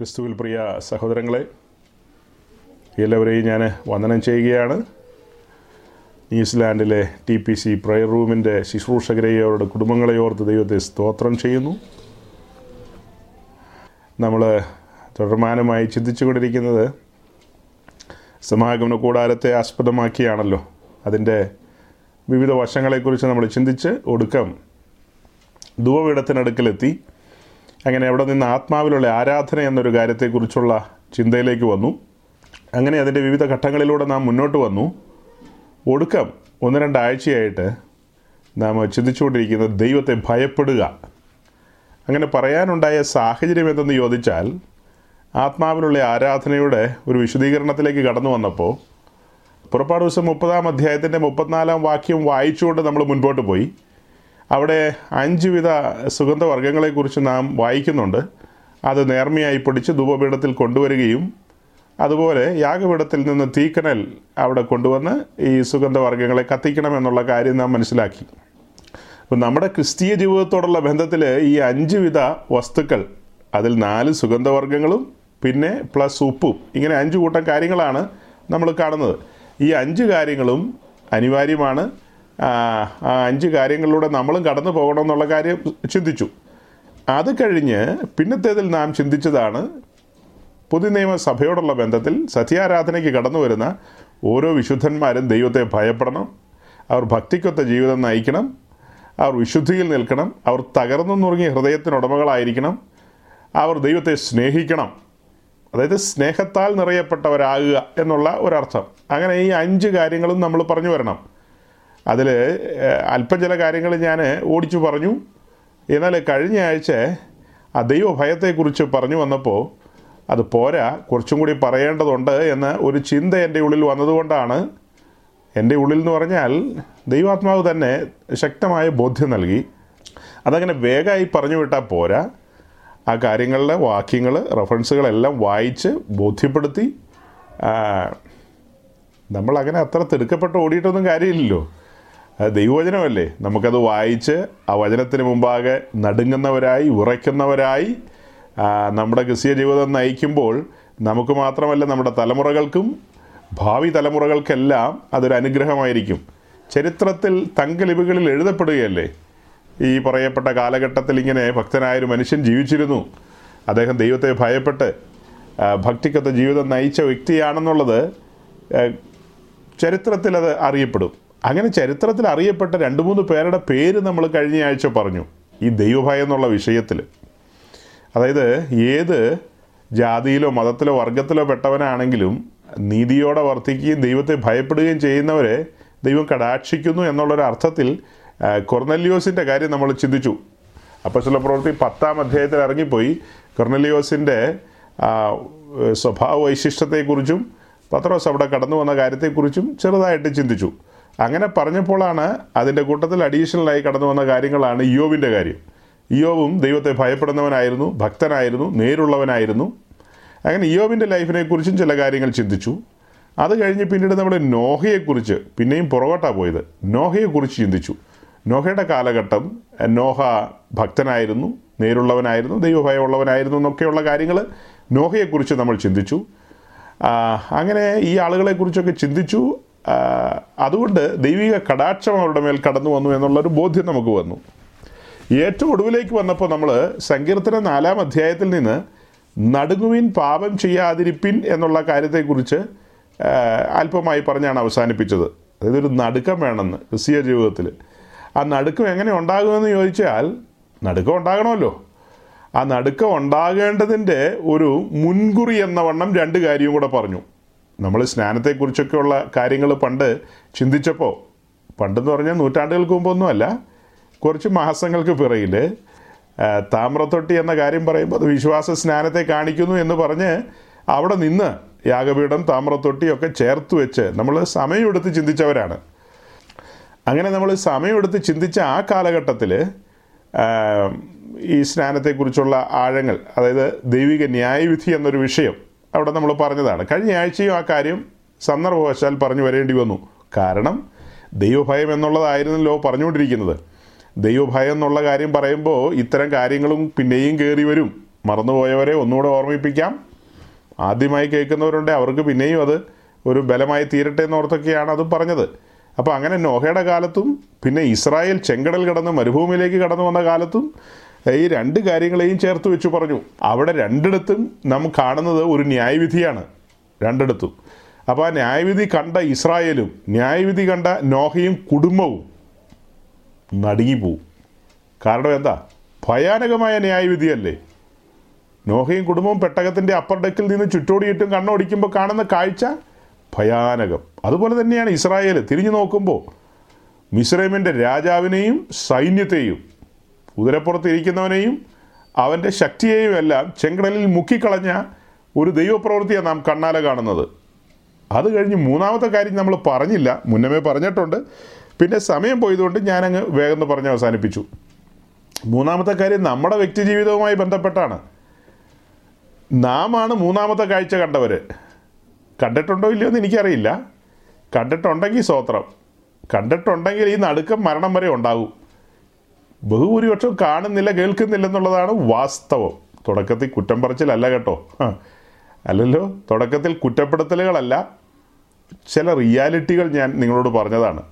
ക്രിസ്തുവിൽ പ്രിയ സഹോദരങ്ങളെ എല്ലാവരെയും ഞാൻ വന്ദനം ചെയ്യുകയാണ്. ന്യൂസിലാൻഡിലെ ടി പി സി പ്രയർ റൂമിന്റെ ശുശ്രൂഷകരെയും അവരുടെ കുടുംബങ്ങളെ ഓർത്ത് ദൈവത്തെ സ്തോത്രം ചെയ്യുന്നു. നമ്മൾ തുടർമാനമായി ചിന്തിച്ചുകൊണ്ടിരിക്കുന്നത് സമാഗമന കൂടാരത്തെ ആസ്പദമാക്കിയാണല്ലോ. അതിന്റെ വിവിധ വശങ്ങളെക്കുറിച്ച് നമ്മൾ ചിന്തിച്ച് ഒടുക്കം ധൂവപീഠത്തിനടുക്കലെത്തി അങ്ങനെ അവിടെ നിന്ന് ആത്മാവിലുള്ള ആരാധന എന്നൊരു കാര്യത്തെക്കുറിച്ചുള്ള ചിന്തയിലേക്ക് വന്നു. അങ്ങനെ അതിന്റെ വിവിധ ഘട്ടങ്ങളിലൂടെ നാം മുന്നോട്ട് വന്നു. ഒടുക്കം ഒന്ന് രണ്ടാഴ്ചയായിട്ട് നാം ചിന്തിച്ചുകൊണ്ടിരിക്കുന്നത് ദൈവത്തെ ഭയപ്പെടുക. അങ്ങനെ പറയാനുണ്ടായ സാഹചര്യം എന്തെന്ന് ചോദിച്ചാൽ ആത്മാവിലുള്ള ആരാധനയുടെ ഒരു വിശദീകരണത്തിലേക്ക് കടന്നു വന്നപ്പോൾ പുറപ്പാട് ദിവസം മുപ്പതാം അധ്യായത്തിന്റെ മുപ്പത്തിനാലാം വാക്യം വായിച്ചുകൊണ്ട് നമ്മൾ മുൻപോട്ട് പോയി. അവിടെ അഞ്ച് വിധ സുഗന്ധവർഗങ്ങളെക്കുറിച്ച് നാം വായിക്കുന്നുണ്ട്. അത് നേർമയായി പൊടിച്ച് ധൂപപീഠത്തിൽ കൊണ്ടുവരികയും അതുപോലെ യാഗപീഠത്തിൽ നിന്ന് തീക്കനൽ അവിടെ കൊണ്ടുവന്ന് ഈ സുഗന്ധവർഗങ്ങളെ കത്തിക്കണമെന്നുള്ള കാര്യം നാം മനസ്സിലാക്കി. അപ്പം നമ്മുടെ ക്രിസ്തീയ ജീവിതത്തോടുള്ള ബന്ധത്തിൽ ഈ അഞ്ച് വിധ വസ്തുക്കൾ അതിൽ നാല് സുഗന്ധവർഗങ്ങളും പിന്നെ പ്ലസ് ഉപ്പും ഇങ്ങനെ അഞ്ച് കൂട്ടം കാര്യങ്ങളാണ് നമ്മൾ കാണുന്നത്. ഈ അഞ്ച് കാര്യങ്ങളും അനിവാര്യമാണ്. ആ അഞ്ച് കാര്യങ്ങളിലൂടെ നമ്മളും കടന്നു പോകണമെന്നുള്ള കാര്യം ചിന്തിച്ചു. അത് കഴിഞ്ഞ് പിന്നത്തേതിൽ നാം ചിന്തിച്ചതാണ് പുതിയ നിയമസഭയോടുള്ള ബന്ധത്തിൽ സത്യാരാധനയ്ക്ക് കടന്നു വരുന്ന ഓരോ വിശുദ്ധന്മാരും ദൈവത്തെ ഭയപ്പെടണം അവർ ഭക്തിക്കൊത്ത ജീവിതം നയിക്കണം അവർ വിശുദ്ധിയിൽ നിൽക്കണം അവർ തകർന്നു നുറുങ്ങിയ ഹൃദയത്തിനുടമകളായിരിക്കണം അവർ ദൈവത്തെ സ്നേഹിക്കണം. അതായത് സ്നേഹത്താൽ നിറയപ്പെട്ടവരാകുക എന്നുള്ള ഒരർത്ഥം. അങ്ങനെ ഈ അഞ്ച് കാര്യങ്ങളും നമ്മൾ പറഞ്ഞു വരണം. അതിൽ അല്പം ചില കാര്യങ്ങൾ ഞാൻ ഓടിച്ചു പറഞ്ഞു. എന്നാൽ കഴിഞ്ഞ ആഴ്ച ആ ദൈവഭയത്തെക്കുറിച്ച് പറഞ്ഞു വന്നപ്പോൾ അത് പോരാ കുറച്ചും കൂടി പറയേണ്ടതുണ്ട് എന്ന ഒരു ചിന്ത എന്റെ ഉള്ളിൽ വന്നതുകൊണ്ടാണ്. എന്റെ ഉള്ളിൽ എന്ന് പറഞ്ഞാൽ ദൈവാത്മാവ് തന്നെ ശക്തമായ ബോധ്യം നൽകി. അതങ്ങനെ വേഗമായി പറഞ്ഞു വിട്ടാൽ പോരാ. ആ കാര്യങ്ങളിലെ വാക്യങ്ങൾ റെഫറൻസുകളെല്ലാം വായിച്ച് ബോധ്യപ്പെടുത്തി. നമ്മളങ്ങനെ അത്ര തിടുക്കപ്പെട്ട് ഓടിയിട്ടൊന്നും കാര്യമില്ലല്ലോ. ദൈവവചനമല്ലേ? നമുക്കത് വായിച്ച് ആ വചനത്തിന് മുമ്പാകെ നടുങ്ങുന്നവരായി ഉറയ്ക്കുന്നവരായി നമ്മുടെ ക്രിസ്തീയ ജീവിതം നയിക്കുമ്പോൾ നമുക്ക് മാത്രമല്ല നമ്മുടെ തലമുറകൾക്കും ഭാവി തലമുറകൾക്കെല്ലാം അതൊരു അനുഗ്രഹമായിരിക്കും. ചരിത്രത്തിൽ തങ്കലിപികളിൽ എഴുതപ്പെടുകയല്ലേ? ഈ പറയപ്പെട്ട കാലഘട്ടത്തിൽ ഇങ്ങനെ ഭക്തനായൊരു മനുഷ്യൻ ജീവിച്ചിരുന്നു. അദ്ദേഹം ദൈവത്തെ ഭയപ്പെട്ട് ഭക്തിക്കത്ത ജീവിതം നയിച്ച വ്യക്തിയാണെന്നുള്ളത് ചരിത്രത്തിൽ അത് അറിയപ്പെടും. അങ്ങനെ ചരിത്രത്തിൽ അറിയപ്പെട്ട രണ്ട് മൂന്ന് പേരുടെ പേര് നമ്മൾ കഴിഞ്ഞ ആഴ്ച പറഞ്ഞു ഈ ദൈവഭയം എന്നുള്ള വിഷയത്തിൽ. അതായത് ഏത് ജാതിയിലോ മതത്തിലോ വർഗത്തിലോ പെട്ടവനാണെങ്കിലും നീതിയോടെ വർത്തിക്കുകയും ദൈവത്തെ ഭയപ്പെടുകയും ചെയ്യുന്നവരെ ദൈവം കടാക്ഷിക്കുന്നു എന്നുള്ളൊരു അർത്ഥത്തിൽ കൊർന്നലിയോസിന്റെ കാര്യം നമ്മൾ ചിന്തിച്ചു. അപ്പോൾ ചില പ്രവൃത്തി പത്താം അധ്യായത്തിൽ ഇറങ്ങിപ്പോയി. കൊർന്നലിയോസിന്റെ സ്വഭാവ വൈശിഷ്ടത്തെക്കുറിച്ചും പത്രോസ് അവിടെ കടന്നു വന്ന കാര്യത്തെക്കുറിച്ചും ചെറുതായിട്ട് ചിന്തിച്ചു. അങ്ങനെ പറഞ്ഞപ്പോഴാണ് അതിന്റെ കൂട്ടത്തിൽ അഡീഷണലായി കടന്നു വന്ന കാര്യങ്ങളാണ് ഇയോവിന്റെ കാര്യം. ഇയോവും ദൈവത്തെ ഭയപ്പെടുന്നവനായിരുന്നു ഭക്തനായിരുന്നു നേരുള്ളവനായിരുന്നു. അങ്ങനെ ഇയോവിന്റെ ലൈഫിനെക്കുറിച്ചും ചില കാര്യങ്ങൾ ചിന്തിച്ചു. അത് കഴിഞ്ഞ് പിന്നീട് നമ്മൾ നോഹയെക്കുറിച്ച് പിന്നെയും പുറകോട്ടാണ് പോയത്. നോഹയെക്കുറിച്ച് ചിന്തിച്ചു. നോഹയുടെ കാലഘട്ടം നോഹ ഭക്തനായിരുന്നു നേരുള്ളവനായിരുന്നു ദൈവഭയമുള്ളവനായിരുന്നു എന്നൊക്കെയുള്ള കാര്യങ്ങൾ നോഹയെക്കുറിച്ച് നമ്മൾ ചിന്തിച്ചു. അങ്ങനെ ഈ ആളുകളെക്കുറിച്ചൊക്കെ ചിന്തിച്ചു. അതുകൊണ്ട് ദൈവിക കടാക്ഷം അവരുടെ മേൽ കടന്നു വന്നു എന്നുള്ളൊരു ബോധ്യം നമുക്ക് വന്നു. ഏറ്റവും ഒടുവിലേക്ക് വന്നപ്പോൾ നമ്മൾ സങ്കീർത്തന നാലാം അധ്യായത്തിൽ നിന്ന് നടുങ്ങുവിൻ പാപം ചെയ്യാതിരിപ്പിൻ എന്നുള്ള കാര്യത്തെക്കുറിച്ച് അല്പമായി പറഞ്ഞാണ് അവസാനിപ്പിച്ചത്. അതായത് ഒരു നടുക്കം വേണമെന്ന് ക്രിസ്തീയ ജീവിതത്തിൽ ആ നടുക്കം എങ്ങനെ ഉണ്ടാകുമെന്ന് ചോദിച്ചാൽ നടുക്കം ഉണ്ടാകണമല്ലോ. ആ നടുക്കം ഉണ്ടാകേണ്ടതിന്റെ ഒരു മുൻകുറി എന്ന വണ്ണം രണ്ട് കാര്യവും കൂടെ പറഞ്ഞു. നമ്മൾ സ്നാനത്തെക്കുറിച്ചൊക്കെയുള്ള കാര്യങ്ങൾ പണ്ട് ചിന്തിച്ചപ്പോൾ പണ്ടെന്ന് പറഞ്ഞാൽ നൂറ്റാണ്ടുകൾക്ക് മുമ്പൊന്നുമല്ല കുറച്ച് മാസങ്ങൾക്ക് പിറകിൽ താമ്രത്തൊട്ടി എന്ന കാര്യം പറയുമ്പോൾ അത് വിശ്വാസ സ്നാനത്തെ കാണിക്കുന്നു എന്ന് പറഞ്ഞ് അവിടെ നിന്ന് യാഗപീഠം താമ്രത്തൊട്ടിയൊക്കെ ചേർത്ത് വെച്ച് നമ്മൾ സമയമെടുത്ത് ചിന്തിച്ചവരാണ്. അങ്ങനെ നമ്മൾ സമയമെടുത്ത് ചിന്തിച്ച ആ കാലഘട്ടത്തിൽ ഈ സ്നാനത്തെക്കുറിച്ചുള്ള ആഴങ്ങൾ അതായത് ദൈവിക ന്യായവിധി എന്നൊരു വിഷയം അവിടെ നമ്മൾ പറഞ്ഞതാണ്. കഴിഞ്ഞ ആഴ്ചയും ആ കാര്യം സന്ദർഭവശാൽ പറഞ്ഞു വരേണ്ടി വന്നു. കാരണം ദൈവഭയം എന്നുള്ളതായിരുന്നല്ലോ പറഞ്ഞുകൊണ്ടിരിക്കുന്നത്. ദൈവഭയം എന്നുള്ള കാര്യം പറയുമ്പോൾ ഇത്തരം കാര്യങ്ങളും പിന്നെയും കയറി വരും. മറന്നുപോയവരെ ഒന്നുകൂടെ ഓർമ്മിപ്പിക്കാം. ആദ്യമായി കേൾക്കുന്നവരുണ്ട് അവർക്ക് പിന്നെയും അത് ഒരു ബലമായി തീരട്ടെ എന്നോർത്തൊക്കെയാണ് അത് പറഞ്ഞത്. അപ്പോൾ അങ്ങനെ നോഹയുടെ കാലത്തും പിന്നെ ഇസ്രായേൽ ചെങ്കടൽ കടന്ന് മരുഭൂമിയിലേക്ക് കടന്നു വന്ന കാലത്തും ഈ രണ്ട് കാര്യങ്ങളെയും ചേർത്ത് വെച്ച് പറഞ്ഞു. അവിടെ രണ്ടിടത്തും നാം കാണുന്നത് ഒരു ന്യായവിധിയാണ്. രണ്ടിടത്തും. അപ്പോൾ ആ ന്യായവിധി കണ്ട ഇസ്രായേലും ന്യായവിധി കണ്ട നോഹയും കുടുംബവും നടുങ്ങിപ്പോവും. കാരണം എന്താ? ഭയാനകമായ ന്യായവിധിയല്ലേ? നോഹയും കുടുംബവും പെട്ടകത്തിന്റെ അപ്പർ ഡെക്കിൽ നിന്ന് ചുറ്റോടിയിട്ടും കണ്ണോടിക്കുമ്പോൾ കാണുന്ന കാഴ്ച ഭയാനകം. അതുപോലെ തന്നെയാണ് ഇസ്രായേൽ തിരിഞ്ഞു നോക്കുമ്പോൾ മിസ്രൈമിന്റെ രാജാവിനെയും സൈന്യത്തെയും കുതിരപ്പുറത്ത് ഇരിക്കുന്നവനെയും അവന്റെ ശക്തിയെയും എല്ലാം ചെങ്കടലിൽ മുക്കിക്കളഞ്ഞ ഒരു ദൈവപ്രവൃത്തിയാണ് നാം കണ്ണാലെ കാണുന്നത്. അത് കഴിഞ്ഞ് മൂന്നാമത്തെ കാര്യം നമ്മൾ പറഞ്ഞില്ല. മുന്നമേ പറഞ്ഞിട്ടുണ്ട്. പിന്നെ സമയം പോയതുകൊണ്ട് ഞാനങ്ങ് വേഗം പറഞ്ഞ് അവസാനിപ്പിച്ചു. മൂന്നാമത്തെ കാര്യം നമ്മുടെ വ്യക്തി ജീവിതവുമായി ബന്ധപ്പെട്ടാണ്. നാം ആണ് മൂന്നാമത്തെ കാഴ്ച കണ്ടവർ കണ്ടിട്ടുണ്ടോ ഇല്ലയോ എന്ന് എനിക്കറിയില്ല. കണ്ടിട്ടുണ്ടെങ്കിൽ സ്വോത്രം കണ്ടിട്ടുണ്ടെങ്കിൽ ഈ നടുക്കം മരണം വരെ ഉണ്ടാകും. ബഹുഭൂരിപക്ഷം കാണുന്നില്ല കേൾക്കുന്നില്ല എന്നുള്ളതാണ് വാസ്തവം. തുടക്കത്തിൽ കുറ്റം പറച്ചിലല്ല കേട്ടോ. അല്ലല്ലോ തുടക്കത്തിൽ കുറ്റപ്പെടുത്തലുകളല്ല. ചില റിയാലിറ്റികൾ ഞാൻ നിങ്ങളോട് പറഞ്ഞതാണ്.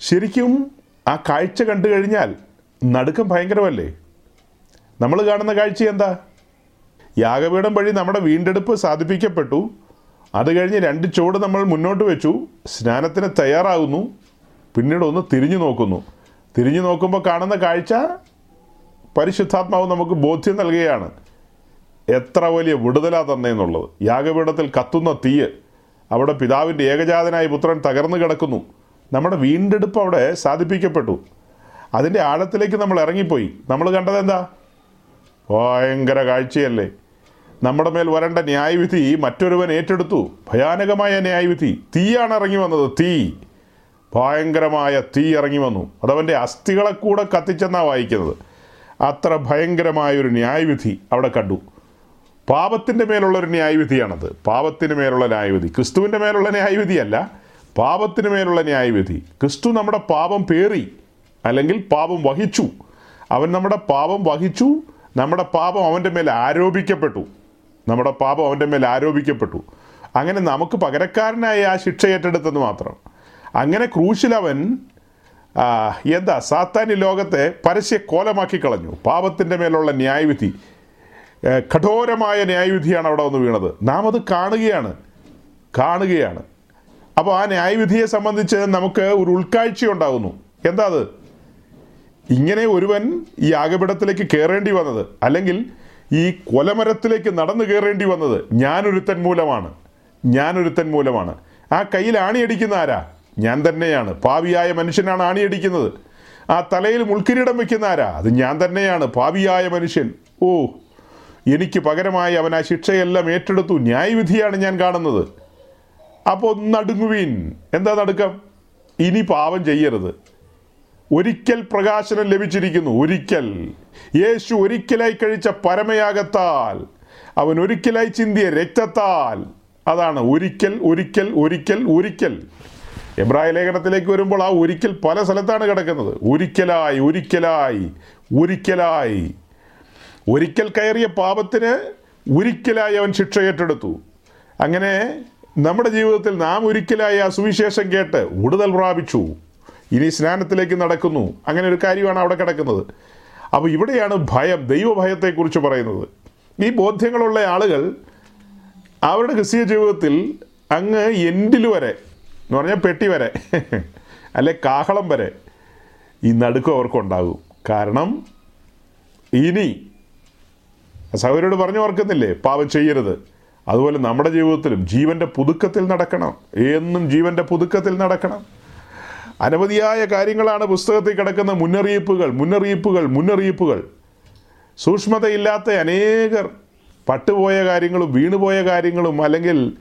ശരിക്കും ആ കാഴ്ച കണ്ടു കഴിഞ്ഞാൽ നടുക്കം ഭയങ്കരമല്ലേ? നമ്മൾ കാണുന്ന കാഴ്ച എന്താ? യാഗപീഠം വഴി നമ്മുടെ വീണ്ടെടുപ്പ് സാധിപ്പിക്കപ്പെട്ടു. അത് കഴിഞ്ഞ് രണ്ട് ചുവട് നമ്മൾ മുന്നോട്ട് വെച്ചു. സ്നാനത്തിന് തയ്യാറാകുന്നു. പിന്നീട് ഒന്ന് തിരിഞ്ഞു നോക്കുന്നു. തിരിഞ്ഞു നോക്കുമ്പോൾ കാണുന്ന കാഴ്ച പരിശുദ്ധാത്മാവ് നമുക്ക് ബോധ്യം നൽകുകയാണ്. എത്ര വലിയ വിടുതലാ തന്നെയെന്നുള്ളത് യാഗപീഠത്തിൽ കത്തുന്ന തീയ് അവിടെ പിതാവിന്റെ ഏകജാതനായ പുത്രൻ തകർന്നു കിടക്കുന്നു. നമ്മുടെ വീണ്ടെടുപ്പ് അവിടെ സാധിപ്പിക്കപ്പെട്ടു. അതിന്റെ ആഴത്തിലേക്ക് നമ്മൾ ഇറങ്ങിപ്പോയി. നമ്മൾ കണ്ടത് എന്താ? ഭയങ്കര കാഴ്ചയല്ലേ. നമ്മുടെ മേൽ വരേണ്ട ന്യായവിധി മറ്റൊരുവൻ ഏറ്റെടുത്തു. ഭയാനകമായ ന്യായവിധി. തീയാണ് ഇറങ്ങി വന്നത്. തീ. ഭയങ്കരമായ തീ ഇറങ്ങി വന്നു. അതവന്റെ അസ്ഥികളെ കൂടെ കത്തിച്ചെന്നാണ് വായിക്കുന്നത്. അത്ര ഭയങ്കരമായ ഒരു ന്യായവിധി അവിടെ കണ്ടു. പാപത്തിന്റെ മേലുള്ള ഒരു ന്യായവിധിയാണത്. പാപത്തിന് മേലുള്ള ന്യായവിധി. ക്രിസ്തുവിന്റെ മേലുള്ള ന്യായവിധിയല്ല. പാപത്തിന് മേലുള്ള ന്യായവിധി. ക്രിസ്തു നമ്മുടെ പാപം പേറി അല്ലെങ്കിൽ പാപം വഹിച്ചു. അവൻ നമ്മുടെ പാപം വഹിച്ചു. നമ്മുടെ പാപം അവന്റെ മേൽ ആരോപിക്കപ്പെട്ടു. നമ്മുടെ പാപം അവന്റെ മേൽ ആരോപിക്കപ്പെട്ടു. അങ്ങനെ നമുക്ക് പകരക്കാരനായി ആ ശിക്ഷ ഏറ്റെടുത്തെന്ന് മാത്രം. അങ്ങനെ ക്രൂശിലവൻ എന്താ സാത്താനി ലോകത്തെ പരസ്യ കോലമാക്കി കളഞ്ഞു. പാപത്തിന്റെ മേലുള്ള ന്യായവിധി കഠോരമായ ന്യായവിധിയാണ് അവിടെ വന്ന് വീണത്. നാം അത് കാണുകയാണ്. കാണുകയാണ്. അപ്പോൾ ആ ന്യായവിധിയെ സംബന്ധിച്ച് നമുക്ക് ഒരു ഉൾക്കാഴ്ച ഉണ്ടാകുന്നു. എന്താ അത്? ഇങ്ങനെ ഒരുവൻ ഈ യാഗപീഠത്തിലേക്ക് കയറേണ്ടി വന്നത് അല്ലെങ്കിൽ ഈ കൊലമരത്തിലേക്ക് നടന്നു കയറേണ്ടി വന്നത് ഞാനൊരുത്തൻ മൂലമാണ്. ഞാനൊരുത്തൻ മൂലമാണ്. ആ കയ്യിൽ ആണിയടിക്കുന്ന ആരാ? ഞാൻ തന്നെയാണ്. പാവിയായ മനുഷ്യനാണ് ആണിയടിക്കുന്നത്. ആ തലയിൽ മുൾക്കിരീടം വെക്കുന്ന ആരാ? അത് ഞാൻ തന്നെയാണ്. പാവിയായ മനുഷ്യൻ. ഓ എനിക്ക് പകരമായി അവൻ ആ ശിക്ഷയെല്ലാം ഏറ്റെടുത്തു. ന്യായവിധിയാണ് ഞാൻ കാണുന്നത്. അപ്പോൾ നടുങ്ങുവീൻ. എന്താ നടുക്കം? ഇനി പാപം ചെയ്യരുത്. ഒരിക്കൽ പ്രകാശനം ലഭിച്ചിരിക്കുന്നു. ഒരിക്കൽ. യേശു ഒരിക്കലായി കഴിച്ച പരമയാഗത്താൽ അവൻ ഒരിക്കലായി ചിന്തിയ രക്തത്താൽ. അതാണ് ഒരിക്കൽ ഒരിക്കൽ ഒരിക്കൽ ഒരിക്കൽ. എബ്രായ ലേഖനത്തിലേക്ക് വരുമ്പോൾ ആ ഒരിക്കൽ പല സ്ഥലത്താണ് കിടക്കുന്നത്. ഒരിക്കലായി ഒരിക്കലായി ഒരിക്കലായി. ഒരിക്കൽ കയറിയ പാപത്തിന് ഒരിക്കലായി അവൻ ശിക്ഷ ഏറ്റെടുത്തു. അങ്ങനെ നമ്മുടെ ജീവിതത്തിൽ നാം ഒരിക്കലായി ആ സുവിശേഷം കേട്ട് വിടുതൽ പ്രാപിച്ചു. ഇനി സ്നാനത്തിലേക്ക് നടക്കുന്നു. അങ്ങനെ ഒരു കാര്യമാണ് അവിടെ കിടക്കുന്നത്. അപ്പോൾ ഇവിടെയാണ് ഭയം ദൈവഭയത്തെക്കുറിച്ച് പറയുന്നത്. ഈ ബോധ്യങ്ങളുള്ള ആളുകൾ അവരുടെ ക്രിസ്തീയ ജീവിതത്തിൽ അങ്ങ് എൻഡിൽ വരെ എന്ന് പറഞ്ഞാൽ പെട്ടി വരെ. അല്ലെ കാഹളം വരെ ഈ നടുക്കം അവർക്കുണ്ടാകും. കാരണം ഇനി സഹോദരോട് പറഞ്ഞു ഓർക്കുന്നില്ലേ? പാപം ചെയ്യരുത്. അതുപോലെ നമ്മുടെ ജീവിതത്തിലും ജീവന്റെ പുതുക്കത്തിൽ നടക്കണം. എന്നും ജീവന്റെ പുതുക്കത്തിൽ നടക്കണം. അനവധിയായ കാര്യങ്ങളാണ് പുസ്തകത്തിൽ കിടക്കുന്ന മുന്നറിയിപ്പുകൾ മുന്നറിയിപ്പുകൾ മുന്നറിയിപ്പുകൾ. സൂക്ഷ്മതയില്ലാത്ത അനേകർ പട്ടുപോയ കാര്യങ്ങളും വീണുപോയ കാര്യങ്ങളും അല്ലെങ്കിൽ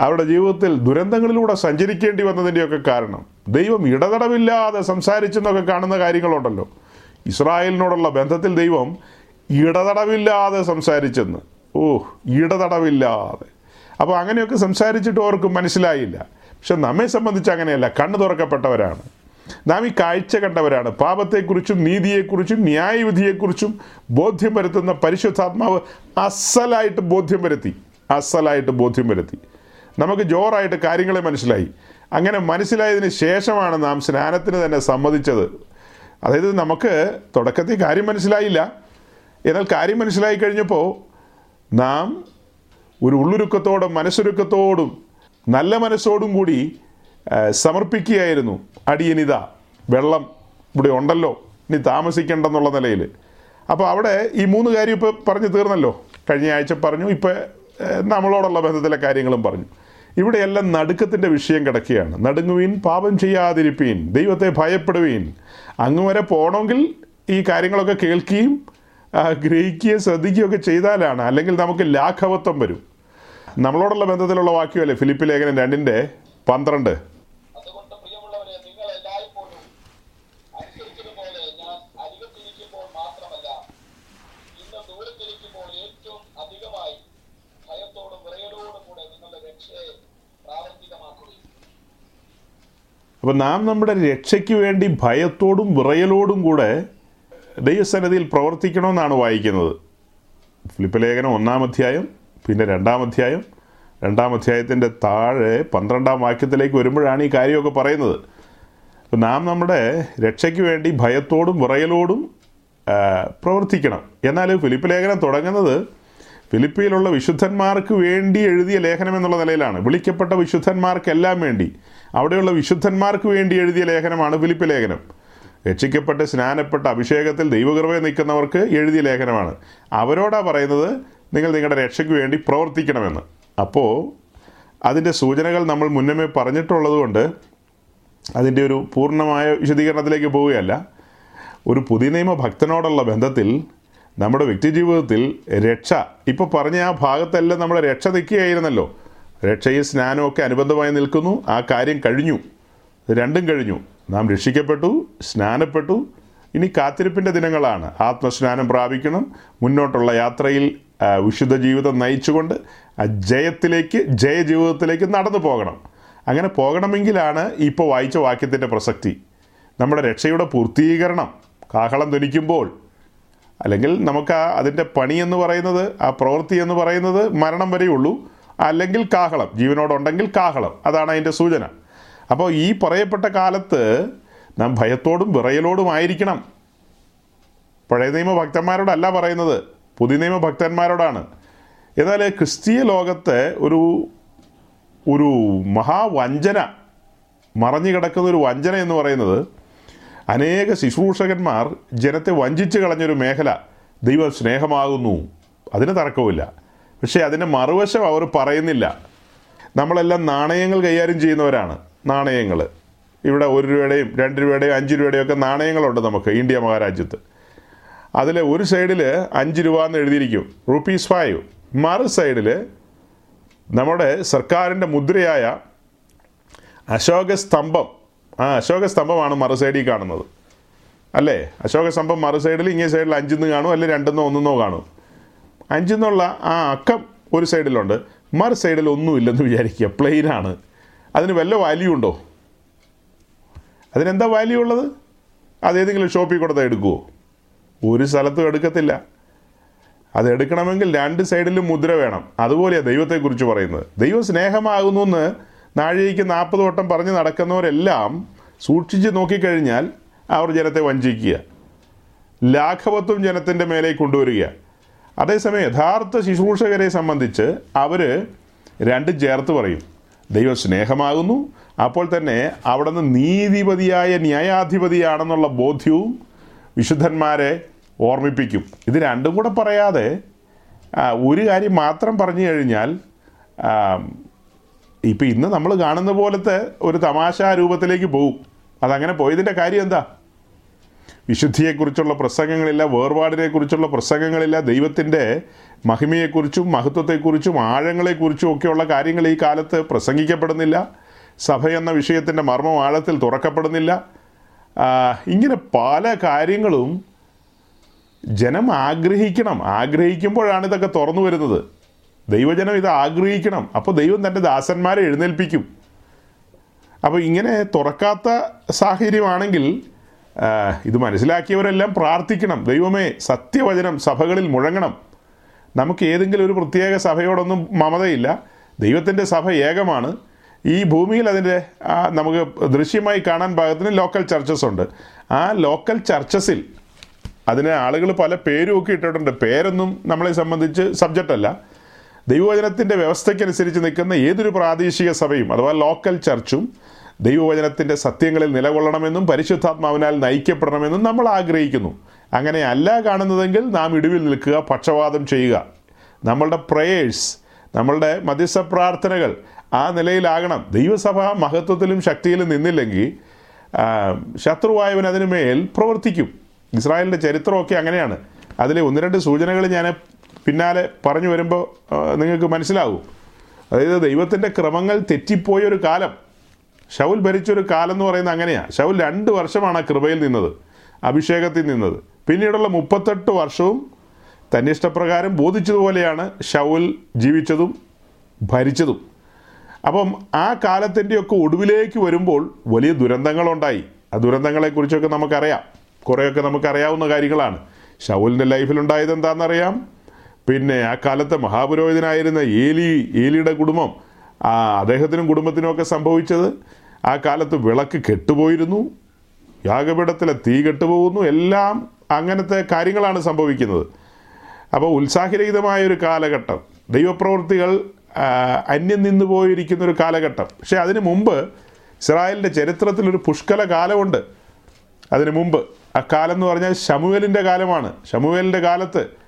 അവരുടെ ജീവിതത്തിൽ ദുരന്തങ്ങളിലൂടെ സഞ്ചരിക്കേണ്ടി വന്നതിന്റെയൊക്കെ കാരണം ദൈവം ഇടതടവില്ലാതെ സംസാരിച്ചെന്നൊക്കെ കാണുന്ന കാര്യങ്ങളുണ്ടല്ലോ. ഇസ്രായേലിനോടുള്ള ബന്ധത്തിൽ ദൈവം ഇടതടവില്ലാതെ സംസാരിച്ചെന്ന്. ഓ ഇടതടവില്ലാതെ. അപ്പോൾ അങ്ങനെയൊക്കെ സംസാരിച്ചിട്ട് അവർക്ക് മനസ്സിലായില്ല. പക്ഷെ നമ്മെ സംബന്ധിച്ച് അങ്ങനെയല്ല കണ്ണു തുറക്കപ്പെട്ടവരാണ്. നാം ഈ കാഴ്ച കണ്ടവരാണ്. പാപത്തെക്കുറിച്ചും നീതിയെക്കുറിച്ചും ന്യായവിധിയെക്കുറിച്ചും ബോധ്യം വരുത്തുന്ന പരിശുദ്ധാത്മാവ് അസലായിട്ട് ബോധ്യം വരുത്തി അസലായിട്ട് ബോധ്യം വരുത്തി. നമുക്ക് ജോറായിട്ട് കാര്യങ്ങളെ മനസ്സിലായി. അങ്ങനെ മനസ്സിലായതിന് ശേഷമാണ് നാം സ്നാനത്തിന് തന്നെ സമ്മതിച്ചത്. അതായത് നമുക്ക് തുടക്കത്തിൽ കാര്യം മനസ്സിലായില്ല. എന്നാൽ കാര്യം മനസ്സിലായി കഴിഞ്ഞപ്പോൾ നാം ഒരു ഉള്ളൊരുക്കത്തോടും മനസ്സൊരുക്കത്തോടും നല്ല മനസ്സോടും കൂടി സമർപ്പിക്കുകയായിരുന്നു. അടിയനിത വെള്ളം ഇവിടെ ഉണ്ടല്ലോ ഇനി താമസിക്കേണ്ടെന്നുള്ള നിലയിൽ. അപ്പോൾ അവിടെ ഈ മൂന്ന് കാര്യം ഇപ്പോൾ പറഞ്ഞു തീർന്നല്ലോ. കഴിഞ്ഞ ആഴ്ച പറഞ്ഞു ഇപ്പോൾ നമ്മളോടുള്ള ബന്ധത്തിലെ കാര്യങ്ങളും പറഞ്ഞു. ഇവിടെയെല്ലാം നടുക്കത്തിന്റെ വിഷയം കിടക്കുകയാണ്. നടുങ്ങുവീൻ പാപം ചെയ്യാതിരിപ്പീൻ ദൈവത്തെ ഭയപ്പെടുവീൻ. അങ്ങ് വരെ പോകണമെങ്കിൽ ഈ കാര്യങ്ങളൊക്കെ കേൾക്കുകയും ഗ്രഹിക്കുകയും ശ്രദ്ധിക്കുകയൊക്കെ ചെയ്താലാണ് അല്ലെങ്കിൽ നമുക്ക് ലാഘവത്വം വരും. നമ്മളോടുള്ള ബന്ധത്തിലുള്ള വാക്യമല്ലേ ഫിലിപ്പ് ലേഖനം രണ്ടിന്റെ പന്ത്രണ്ട് അതുകൊണ്ട് പ്രിയമുള്ളവരെ നിങ്ങൾ എല്ലായ്പ്പോഴും അനുസരിച്ചതുപോലെ ഞാൻ അരികത്തിരിക്കുമ്പോൾ മാത്രമല്ല ഇന്ന് ദൂരത്തിരിക്കുമ്പോൾ ഏറ്റവും അധികമായി ഭയത്തോടും വിറയലോടും കൂടെ നിങ്ങളുടെ രക്ഷയെ പ്രാവർത്തികമാക്കുകയും അപ്പോൾ നാം നമ്മുടെ രക്ഷയ്ക്ക് വേണ്ടി ഭയത്തോടും വിറയലോടും കൂടെ ദൈവസന്നിധിയിൽ പ്രവർത്തിക്കണമെന്നാണ് വായിക്കുന്നത്. ഫിലിപ്പ് ലേഖനം ഒന്നാം അധ്യായം പിന്നെ രണ്ടാം അധ്യായം. രണ്ടാം അധ്യായത്തിന്റെ താഴെ പന്ത്രണ്ടാം വാക്യത്തിലേക്ക് വരുമ്പോഴാണ് ഈ കാര്യമൊക്കെ പറയുന്നത്. അപ്പം നാം നമ്മുടെ രക്ഷയ്ക്ക് വേണ്ടി ഭയത്തോടും വിറയലോടും പ്രവർത്തിക്കണം. എന്നാൽ ഫിലിപ്പ് ലേഖനം തുടങ്ങുന്നത് ഫിലിപ്പിയിലുള്ള വിശുദ്ധന്മാർക്ക് വേണ്ടി എഴുതിയ ലേഖനം എന്നുള്ള നിലയിലാണ്. വിളിക്കപ്പെട്ട വിശുദ്ധന്മാർക്കെല്ലാം വേണ്ടി. അവിടെയുള്ള വിശുദ്ധന്മാർക്ക് വേണ്ടി എഴുതിയ ലേഖനമാണ് ഫിലിപ്പ് ലേഖനം. രക്ഷിക്കപ്പെട്ട് സ്നാനപ്പെട്ട അഭിഷേകത്തിൽ ദൈവകൃപയെ നിൽക്കുന്നവർക്ക് എഴുതിയ ലേഖനമാണ്. അവരോടാ പറയുന്നത് നിങ്ങൾ നിങ്ങളുടെ രക്ഷയ്ക്ക് വേണ്ടി പ്രവർത്തിക്കണമെന്ന്. അപ്പോൾ അതിന്റെ സൂചനകൾ നമ്മൾ മുന്നമേ പറഞ്ഞിട്ടുള്ളത് കൊണ്ട് അതിന്റെ ഒരു പൂർണമായ വിശദീകരണത്തിലേക്ക് പോവുകയല്ല. ഒരു പുതിയ നിയമ ഭക്തനോടുള്ള ബന്ധത്തിൽ നമ്മുടെ വ്യക്തിജീവിതത്തിൽ രക്ഷ. ഇപ്പോൾ പറഞ്ഞ ആ ഭാഗത്തെല്ലാം നമ്മുടെ രക്ഷ നിൽക്കുകയായിരുന്നല്ലോ. രക്ഷയും സ്നാനവും ഒക്കെ അനുബന്ധമായി നിൽക്കുന്നു. ആ കാര്യം കഴിഞ്ഞു. രണ്ടും കഴിഞ്ഞു. നാം രക്ഷിക്കപ്പെട്ടു സ്നാനപ്പെട്ടു. ഇനി കാത്തിരിപ്പിന്റെ ദിനങ്ങളാണ്. ആത്മസ്നാനം പ്രാപിക്കണം. മുന്നോട്ടുള്ള യാത്രയിൽ വിശുദ്ധ ജീവിതം നയിച്ചുകൊണ്ട് ജയത്തിലേക്ക് ജയജീവിതത്തിലേക്ക് നടന്നു പോകണം. അങ്ങനെ പോകണമെങ്കിലാണ് ഇപ്പോൾ വായിച്ച വാക്യത്തിന്റെ പ്രസക്തി. നമ്മുടെ രക്ഷയുടെ പൂർത്തീകരണം. കാഹളം ധ്വനിക്കുമ്പോൾ അല്ലെങ്കിൽ നമുക്ക് ആ അതിന്റെ പണി എന്ന് പറയുന്നത് ആ പ്രവൃത്തി എന്ന് പറയുന്നത് മരണം വരെയുള്ളൂ. അല്ലെങ്കിൽ കാഹളം ജീവനോടുണ്ടെങ്കിൽ കാഹളം. അതാണ് അതിന്റെ സൂചന. അപ്പോൾ ഈ പറയപ്പെട്ട കാലത്ത് നാം ഭയത്തോടും വിറയലോടും ആയിരിക്കണം. പഴയ നിയമ ഭക്തന്മാരോടല്ല പറയുന്നത്. പുതിയ നിയമ ഭക്തന്മാരോടാണ്. എന്നാൽ ക്രിസ്തീയ ലോകത്തെ ഒരു ഒരു മഹാവഞ്ചന മറഞ്ഞു കിടക്കുന്ന ഒരു വഞ്ചന എന്ന് പറയുന്നത് അനേക ശുശ്രൂഷകന്മാർ ജനത്തെ വഞ്ചിച്ച് കളഞ്ഞൊരു മേഖല ദൈവം സ്നേഹമാകുന്നു അതിന് തർക്കവുമില്ല. പക്ഷേ അതിന്റെ മറുവശം അവർ പറയുന്നില്ല. നമ്മളെല്ലാം നാണയങ്ങൾ കൈകാര്യം ചെയ്യുന്നവരാണ് നാണയങ്ങൾ ഇവിടെ ഒരു രൂപയുടെയും രണ്ട് രൂപയുടെയും അഞ്ച് രൂപയുടെയും ഒക്കെ നാണയങ്ങളുണ്ട് നമുക്ക് ഇന്ത്യ മഹാരാജ്യത്ത്. അതിൽ ഒരു സൈഡിൽ അഞ്ച് രൂപ എന്ന് എഴുതിയിരിക്കും. Rupees five. മറു സൈഡിൽ നമ്മുടെ സർക്കാരിന്റെ മുദ്രയായ അശോക സ്തംഭം ആ അശോക സ്തംഭമാണ് മറു സൈഡിൽ കാണുന്നത്. അല്ലേ? അശോക സ്തംഭം മറു സൈഡിൽ ഇങ്ങേ സൈഡിൽ അഞ്ചെന്ന് കാണും അല്ലെങ്കിൽ രണ്ടെന്നോ ഒന്നെന്നോ കാണും. അഞ്ചെന്നുള്ള ആ അക്കം ഒരു സൈഡിലുണ്ട്. മറു സൈഡിൽ ഒന്നുമില്ലെന്ന് വിചാരിക്കുക. പ്ലെയിനാണ് അതിന് വല്ല വാല്യൂ ഉണ്ടോ? അതിനെന്താ വാല്യൂ ഉള്ളത്? അതേതെങ്കിലും ഷോപ്പിൽ കൊടുത്താൽ എടുക്കുമോ ഒരു സ്ഥലത്തും എടുക്കത്തില്ല. അത് എടുക്കണമെങ്കിൽ രണ്ട് സൈഡിലും മുദ്ര വേണം. അതുപോലെയാണ് ദൈവത്തെക്കുറിച്ച് പറയുന്നത്. ദൈവം സ്നേഹമാകുന്നു എന്ന് നാഴികയ്ക്ക് നാൽപ്പത് വട്ടം പറഞ്ഞ് നടക്കുന്നവരെല്ലാം സൂക്ഷിച്ച് നോക്കിക്കഴിഞ്ഞാൽ അവർ ജനത്തെ വഞ്ചിക്കുക. ലാഘവത്വം ജനത്തിന്റെ മേലെ കൊണ്ടുവരിക. അതേസമയം യഥാർത്ഥ ശുശ്രൂഷകരെ സംബന്ധിച്ച് അവർ രണ്ട് ചേർത്ത് പറയും. ദൈവം സ്നേഹമാകുന്നു അപ്പോൾ തന്നെ അവിടെ നിന്ന് നീതിപതിയായ ന്യായാധിപതിയാണെന്നുള്ള ബോധ്യവും വിശുദ്ധന്മാരെ ഓർമ്മിപ്പിക്കും. ഇത് രണ്ടും കൂടെ പറയാതെ ഒരു കാര്യം മാത്രം പറഞ്ഞു കഴിഞ്ഞാൽ ഇപ്പം ഇന്ന് നമ്മൾ കാണുന്ന പോലത്തെ ഒരു തമാശ രൂപത്തിലേക്ക് പോകും അതങ്ങനെ പോയതിന്റെ കാര്യം എന്താ? വിശുദ്ധിയെക്കുറിച്ചുള്ള പ്രസംഗങ്ങളില്ല വേർപാടിനെക്കുറിച്ചുള്ള പ്രസംഗങ്ങളില്ല ദൈവത്തിന്റെ മഹിമയെക്കുറിച്ചും മഹത്വത്തെക്കുറിച്ചും ആഴങ്ങളെക്കുറിച്ചും ഒക്കെയുള്ള കാര്യങ്ങൾ ഈ കാലത്ത് പ്രസംഗിക്കപ്പെടുന്നില്ല. സഭ എന്ന വിഷയത്തിന്റെ മർമ്മം ആഴത്തിൽ തുറക്കപ്പെടുന്നില്ല. ഇങ്ങനെ പല കാര്യങ്ങളും ജനം ആഗ്രഹിക്കണം. ആഗ്രഹിക്കുമ്പോഴാണ് ഇതൊക്കെ തുറന്നു വരുന്നത്. ദൈവജനം ഇത് ആഗ്രഹിക്കണം. അപ്പോൾ ദൈവം തന്റെ ദാസന്മാരെ എഴുന്നേൽപ്പിക്കും. അപ്പോൾ ഇങ്ങനെ തുറക്കാത്ത സാഹചര്യമാണെങ്കിൽ ഇത് മനസ്സിലാക്കിയവരെല്ലാം പ്രാർത്ഥിക്കണം. ദൈവമേ സത്യവചനം സഭകളിൽ മുഴങ്ങണം. നമുക്ക് ഏതെങ്കിലും ഒരു പ്രത്യേക സഭയോടൊന്നും മമതയില്ല. ദൈവത്തിന്റെ സഭ ഏകമാണ്. ഈ ഭൂമിയിൽ അതിന്റെ നമുക്ക് ദൃശ്യമായി കാണാൻ പാകത്തിന് ലോക്കൽ ചർച്ചസ് ഉണ്ട്. ആ ലോക്കൽ ചർച്ചസിൽ അതിന് ആളുകൾ പല പേരും ഒക്കെ ഇട്ടിട്ടുണ്ട്. പേരൊന്നും നമ്മളെ സംബന്ധിച്ച് സബ്ജക്റ്റല്ല ദൈവവചനത്തിന്റെ വ്യവസ്ഥയ്ക്കനുസരിച്ച് നിൽക്കുന്ന ഏതൊരു പ്രാദേശിക സഭയും അഥവാ ലോക്കൽ ചർച്ചും ദൈവവചനത്തിന്റെ സത്യങ്ങളിൽ നിലകൊള്ളണമെന്നും പരിശുദ്ധാത്മാവിനാൽ നയിക്കപ്പെടണമെന്നും നമ്മൾ ആഗ്രഹിക്കുന്നു. അങ്ങനെ അല്ല കാണുന്നതെങ്കിൽ നാം ഇടിവിൽ നിൽക്കുക പക്ഷപാതം ചെയ്യുക. നമ്മളുടെ പ്രേയേഴ്സ് നമ്മളുടെ മധ്യസ്ഥ പ്രാർത്ഥനകൾ ആ നിലയിലാകണം. ദൈവസഭ മഹത്വത്തിലും ശക്തിയിലും നിന്നില്ലെങ്കിൽ ശത്രുവായവൻ അതിനുമേൽ പ്രവർത്തിക്കും. ഇസ്രായേലിന്റെ ചരിത്രമൊക്കെ അങ്ങനെയാണ്. അതിലെ ഒന്ന് രണ്ട് സൂചനകൾ ഞാൻ പിന്നാലെ പറഞ്ഞു വരുമ്പോൾ നിങ്ങൾക്ക് മനസ്സിലാകും അതായത് ദൈവത്തിന്റെ ക്രമങ്ങൾ തെറ്റിപ്പോയൊരു കാലം. ഷൗൽ ഭരിച്ചൊരു കാലം എന്ന് പറയുന്നത് അങ്ങനെയാണ് ഷൗൽ രണ്ട് വർഷമാണ് കൃപയിൽ നിന്നത് അഭിഷേകത്തിൽ നിന്നത്. പിന്നീടുള്ള മുപ്പത്തെട്ട് വർഷവും തന്റെ ഇഷ്ടപ്രകാരം ബോധിച്ചതുപോലെയാണ് ഷൗൽ ജീവിച്ചതും ഭരിച്ചതും. അപ്പം ആ കാലത്തിന്റെയൊക്കെ ഒടുവിലേക്ക് വരുമ്പോൾ വലിയ ദുരന്തങ്ങളുണ്ടായി. ആ ദുരന്തങ്ങളെക്കുറിച്ചൊക്കെ നമുക്കറിയാം. കുറേയൊക്കെ നമുക്കറിയാവുന്ന കാര്യങ്ങളാണ്. ഷൗലിന്റെ ലൈഫിലുണ്ടായത് എന്താണെന്നറിയാം? പിന്നെ ആ കാലത്തെ മഹാപുരോഹിതനായിരുന്ന ഏലി ഏലിയുടെ കുടുംബം ആ അദ്ദേഹത്തിനും കുടുംബത്തിനും ഒക്കെ സംഭവിച്ചത്. ആ കാലത്ത് വിളക്ക് കെട്ടുപോയിരുന്നു. യാഗപീഠത്തിലെ തീ കെട്ടുപോകുന്നു. എല്ലാം അങ്ങനത്തെ കാര്യങ്ങളാണ് സംഭവിക്കുന്നത്. അപ്പോൾ ഉത്സാഹരഹിതമായ ഒരു കാലഘട്ടം. ദൈവപ്രവൃത്തികൾ അന്യം നിന്ന് പോയിരിക്കുന്ന ഒരു കാലഘട്ടം. പക്ഷേ അതിനു മുമ്പ് ഇസ്രായേലിന്റെ ചരിത്രത്തിൽ ഒരു പുഷ്കല കാലമുണ്ട്. അതിനു മുമ്പ്. ആ കാലം എന്ന് പറഞ്ഞാൽ ഷമുവേലിന്റെ കാലമാണ്. ഷമുവേലിന്റെ കാലത്ത്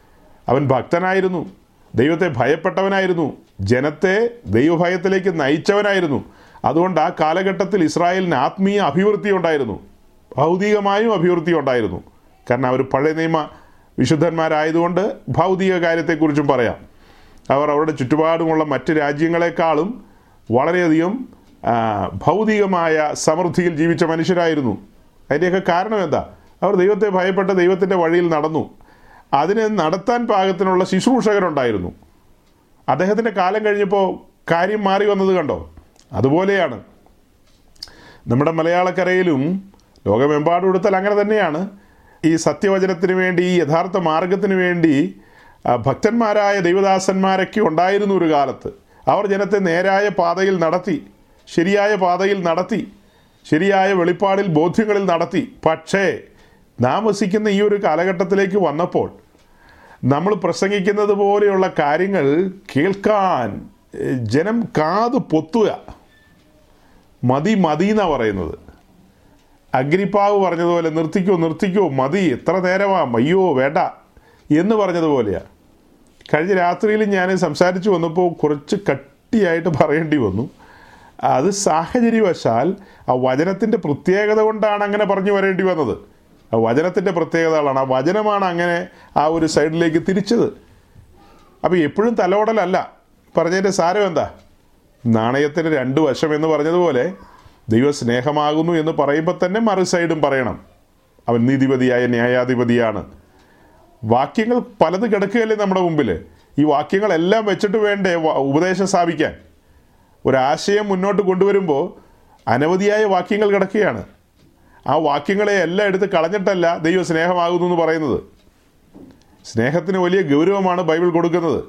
അവൻ ഭക്തനായിരുന്നു. ദൈവത്തെ ഭയപ്പെട്ടവനായിരുന്നു. ജനത്തെ ദൈവഭയത്തിലേക്ക് നയിച്ചവനായിരുന്നു. അതുകൊണ്ട് ആ കാലഘട്ടത്തിൽ ഇസ്രായേലിന് ആത്മീയ അഭിവൃദ്ധി ഉണ്ടായിരുന്നു. ഭൗതികമായും അഭിവൃദ്ധി ഉണ്ടായിരുന്നു. കാരണം അവർ പഴയ നിയമ വിശുദ്ധന്മാരായതുകൊണ്ട് ഭൗതിക കാര്യത്തെക്കുറിച്ചും പറയാം. അവർ അവരുടെ ചുറ്റുപാടുമുള്ള മറ്റ് രാജ്യങ്ങളെക്കാളും വളരെയധികം ഭൗതികമായ സമൃദ്ധിയിൽ ജീവിച്ച മനുഷ്യരായിരുന്നു. അതിന്റെയൊക്കെ കാരണം എന്താ? അവർ ദൈവത്തെ ഭയപ്പെട്ട് ദൈവത്തിന്റെ വഴിയിൽ നടന്നു. അതിനെ നടത്താൻ പാകത്തിനുള്ള ശുശ്രൂഷകരുണ്ടായിരുന്നു. അദ്ദേഹത്തിന്റെ കാലം കഴിഞ്ഞപ്പോൾ കാര്യം മാറി വന്നത് കണ്ടോ? അതുപോലെയാണ്. നമ്മുടെ മലയാളക്കരയിലും ലോകമെമ്പാടും എടുത്താൽ അങ്ങനെ തന്നെയാണ്. ഈ സത്യവചനത്തിന് വേണ്ടി ഈ യഥാർത്ഥ മാർഗത്തിന് വേണ്ടി ഭക്തന്മാരായ ദൈവദാസന്മാരൊക്കെ ഉണ്ടായിരുന്നു ഒരു കാലത്ത്. അവർ ജനത്തെ നേരായ പാതയിൽ നടത്തി ശരിയായ പാതയിൽ നടത്തി ശരിയായ വെളിപ്പാടിൽ ബോധ്യങ്ങളിൽ നടത്തി. പക്ഷേ നാം വസിക്കുന്ന ഈ ഒരു കാലഘട്ടത്തിലേക്ക് വന്നപ്പോൾ നമ്മൾ പ്രസംഗിക്കുന്നത് പോലെയുള്ള കാര്യങ്ങൾ കേൾക്കാൻ ജനം കാത് പൊത്തുക. മതി മതി എന്നാണ് പറയുന്നത്. അഗ്നിപ്പാവ് പറഞ്ഞതുപോലെ നിർത്തിക്കോ നിർത്തിക്കോ മതി എത്ര നേരമാ അയ്യോ വേണ്ട എന്ന് പറഞ്ഞതുപോലെയാണ് കഴിഞ്ഞ രാത്രിയിൽ ഞാൻ സംസാരിച്ചു വന്നപ്പോൾ കുറച്ച് കട്ടിയായിട്ട് പറയേണ്ടി വന്നു. അത് സാഹചര്യവശാൽ ആ വചനത്തിന്റെ പ്രത്യേകത കൊണ്ടാണ് അങ്ങനെ പറഞ്ഞു വരേണ്ടി വന്നത്. വചനത്തിന്റെ പ്രത്യേകതകളാണ്. ആ വചനമാണ് അങ്ങനെ ആ ഒരു സൈഡിലേക്ക് തിരിച്ചത്. അപ്പോൾ എപ്പോഴും തലോടലല്ല. പറഞ്ഞതിന്റെ സാരം എന്താ? നാണയത്തിന് രണ്ട് വശം എന്ന് പറഞ്ഞതുപോലെ ദൈവ സ്നേഹമാകുന്നു എന്ന് പറയുമ്പോൾ തന്നെ മറു സൈഡും പറയണം. അവൻ നീതിപതിയായ ന്യായാധിപതിയാണ്. വാക്യങ്ങൾ പലത് കിടക്കുകയല്ലേ നമ്മുടെ മുമ്പിൽ ഈ വാക്യങ്ങളെല്ലാം വെച്ചിട്ട് വേണ്ടേ ഉപദേശം സ്ഥാപിക്കാൻ? ഒരാശയം മുന്നോട്ട് കൊണ്ടുവരുമ്പോൾ അനവധിയായ വാക്യങ്ങൾ കിടക്കുകയാണ്. ആ വാക്യങ്ങളെ എല്ലാം എടുത്ത് കളഞ്ഞിട്ടല്ല ദൈവ സ്നേഹമാകുന്നു എന്ന് പറയുന്നത്. സ്നേഹത്തിന് വലിയ ഗൗരവമാണ് ബൈബിൾ കൊടുക്കുന്നത്.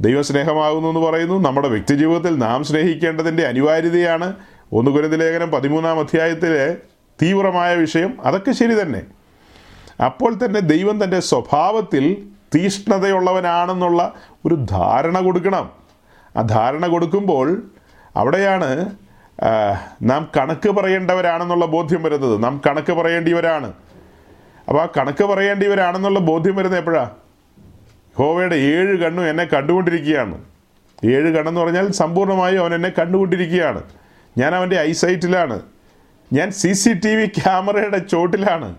ദൈവസ്നേഹമാകുന്നു എന്ന് പറയുന്നു. നമ്മുടെ വ്യക്തിജീവിതത്തിൽ നാം സ്നേഹിക്കേണ്ടതിന്റെ അനിവാര്യതയാണ് ഒന്ന് കുരുതി ലേഖനം പതിമൂന്നാം അധ്യായത്തിലെ തീവ്രമായ വിഷയം. അതൊക്കെ ശരി തന്നെ. അപ്പോൾ തന്നെ ദൈവം തന്റെ സ്വഭാവത്തിൽ തീഷ്ണതയുള്ളവനാണെന്നുള്ള ഒരു ധാരണ കൊടുക്കണം. ആ ധാരണ കൊടുക്കുമ്പോൾ അവിടെയാണ് നാം കണക്ക് പറയേണ്ടവരാണെന്നുള്ള ബോധ്യം വരുന്നത്. നാം കണക്ക് പറയേണ്ടിവരാണ് അപ്പോൾ ആ കണക്ക് പറയേണ്ടിവരാണെന്നുള്ള ബോധ്യം വരുന്നത് എപ്പോഴാണ് ഹോവയുടെ ഏഴ് കണ്ണും എന്നെ കണ്ടുകൊണ്ടിരിക്കുകയാണ്. ഏഴ് കണ്ണെന്ന് പറഞ്ഞാൽ സമ്പൂർണമായും അവൻ എന്നെ കണ്ടുകൊണ്ടിരിക്കുകയാണ്. ഞാൻ അവന്റെ ഐസൈറ്റിലാണ്. ഞാൻ സി സി ടി വി ക്യാമറയുടെ ചോട്ടിലാണ്.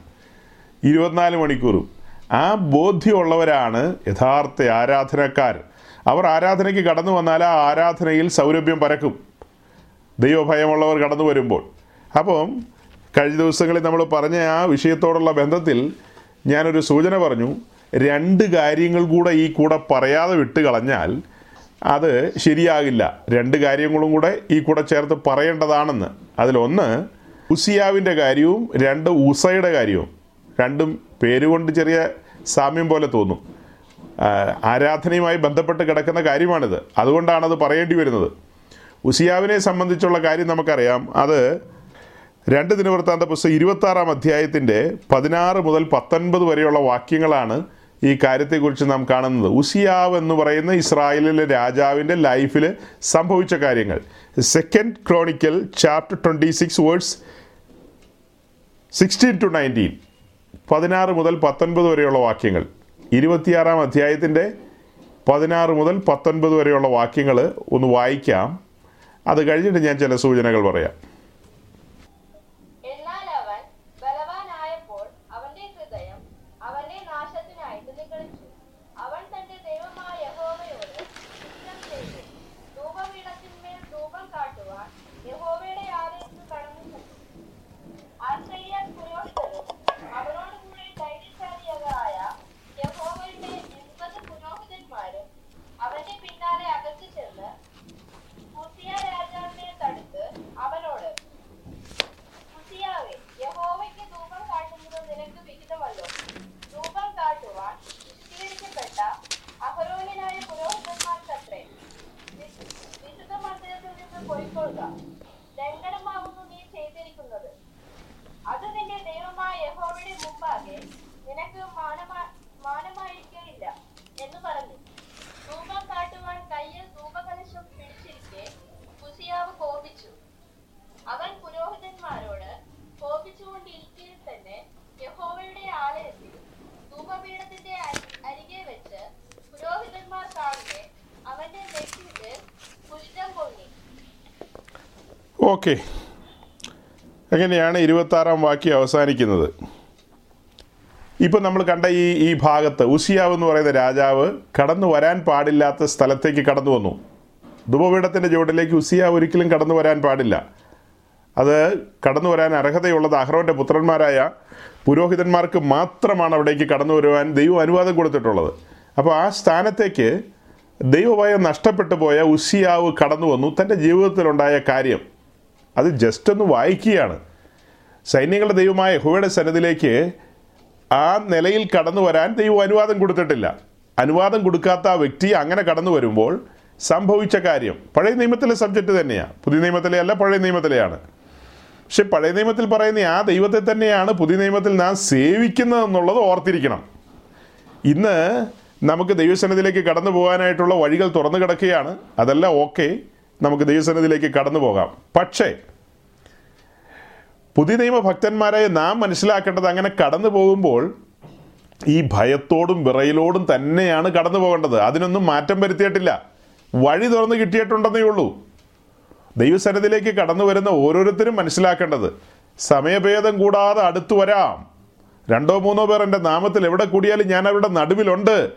ഇരുപത്തിനാല് മണിക്കൂറും. ആ ബോധ്യമുള്ളവരാണ് യഥാർത്ഥ ആരാധനക്കാർ. അവർ ആരാധനയ്ക്ക് കടന്നു വന്നാൽ ആ ആരാധനയിൽ സൗരഭ്യം പരക്കും. ദൈവഭയമുള്ളവർ കടന്നു വരുമ്പോൾ. അപ്പം കഴിഞ്ഞ ദിവസങ്ങളിൽ നമ്മൾ പറഞ്ഞ ആ വിഷയത്തോടുള്ള ബന്ധത്തിൽ ഞാനൊരു സൂചന പറഞ്ഞു. രണ്ട് കാര്യങ്ങൾ കൂടെ ഈ കൂടെ പറയാതെ വിട്ട് കളഞ്ഞാൽ അത് ശരിയാകില്ല. രണ്ട് കാര്യങ്ങളും കൂടെ ഈ കൂടെ ചേർത്ത് പറയേണ്ടതാണെന്ന്. അതിലൊന്ന് ഉസിയാവിന്റെ കാര്യവും രണ്ട് ഉസയുടെ കാര്യവും. രണ്ടും പേരുകൊണ്ട് ചെറിയ സാമ്യം പോലെ തോന്നും. ആരാധനയുമായി ബന്ധപ്പെട്ട് കിടക്കുന്ന കാര്യമാണിത്. അതുകൊണ്ടാണത് അത് പറയേണ്ടി വരുന്നത്. ഉസിയാവിനെ സംബന്ധിച്ചുള്ള കാര്യം നമുക്കറിയാം. അത് രണ്ട് ദിനവൃത്താന്ത പുസ്തകം ഇരുപത്താറാം അധ്യായത്തിന്റെ പതിനാറ് മുതൽ പത്തൊൻപത് വരെയുള്ള വാക്യങ്ങളാണ് ഈ കാര്യത്തെക്കുറിച്ച് നാം കാണുന്നത്. ഉസിയാവ് എന്ന് പറയുന്ന ഇസ്രായേലിലെ രാജാവിന്റെ ലൈഫിൽ സംഭവിച്ച കാര്യങ്ങൾ. Second chronicle chapter twenty six verse sixteen to nineteen പതിനാറ് മുതൽ പത്തൊൻപത് വരെയുള്ള വാക്യങ്ങൾ. ഇരുപത്തിയാറാം അധ്യായത്തിന്റെ പതിനാറ് മുതൽ പത്തൊൻപത് വരെയുള്ള വാക്യങ്ങൾ ഒന്ന് വായിക്കാം. അത് കഴിഞ്ഞിട്ട് ഞാൻ ചില സൂചനകൾ പറയാം എന്നാൽ അവൻ ബലവാനായപ്പോൾ അവന്റെ ഹൃദയം അവന്റെ നാശത്തിനായിട്ട് നിഗളിച്ചു അവൻ തന്റെ ദൈവമായ യഹോവയോട് കുറ്റം ചെയ്തു ധൂപപീഠത്തിന്മേൽ ധൂപം കാട്ടുവാൻ യഹോവയുടെ ആലയത്തിൽ കടന്നു ചെന്നു ആശ്രയ പുരോഹിതരും അവനോട് കൂടെ ധൈര്യശാലികളായ യഹോവയുടെ എൺപത് പുരോഹിതന്മാരും അവന്റെ പിന്നാലെ അകത്തു ചെന്ന് ഉസിയ രാജാവിനെ തടുത്ത് അവനോട് ഉസിയാവേ, യഹോവയ്ക്ക് ധൂപം കാട്ടുന്നത് നിനക്ക് വിഹിതമല്ലോ. ധൂപം കാട്ടുവാൻ വിശുദ്ധീകരിക്കപ്പെട്ട അഹരോന്യനായ പുരോഹിതന്മാർക്കത്രേ. വി- വിശുദ്ധ മന്ദിരത്തിൽ നിന്ന് പൊയ്ക്കൊള്ളുക. ലംഘനമാകുന്നു നീ ചെയ്തിരിക്കുന്നത്. അത് നിന്റെ ദൈവമായ യഹോവയുടെ മുമ്പാകെ നിനക്ക് മാനമാ- മാനമായിരിക്കുകയില്ല എന്ന് പറഞ്ഞു ധൂപം കാട്ടുവാൻ കയ്യിൽ ധൂപകലശം പിടിച്ചിരിക്കെ ഉസിയാവ് കോപിച്ചു അവൻ പുരോഹിതന്മാരോട് കോപിച്ചുകൊണ്ടിരിക്കയിൽ തന്നെ യഹോവയുടെ ആലയത്തിൽ ധൂപപീഠത്തിന്റെ അരി- അരികെ വെച്ച് പുരോഹിതന്മാർ കാണുകെ അവന്റെ നെറ്റിയിൽ കുഷ്ഠം പൊങ്ങി ഓക്കെ. എങ്ങനെയാണ് ഇരുപത്താറാം വാക്യം അവസാനിക്കുന്നത്? ഇപ്പം നമ്മൾ കണ്ട ഈ ഈ ഭാഗത്ത് ഉസിയാവ് എന്ന് പറയുന്ന രാജാവ് കടന്നു വരാൻ പാടില്ലാത്ത സ്ഥലത്തേക്ക് കടന്നു വന്നു. ധുപപീഠത്തിന്റെ ചുവട്ടിലേക്ക് ഉസിയാവ് ഒരിക്കലും കടന്നു വരാൻ പാടില്ല. അത് കടന്നു വരാൻ അർഹതയുള്ളത് അഹ്റോന്റെ പുത്രന്മാരായ പുരോഹിതന്മാർക്ക് മാത്രമാണ് അവിടേക്ക് കടന്നു വരുവാൻ ദൈവം അനുവാദം കൊടുത്തിട്ടുള്ളത്. അപ്പോൾ ആ സ്ഥാനത്തേക്ക് ദൈവഭയം നഷ്ടപ്പെട്ടു പോയ ഉസിയാവ് കടന്നു വന്നു. തന്റെ ജീവിതത്തിലുണ്ടായ കാര്യം. അത് ജസ്റ്റ് ഒന്ന് വായിക്കുകയാണ്. സൈന്യങ്ങളുടെ ദൈവമായ യഹോവയുടെ സന്നദ്ധിലേക്ക് ആ നിലയിൽ കടന്നു വരാൻ ദൈവം അനുവാദം കൊടുത്തിട്ടില്ല. അനുവാദം കൊടുക്കാത്ത ആ വ്യക്തി അങ്ങനെ കടന്നു വരുമ്പോൾ സംഭവിച്ച കാര്യം പഴയ നിയമത്തിലെ സബ്ജക്റ്റ് തന്നെയാണ് പുതിയ നിയമത്തിലെ അല്ല പഴയ നിയമത്തിലെയാണ്. പക്ഷെ പഴയ നിയമത്തിൽ പറയുന്ന ആ ദൈവത്തെ തന്നെയാണ് പുതിയ നിയമത്തിൽ നാം സേവിക്കുന്നത് എന്നുള്ളത് ഓർത്തിരിക്കണം. ഇന്ന് നമുക്ക് ദൈവസന്നിധിയിലേക്ക് കടന്നു പോകാനായിട്ടുള്ള വഴികൾ തുറന്നു കിടക്കുകയാണ്. അതെല്ലാം ഓക്കെ. നമുക്ക് ദൈവസന്നിധിയിലേക്ക് കടന്നു പോകാം. പക്ഷേ പുതിയ നിയമ ഭക്തന്മാരായ നാം മനസ്സിലാക്കേണ്ടത് അങ്ങനെ കടന്നു പോകുമ്പോൾ ഈ ഭയത്തോടും വിറയിലോടും തന്നെയാണ് കടന്നു പോകേണ്ടത്. അതിനൊന്നും മാറ്റം വരുത്തിയിട്ടില്ല. വഴി തുറന്ന് കിട്ടിയിട്ടുണ്ടെന്നേ ഉള്ളൂ. ദൈവസന്നിധിയിലേക്ക് കടന്നു വരുന്ന ഓരോരുത്തരും മനസ്സിലാക്കേണ്ടത് സമയഭേദം കൂടാതെ അടുത്തു വരാം. രണ്ടോ മൂന്നോ പേർ എന്റെ നാമത്തിൽ എവിടെ കൂടിയാലും ഞാൻ അവരുടെ നടുവിലുണ്ട്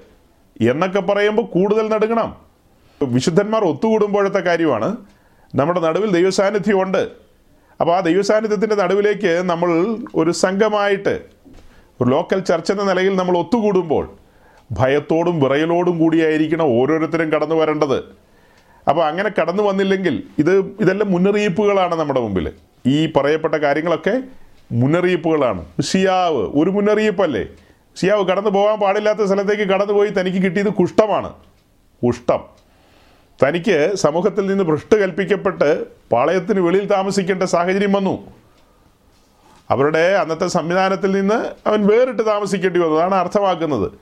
എന്നൊക്കെ പറയുമ്പോൾ കൂടുതൽ നടുങ്ങണം. വിശുദ്ധന്മാർ ഒത്തുകൂടുമ്പോഴത്തെ കാര്യമാണ്. നമ്മുടെ നടുവിൽ ദൈവസാന്നിധ്യം ഉണ്ട്. അപ്പോൾ ആ ദൈവസാന്നിധ്യത്തിന്റെ നടുവിലേക്ക് നമ്മൾ ഒരു സംഘമായിട്ട് ഒരു ലോക്കൽ ചർച്ച എന്ന നിലയിൽ നമ്മൾ ഒത്തുകൂടുമ്പോൾ ഭയത്തോടും വിറയലോടും കൂടിയായിരിക്കണം ഓരോരുത്തരും കടന്നു വരേണ്ടത്. അപ്പോൾ അങ്ങനെ കടന്നു വന്നില്ലെങ്കിൽ ഇത് ഇതെല്ലാം മുന്നറിയിപ്പുകളാണ് നമ്മുടെ മുമ്പിൽ. ഈ പറയപ്പെട്ട കാര്യങ്ങളൊക്കെ മുന്നറിയിപ്പുകളാണ്. ഷിയാവ് ഒരു മുന്നറിയിപ്പല്ലേ? ഷിയാവ് കടന്നു പോകാൻ പാടില്ലാത്ത സ്ഥലത്തേക്ക് കടന്നുപോയി തനിക്ക് കിട്ടിയത് കുഷ്ഠമാണ്. കുഷ്ഠം. തനിക്ക് സമൂഹത്തിൽ നിന്ന് ഭ്രഷ്ട് കൽപ്പിക്കപ്പെട്ട് പാളയത്തിന് വെളിയിൽ താമസിക്കേണ്ട സാഹചര്യം വന്നു. അവരുടെ അന്നത്തെ സംവിധാനത്തിൽ നിന്ന് അവൻ വേറിട്ട് താമസിക്കേണ്ടി വന്നു. അതാണ് അർത്ഥമാക്കുന്നത്.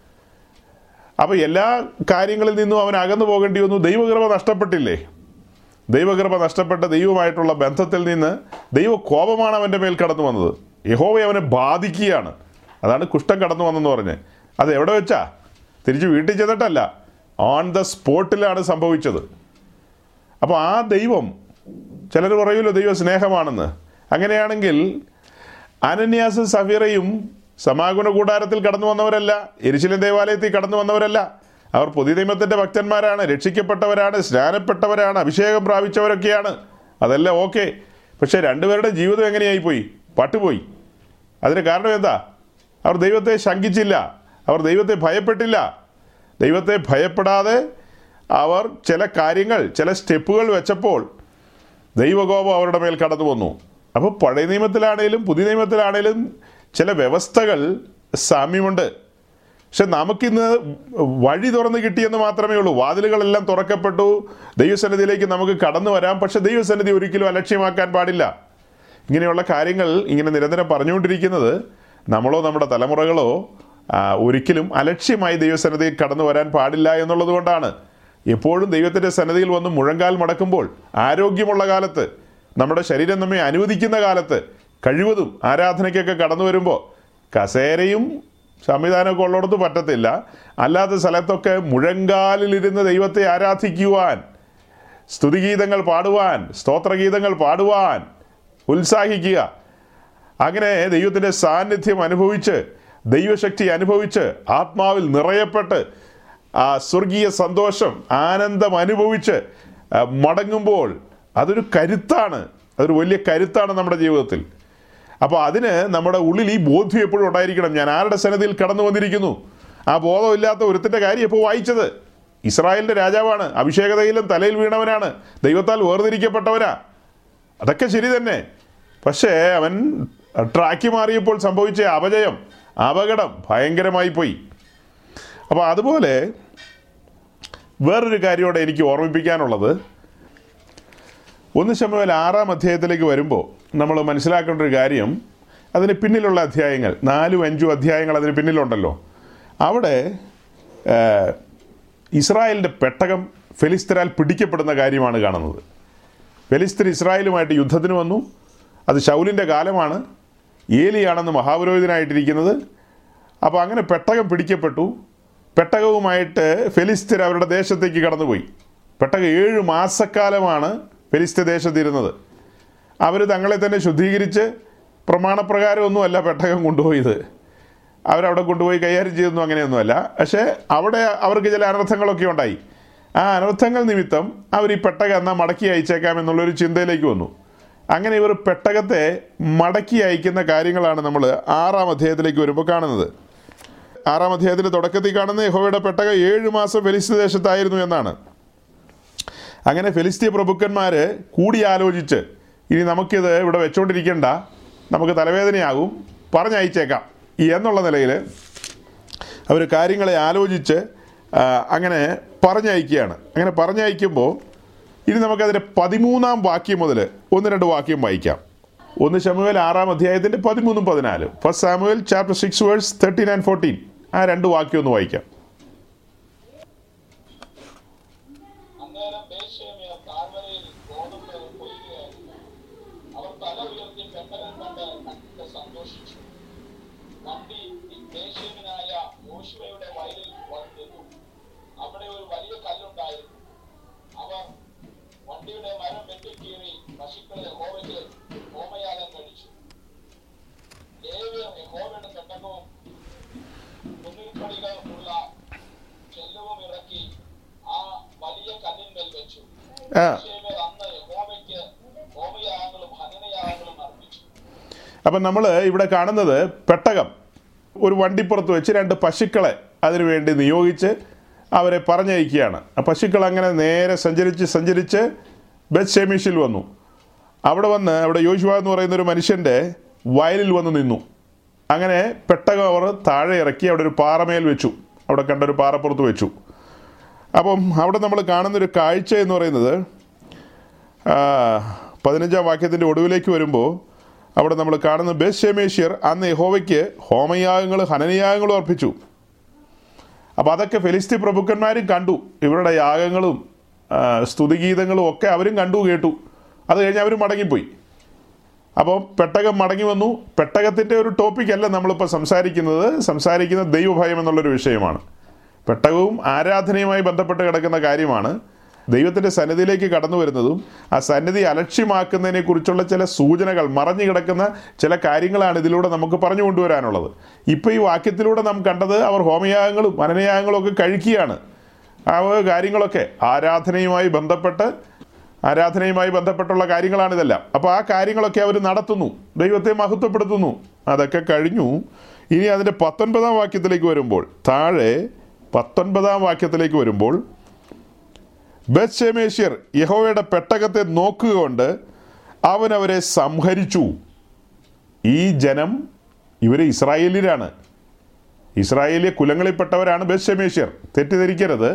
അപ്പോൾ എല്ലാ കാര്യങ്ങളിൽ നിന്നും അവൻ അകന്നു പോകേണ്ടി വന്നു. ദൈവകൃപ നഷ്ടപ്പെട്ടില്ലേ? ദൈവകൃപ നഷ്ടപ്പെട്ട ദൈവമായിട്ടുള്ള ബന്ധത്തിൽ നിന്ന് ദൈവ കോപമാണ് അവന്റെ മേൽ കടന്നു വന്നത്. യഹോവ അവനെ ബാധിക്കുകയാണ്. അതാണ് കുഷ്ഠം കടന്നു വന്നെന്ന് പറഞ്ഞ്. അത് എവിടെ വെച്ചാ? തിരിച്ച് വീട്ടിൽ ചെന്നിട്ടല്ല. ഓൺ ദ സ്പോട്ടിലാണ് സംഭവിച്ചത്. അപ്പോൾ ആ ദൈവം ചിലർ പറയുമല്ലോ ദൈവ സ്നേഹമാണെന്ന്. അങ്ങനെയാണെങ്കിൽ അനന്യാസും സഫീറയും സമാഗമന കൂടാരത്തിൽ കടന്നു വന്നവരല്ല എരിശിലൻ ദേവാലയത്തിൽ കടന്നു വന്നവരല്ല. അവർ പുതിയ നിയമത്തിന്റെ ഭക്തന്മാരാണ് രക്ഷിക്കപ്പെട്ടവരാണ് സ്നാനപ്പെട്ടവരാണ് അഭിഷേകം പ്രാപിച്ചവരൊക്കെയാണ്. അതെല്ലാം ഓക്കെ. പക്ഷേ രണ്ടുപേരുടെ ജീവിതം എങ്ങനെയായി പോയി പട്ടുപോയി. അതിന് കാരണം എന്താ? അവർ ദൈവത്തെ ശങ്കിച്ചില്ല. അവർ ദൈവത്തെ ഭയപ്പെട്ടില്ല. ദൈവത്തെ ഭയപ്പെടാതെ അവർ ചില കാര്യങ്ങൾ ചില സ്റ്റെപ്പുകൾ വെച്ചപ്പോൾ ദൈവകോപം അവരുടെ മേൽ കടന്നു വന്നു. അപ്പോൾ പഴയ നിയമത്തിലാണേലും പുതിയ നിയമത്തിലാണേലും ചില വ്യവസ്ഥകൾ സാമ്യമുണ്ട്. പക്ഷെ നമുക്കിന്ന് വഴി തുറന്ന് കിട്ടിയെന്ന് മാത്രമേ ഉള്ളൂ. വാതിലുകളെല്ലാം തുറക്കപ്പെട്ടു. ദൈവസന്നിധിയിലേക്ക് നമുക്ക് കടന്നു വരാം. പക്ഷെ ദൈവസന്നിധി ഒരിക്കലും അലക്ഷ്യമാക്കാൻ പാടില്ല. ഇങ്ങനെയുള്ള കാര്യങ്ങൾ ഇങ്ങനെ നിരന്തരം പറഞ്ഞുകൊണ്ടിരിക്കുന്നത് നമ്മളോ നമ്മുടെ തലമുറകളോ ഒരിക്കലും അലക്ഷ്യമായി ദൈവസന്നിധിയിൽ കടന്നു വരാൻ പാടില്ല എന്നുള്ളത് കൊണ്ടാണ്. എപ്പോഴും ദൈവത്തിന്റെ സന്നിധിയിൽ വന്ന് മുഴങ്കാൽ മടക്കുമ്പോൾ ആരോഗ്യമുള്ള കാലത്ത് നമ്മുടെ ശരീരം നമ്മെ അനുവദിക്കുന്ന കാലത്ത് കഴിവതും ആരാധനയ്ക്കൊക്കെ കടന്നു വരുമ്പോൾ കസേരയും സംവിധാനമൊക്കെ ഉള്ളിടത്ത് പറ്റത്തില്ല. അല്ലാത്ത സ്ഥലത്തൊക്കെ മുഴങ്കാലിലിരുന്ന് ദൈവത്തെ ആരാധിക്കുവാൻ സ്തുതിഗീതങ്ങൾ പാടുവാൻ സ്തോത്രഗീതങ്ങൾ പാടുവാൻ ഉത്സാഹിക്കുക. അങ്ങനെ ദൈവത്തിന്റെ സാന്നിധ്യം അനുഭവിച്ച് ദൈവശക്തി അനുഭവിച്ച് ആത്മാവിൽ നിറയപ്പെട്ട് ആ സ്വർഗീയ സന്തോഷം ആനന്ദം അനുഭവിച്ച് മടങ്ങുമ്പോൾ അതൊരു കരുത്താണ്. അതൊരു വലിയ കരുത്താണ് നമ്മുടെ ജീവിതത്തിൽ. അപ്പോൾ അതിന് നമ്മുടെ ഉള്ളിൽ ഈ ബോധ്യം എപ്പോഴും ഉണ്ടായിരിക്കണം. ഞാൻ ആരുടെ സന്നദ്ധിയിൽ കടന്നു വന്നിരിക്കുന്നു? ആ ബോധമില്ലാത്ത ഒരുത്തിന്റെ കാര്യം ഇപ്പോൾ വായിച്ചത്? ഇസ്രായേലിന്റെ രാജാവാണ്. അഭിഷേകതയിലും തലയിൽ വീണവനാണ്. ദൈവത്താൽ വേർതിരിക്കപ്പെട്ടവനാ. അതൊക്കെ ശരി തന്നെ. പക്ഷേ അവൻ ട്രാക്കി മാറിയപ്പോൾ സംഭവിച്ച അപജയം അപകടം ഭയങ്കരമായി പോയി. അപ്പോൾ അതുപോലെ വേറൊരു കാര്യമോടെ എനിക്ക് ഓർമ്മിപ്പിക്കാനുള്ളത്. ഒന്ന് ശമുവേൽ ആറാം അധ്യായത്തിലേക്ക് വരുമ്പോൾ നമ്മൾ മനസ്സിലാക്കേണ്ട ഒരു കാര്യം അതിന് പിന്നിലുള്ള അധ്യായങ്ങൾ നാലും അഞ്ചും അധ്യായങ്ങൾ അതിന് പിന്നിലുണ്ടല്ലോ. അവിടെ ഇസ്രായേലിന്റെ പെട്ടകം ഫെലിസ്തരാൽ പിടിക്കപ്പെടുന്ന കാര്യമാണ് കാണുന്നത്. ഫെലിസ്തർ ഇസ്രായേലുമായിട്ട് യുദ്ധത്തിന് വന്നു. അത് ശൗലിന്റെ കാലമാണ്. ഏലിയാണെന്ന് മഹാപുരോഹിതനായിട്ടിരിക്കുന്നത്. അപ്പോൾ അങ്ങനെ പെട്ടകം പിടിക്കപ്പെട്ടു. പെട്ടകവുമായിട്ട് ഫെലിസ്തർ അവരുടെ ദേശത്തേക്ക് കടന്നുപോയി. പെട്ടകം ഏഴ് മാസക്കാലമാണ് ഫെലിസ്തീൻ ദേശത്തിരുന്നത്. അവർ തങ്ങളെ തന്നെ ശുദ്ധീകരിച്ച് പ്രമാണപ്രകാരമൊന്നുമല്ല പെട്ടകം കൊണ്ടുപോയത്. അവരവിടെ കൊണ്ടുപോയി കൈകാര്യം ചെയ്തൊന്നും അങ്ങനെയൊന്നുമല്ല. പക്ഷേ അവിടെ അവർക്ക് ചില അനർത്ഥങ്ങളൊക്കെ ഉണ്ടായി. ആ അനർത്ഥങ്ങൾ നിമിത്തം അവർ ഈ പെട്ടകം എന്നാൽ മടക്കി അയച്ചേക്കാം എന്നുള്ളൊരു ചിന്തയിലേക്ക് വന്നു. അങ്ങനെ ഇവർ പെട്ടകത്തെ മടക്കി അയക്കുന്ന കാര്യങ്ങളാണ് നമ്മൾ ആറാം അധ്യായത്തിലേക്ക് വരുമ്പോൾ കാണുന്നത്. ആറാം അധ്യായത്തിന്റെ തുടക്കത്തിൽ കാണുന്ന യഹോവയുടെ പെട്ടക ഏഴ് മാസം ഫെലിസ്തീൻ ദേശത്തായിരുന്നു എന്നാണ്. അങ്ങനെ ഫെലിസ്തീയ പ്രഭുക്കന്മാർ കൂടിയാലോചിച്ച് ഇനി നമുക്കിത് ഇവിടെ വെച്ചുകൊണ്ടിരിക്കേണ്ട നമുക്ക് തലവേദനയാകും പറഞ്ഞയച്ചേക്കാം. എന്നുള്ള നിലയിൽ അവർ കാര്യങ്ങളെ ആലോചിച്ച് അങ്ങനെ പറഞ്ഞയക്കുകയാണ്. അങ്ങനെ പറഞ്ഞയക്കുമ്പോൾ ഇനി നമുക്കതിന്റെ പതിമൂന്നാം വാക്യം മുതൽ ഒന്ന് രണ്ട് വാക്യം വായിക്കാം. ഒന്ന് ശമുവേൽ ആറാം അധ്യായത്തിന്റെ പതിമൂന്നും പതിനാലും. First Samuel chapter six verse thirteen and fourteen ആ രണ്ട് വാക്യം ഒന്ന് വായിക്കാം അന്നേരം ബേശേമിയർ താഴ്വരയിൽ ഗോതമ്പ് കൊയ്യുകയായിരുന്നു അവർ തല ഉയർത്തി പെട്ടകം കണ്ട് കണ്ട് സന്തോഷിച്ചു വണ്ടി ബേശേമിനായ യോശുവയുടെ വയലിൽ വന്നു നിന്നു അവിടെ ഒരു വലിയ കല്ലുണ്ടായിരുന്നു അവർ വണ്ടിയുടെ മരം വെട്ടിക്കീറി പശുക്കളെ യഹോവയ്ക്ക് ഹോമയാഗം കഴിച്ചു ലേവ്യർ യഹോവയുടെ പെട്ടകവും മുന്നിൽപ്പടികൾ ഉള്ള ചെല്ലവും ഇറക്കി ആ വലിയ കല്ലിന്മേൽ വെച്ചു ആ ശേവർ അന്ന് യഹോവയ്ക്ക് ഹോമയാഗങ്ങളും ഹനനയാഗങ്ങളും അർപ്പിച്ചു അപ്പം നമ്മൾ ഇവിടെ കാണുന്നത് പെട്ടകം. ഒരു വണ്ടിപ്പുറത്ത് വെച്ച് രണ്ട് പശുക്കളെ അതിനുവേണ്ടി നിയോഗിച്ച് അവരെ പറഞ്ഞയക്കുകയാണ്. ആ പശുക്കൾ അങ്ങനെ നേരെ സഞ്ചരിച്ച് സഞ്ചരിച്ച് ബെത് ഷെമീഷിൽ വന്നു. അവിടെ വന്ന് അവിടെ യോശുവ എന്ന് പറയുന്ന ഒരു മനുഷ്യന്റെ വയലിൽ വന്ന് നിന്നു. അങ്ങനെ പെട്ടകം അവർ താഴെ ഇറക്കി അവിടെ ഒരു പാറമേൽ വെച്ചു. അവിടെ കണ്ട ഒരു പാറപ്പുറത്ത് വെച്ചു. അപ്പം അവിടെ നമ്മൾ കാണുന്നൊരു കാഴ്ച എന്ന് പറയുന്നത് പതിനഞ്ചാം വാക്യത്തിന്റെ ഒടുവിലേക്ക് വരുമ്പോൾ അവിടെ നമ്മൾ കാണുന്ന ബെസ്ഷമേഷ്യർ അന്ന് യഹോവയ്ക്ക് ഹോമയാഗങ്ങൾ ഹനനയാഗങ്ങളും അർപ്പിച്ചു. അപ്പോൾ അതൊക്കെ ഫെലിസ്തി പ്രഭുക്കന്മാരും കണ്ടു. ഇവരുടെ യാഗങ്ങളും സ്തുതിഗീതങ്ങളും ഒക്കെ അവരും കണ്ടു കേട്ടു. അത് കഴിഞ്ഞ് അവർ മടങ്ങിപ്പോയി. അപ്പോൾ പെട്ടകം മടങ്ങി വന്നു. പെട്ടകത്തിന്റെ ഒരു ടോപ്പിക്കല്ല നമ്മളിപ്പോൾ സംസാരിക്കുന്നത്. സംസാരിക്കുന്ന ദൈവഭയം എന്നുള്ളൊരു വിഷയമാണ്. പെട്ടകവും ആരാധനയുമായി ബന്ധപ്പെട്ട് കിടക്കുന്ന കാര്യമാണ്. ദൈവത്തിന്റെ സന്നിധിയിലേക്ക് കടന്നു വരുന്നതും ആ സന്നിധി അലക്ഷ്യമാക്കുന്നതിനെ കുറിച്ചുള്ള ചില സൂചനകൾ മറഞ്ഞു കിടക്കുന്ന ചില കാര്യങ്ങളാണ് ഇതിലൂടെ നമുക്ക് പറഞ്ഞു കൊണ്ടുവരാനുള്ളത്. ഇപ്പോൾ ഈ വാക്യത്തിലൂടെ നാം കണ്ടത് അവർ ഹോമയാഗങ്ങളും മനനയാഗങ്ങളും ഒക്കെ കഴിക്കുകയാണ്. ആ കാര്യങ്ങളൊക്കെ ആരാധനയുമായി ബന്ധപ്പെട്ട് ആരാധനയുമായി ബന്ധപ്പെട്ടുള്ള കാര്യങ്ങളാണ് കാര്യങ്ങളാണിതെല്ലാം അപ്പോൾ ആ കാര്യങ്ങളൊക്കെ അവർ നടത്തുന്നു ദൈവത്തെ മഹത്വപ്പെടുത്തുന്നു. അതൊക്കെ കഴിഞ്ഞു. ഇനി അതിന്റെ പത്തൊൻപതാം വാക്യത്തിലേക്ക് വരുമ്പോൾ താഴെ പത്തൊൻപതാം വാക്യത്തിലേക്ക് വരുമ്പോൾ ബത്ഷേമേശ്യർ യഹോവയുടെ പെട്ടകത്തെ നോക്കുക കൊണ്ട് അവൻ അവരെ സംഹരിച്ചു. ഈ ജനം ഇവർ ഇസ്രായേലിലാണ് ഇസ്രായേലിയ കുലങ്ങളിൽപ്പെട്ടവരാണ് ബെശമേഷ്യർ തെറ്റിദ്ധരിക്കരുത്.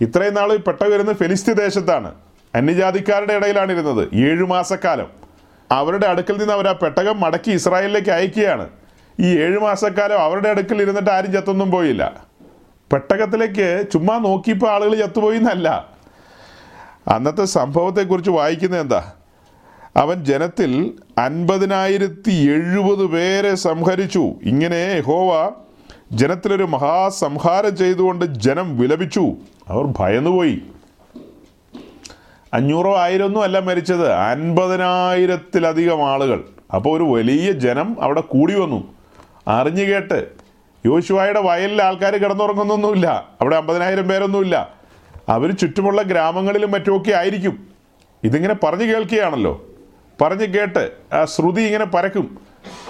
ഇത്രയും നാൾ പെട്ട വരുന്നത് ഫെലിസ്തീൻ ദേശത്താണ്. അന്യജാതിക്കാരുടെ ഇടയിലാണ് ഇരുന്നത്. ഏഴു മാസക്കാലം. അവരുടെ അടുക്കൽ നിന്ന് അവർ ആ പെട്ടകം മടക്കി ഇസ്രായേലിലേക്ക് അയക്കുകയാണ്. ഈ ഏഴു മാസക്കാലം അവരുടെ അടുക്കൽ ഇരുന്നിട്ട് ആരും ചത്തൊന്നും പോയില്ല. പെട്ടകത്തിലേക്ക് ചുമ്മാ നോക്കിയപ്പോൾ ആളുകൾ ചത്തുപോയി എന്നല്ല അന്നത്തെ സംഭവത്തെക്കുറിച്ച് വായിക്കുന്നത് എന്താ? അവൻ ജനത്തിൽ അൻപതിനായിരത്തി എഴുപത് പേരെ സംഹരിച്ചു. ഇങ്ങനെ ഹോവ ജനത്തിലൊരു മഹാസംഹാരം ചെയ്തുകൊണ്ട് ജനം വിലപിച്ചു. അവർ ഭയന്നുപോയി. അഞ്ഞൂറോ ആയിരമൊന്നും അല്ല മരിച്ചത്. അൻപതിനായിരത്തിലധികം ആളുകൾ. അപ്പോൾ ഒരു വലിയ ജനം അവിടെ കൂടി വന്നു. അറിഞ്ഞു കേട്ട് യോശുവായുടെ വയലിൽ ആൾക്കാർ കിടന്നുറങ്ങുന്നൊന്നുമില്ല. അവിടെ അമ്പതിനായിരം പേരൊന്നുമില്ല. അവർ ചുറ്റുമുള്ള ഗ്രാമങ്ങളിലും മറ്റുമൊക്കെ ആയിരിക്കും. ഇതിങ്ങനെ പറഞ്ഞു കേൾക്കുകയാണല്ലോ. പറഞ്ഞു കേട്ട് ആ ശ്രുതി ഇങ്ങനെ പരക്കും.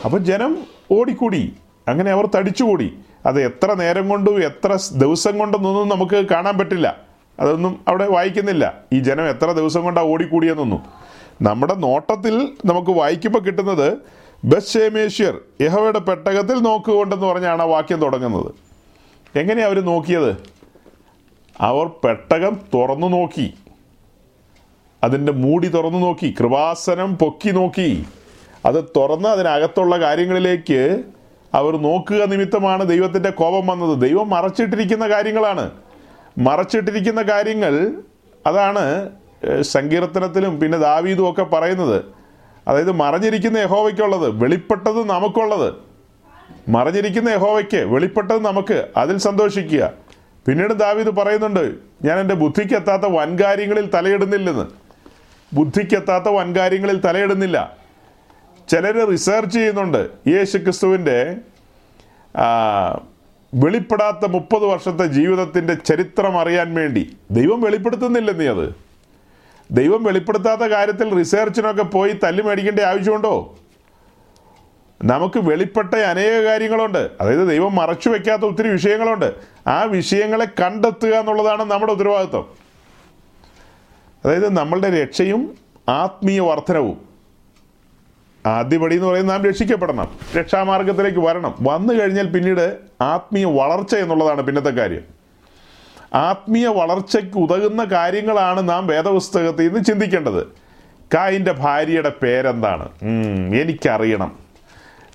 അപ്പം ജനം ഓടിക്കൂടി. അങ്ങനെ അവർ തടിച്ചുകൂടി. അത് എത്ര നേരം കൊണ്ടും എത്ര ദിവസം ഒന്നും നമുക്ക് കാണാൻ പറ്റില്ല. അതൊന്നും അവിടെ വായിക്കുന്നില്ല. ഈ ജനം എത്ര ദിവസം കൊണ്ടാണ് ഓടിക്കൂടിയെന്നൊന്നും. നമ്മുടെ നോട്ടത്തിൽ നമുക്ക് വായിക്കുമ്പോൾ കിട്ടുന്നത് ബസ്ഷേമേഷ്യർ യഹോവയുടെ പെട്ടകത്തിൽ നോക്കുകൊണ്ടെന്ന് പറഞ്ഞാണ് ആ വാക്യം തുടങ്ങുന്നത്. എങ്ങനെയാണ് അവർ നോക്കിയത്? അവർ പെട്ടകം തുറന്നു നോക്കി. അതിന്റെ മൂടി തുറന്നു നോക്കി. കൃപാസനം പൊക്കി നോക്കി. അത് തുറന്ന് അതിനകത്തുള്ള കാര്യങ്ങളിലേക്ക് അവർ നോക്കുക നിമിത്തമാണ് ദൈവത്തിന്റെ കോപം വന്നത്. ദൈവം മറച്ചിട്ടിരിക്കുന്ന കാര്യങ്ങളാണ്. മറച്ചിട്ടിരിക്കുന്ന കാര്യങ്ങൾ അതാണ് സങ്കീർത്തനത്തിലും പിന്നെ ദാവീതും ഒക്കെ പറയുന്നത്. അതായത് മറഞ്ഞിരിക്കുന്ന യഹോവയ്ക്കുള്ളത് വെളിപ്പെട്ടത് നമുക്കുള്ളത്. മറഞ്ഞിരിക്കുന്ന യഹോവയ്ക്ക് വെളിപ്പെട്ടത് നമുക്ക് അതിൽ സന്തോഷിക്കുക. പിന്നീട് ദാവീദ് പറയുന്നുണ്ട് ഞാൻ എന്റെ ബുദ്ധിക്കെത്താത്ത വൻകാര്യങ്ങളിൽ തലയിടുന്നില്ലെന്ന്. ബുദ്ധിക്കെത്താത്ത വൻകാര്യങ്ങളിൽ തലയിടുന്നില്ല. ചിലർ റിസർച്ച് ചെയ്യുന്നുണ്ട് യേശു ക്രിസ്തുവിന്റെ വെളിപ്പെടാത്ത മുപ്പത് വർഷത്തെ ജീവിതത്തിന്റെ ചരിത്രം അറിയാൻ വേണ്ടി. ദൈവം വെളിപ്പെടുത്തുന്നില്ല നീ അത്. ദൈവം വെളിപ്പെടുത്താത്ത കാര്യത്തിൽ റിസർച്ചിനൊക്കെ പോയി തല്ലി മേടിക്കേണ്ട ആവശ്യമുണ്ടോ? നമുക്ക് വെളിപ്പെട്ട അനേക കാര്യങ്ങളുണ്ട്. അതായത് ദൈവം മറച്ചു വെക്കാത്ത ഒത്തിരി വിഷയങ്ങളുണ്ട്. ആ വിഷയങ്ങളെ കണ്ടെത്തുക എന്നുള്ളതാണ് നമ്മുടെ ഉത്തരവാദിത്വം. അതായത് നമ്മളുടെ രക്ഷയും ആത്മീയ വർധനവും. ആദ്യപടി എന്ന് പറയുന്നത് നാം രക്ഷിക്കപ്പെടണം. രക്ഷാമാർഗത്തിലേക്ക് വരണം. വന്നു കഴിഞ്ഞാൽ പിന്നീട് ആത്മീയ വളർച്ച എന്നുള്ളതാണ് പിന്നത്തെ കാര്യം. ആത്മീയ വളർച്ചയ്ക്ക് ഉതകുന്ന കാര്യങ്ങളാണ് നാം വേദപുസ്തകത്തിൽ നിന്ന് ചിന്തിക്കേണ്ടത്. കായിന്റെ ഭാര്യയുടെ പേരെന്താണ്? എനിക്കറിയണം.